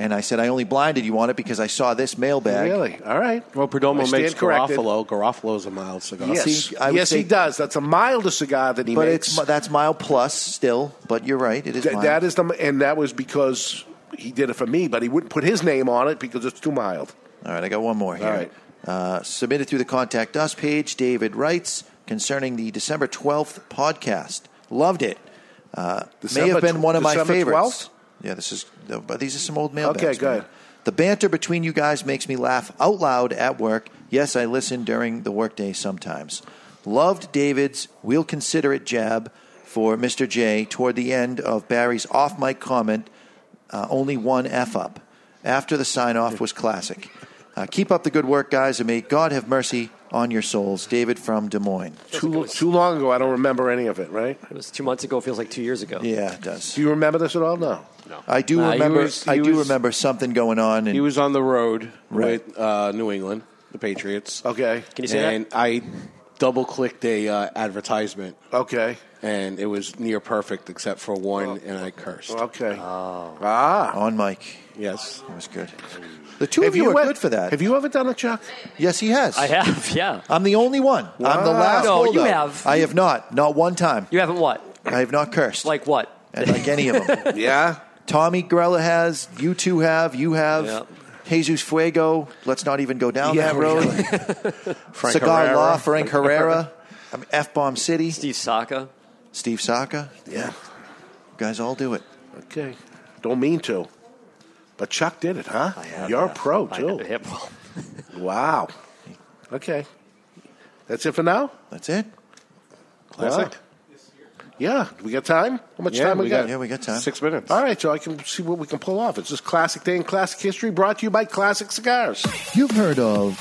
And I said, "I only blinded you on it because I saw this mailbag." Really? All right. Well, Perdomo I stand makes corrected. Garofalo. Garofalo's a mild cigar. Yes, See, I would yes, say- he does. That's a milder cigar than he but makes. it's that's mild plus still. But you're right, it is Th- mild. that is the, and that was because he did it for me, but he wouldn't put his name on it because it's too mild. All right, I got one more here. All right. Uh, submitted through the contact us page. David writes concerning the December 12th podcast. Loved it. Uh, may December have been tw- one of my December favorites. 12th? Yeah, this is. But these are some old mailbags. Okay, good. man. The banter between you guys makes me laugh out loud at work. Yes, I listen during the workday sometimes. Loved David's "We'll consider it" jab for Mr. J toward the end of Barry's off mic comment. Uh, only one f up. After the sign off was classic. Uh, keep up the good work, guys, and may God have mercy on your souls. David from Des Moines. Too, too long ago, I don't remember any of it, right? It was two months ago. Feels like two years ago. Yeah, it does. Do you remember this at all? No. I do Nah, he remember. was- he I do was- remember something going on. And He was on the road Right. with uh, New England, the Patriots. Okay. Can you say that? and I double clicked a uh, advertisement, Okay. and it was near perfect except for one, and I cursed. Okay. Ah. on Mike. Yes. That was good. The two Have of you, you are ever- good for that. Have you ever done it, Chuck? yes, he has. I have. Yeah. I'm the only one. I'm the Wow. last. No, you holdout. have. I have not. Not one time. You haven't what? I have not cursed. Like what? And like any of them. Yeah. Tommy Grella has. You two have. You have. Yep. Jesus Fuego. Let's not even go down Yeah, that we road. Frank Cigar Herrera. Law, Frank Herrera. I mean, F Bomb City. Steve Saka. Steve Saka. Yeah. You guys all do it. Okay. Don't mean to. But Chuck did it, huh? I have, You're a pro, I- too. yeah, Wow. Okay. That's it for now? That's it. Classic. Wow. Yeah. Do we got time? How much Yeah, time we, we got? got- Yeah, we got time. Six minutes. All right, so I can see what we can pull off. It's just Classic Day in Classic History brought to you by Classic Cigars. You've heard of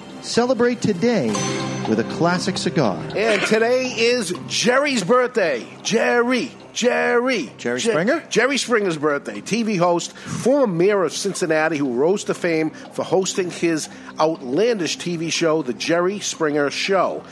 Celebrate today with a classic cigar. And today is Jerry's birthday. Jerry. Jerry. Jerry Je- Springer? Jerry Springer's birthday. TV host, former mayor of Cincinnati, who rose to fame for hosting his outlandish TV show, The Jerry Springer Show.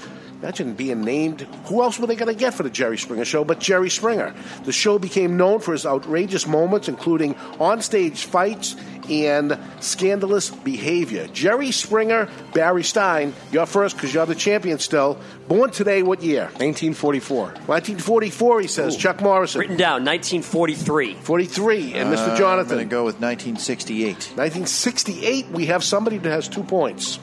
Imagine being named. Who else were they going to get for the Jerry Springer Show but Jerry Springer? The show became known for his outrageous moments, including onstage fights and scandalous behavior. Jerry Springer, Barry Stein, you're first because you're the champion still. Born today, what year? 1944. 1944, he says. Chuck Morrison. Written down 1943. 43. And Uh, Mr. I'm Jonathan. going to go with 1968. 1968, we have somebody that has two points.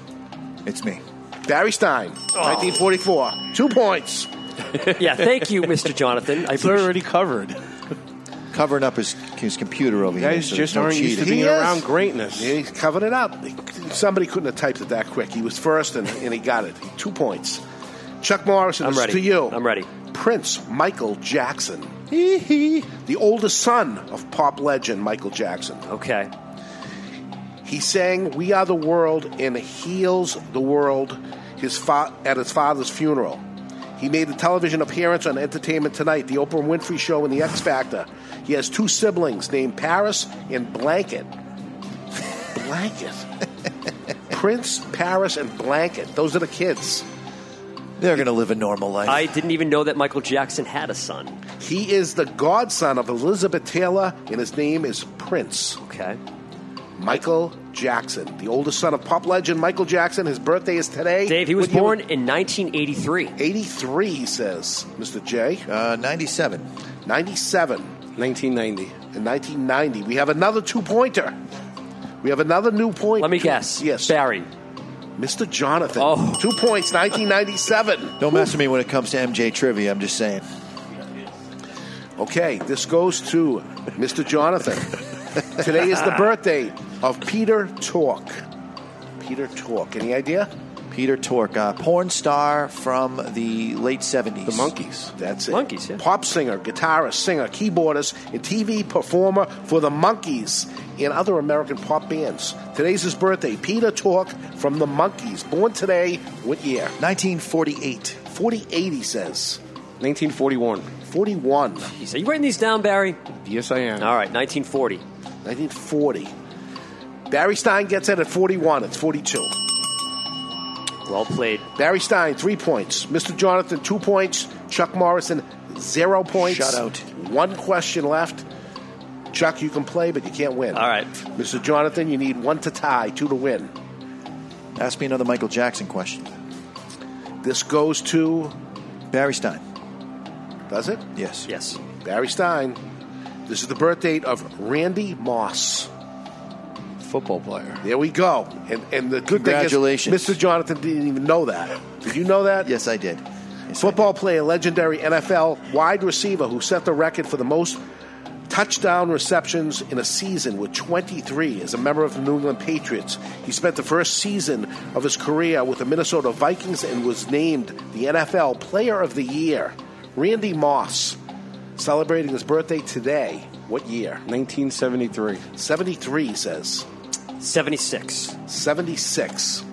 It's me. Barry Stein, Oh. 1944. Two points. yeah, thank you, Mr. Jonathan. I It's already covered. Covering up his, his computer over here. guys so just there's no aren't used to cheating. being around greatness. Yeah, he's covered it up. Somebody couldn't have typed it that quick. He was first and, and he got it. Two points. Chuck Morrison, I'm this is ready. to you. I'm ready. Prince Michael Jackson. Hee hee. The oldest son of pop legend Michael Jackson. Okay. He sang "We Are the World" and "Heals the World" his fa- at his father's funeral. He made a television appearance on Entertainment Tonight, the Oprah Winfrey Show, and the X Factor. He has two siblings named Paris and Blanket. Blanket. Prince, Paris, and Blanket. Those are the kids. They're going to live a normal life. I didn't even know that Michael Jackson had a son. He is the godson of Elizabeth Taylor, and his name is Prince. Okay. Michael Jackson, the oldest son of pop legend Michael Jackson. His birthday is today. Dave, he was What year- born in 1983. 83, he says. Mr. J. Uh, 97. 97. 1990. In 1990. We have another two pointer. We have another new point. Let me guess. Yes. Barry. Mr. Jonathan. Oh. Two points, 1997. Don't mess with me when it comes to MJ trivia. I'm just saying. Okay, this goes to Mr. Jonathan. Today is the birthday of Peter Tork. Peter Tork. Any idea? Peter Tork, uh, porn star from the late 70s. The Monkees. That's it. Monkees, yeah. Pop singer, guitarist, singer, keyboardist, and TV performer for the Monkees and other American pop bands. Today's his birthday. Peter Tork from the Monkees. Born today, what year? 1948. 48, he says. 1941. 41. He said, You writing these down, Barry? Yes, I am. All right, 1940. 1940. Barry Stein gets it at 41. It's 42. Well played. Barry Stein, three points. Mr. Jonathan, two points. Chuck Morrison, zero points. Shutout. One question left. Chuck, you can play, but you can't win. All right. Mr. Jonathan, you need one to tie, two to win. Ask me another Michael Jackson question. This goes to Barry Stein. Does it? Yes. Yes. Barry Stein. This is the birth date of Randy Moss. Football player. There we go. And and the good Congratulations. thing is, Mr. Jonathan didn't even know that. Did you know that? Yes, I did. Yes, Football player, legendary NFL wide receiver who set the record for the most touchdown receptions in a season with 23 as a member of the New England Patriots. He spent the first season of his career with the Minnesota Vikings and was named the NFL Player of the Year. Randy Moss, celebrating his birthday today. What year? 1973. 73, he says. 76. 76.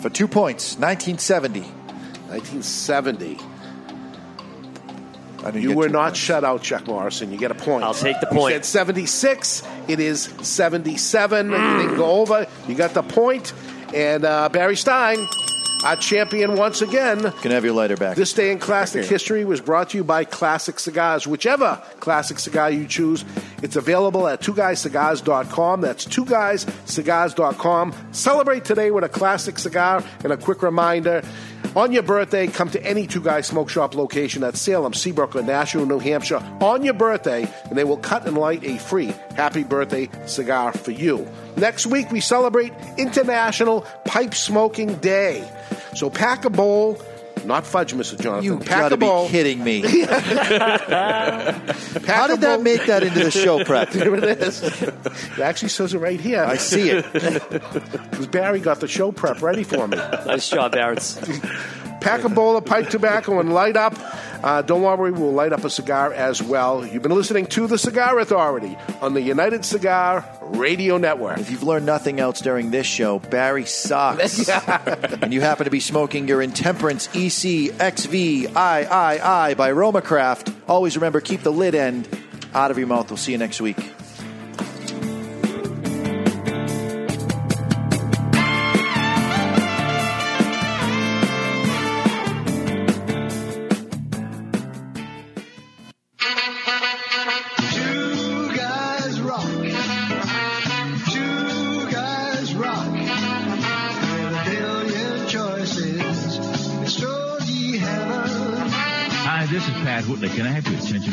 For two points, 1970. 1970. I didn't You were not points. shut out, Chuck Morrison. You get a point. I'll take the point. You point. said 76. It is 77. You didn't go over. You got the point. And uh, Barry Stein, our champion once again. Can have your lighter back? This day in classic history was brought to you by Classic Cigars. Whichever classic cigar you choose, it's available at two twoguyscigars.com. That's two twoguyscigars.com. Celebrate today with a classic cigar and a quick reminder. On your birthday, come to any Two Guys Smoke Shop location at Salem, Seabrook, or Nashua, New Hampshire on your birthday, and they will cut and light a free happy birthday cigar for you. Next week, we celebrate International Pipe Smoking Day. So pack a bowl, not fudge, Mr. Jonathan. You pack gotta a bowl. be kidding me. How did that make that into the show prep? there it is. It actually says it right here. I see it. Because Barry got the show prep ready for me. Nice job, Barrett. Pack a bowl of pipe tobacco and light up. Uh, don't worry, we'll light up a cigar as well. You've been listening to The Cigar Authority on the United Cigar Radio Network. If you've learned nothing else during this show, Barry sucks. and you happen to be smoking your Intemperance EC XV III by Romacraft, always remember keep the lid end out of your mouth. We'll see you next week.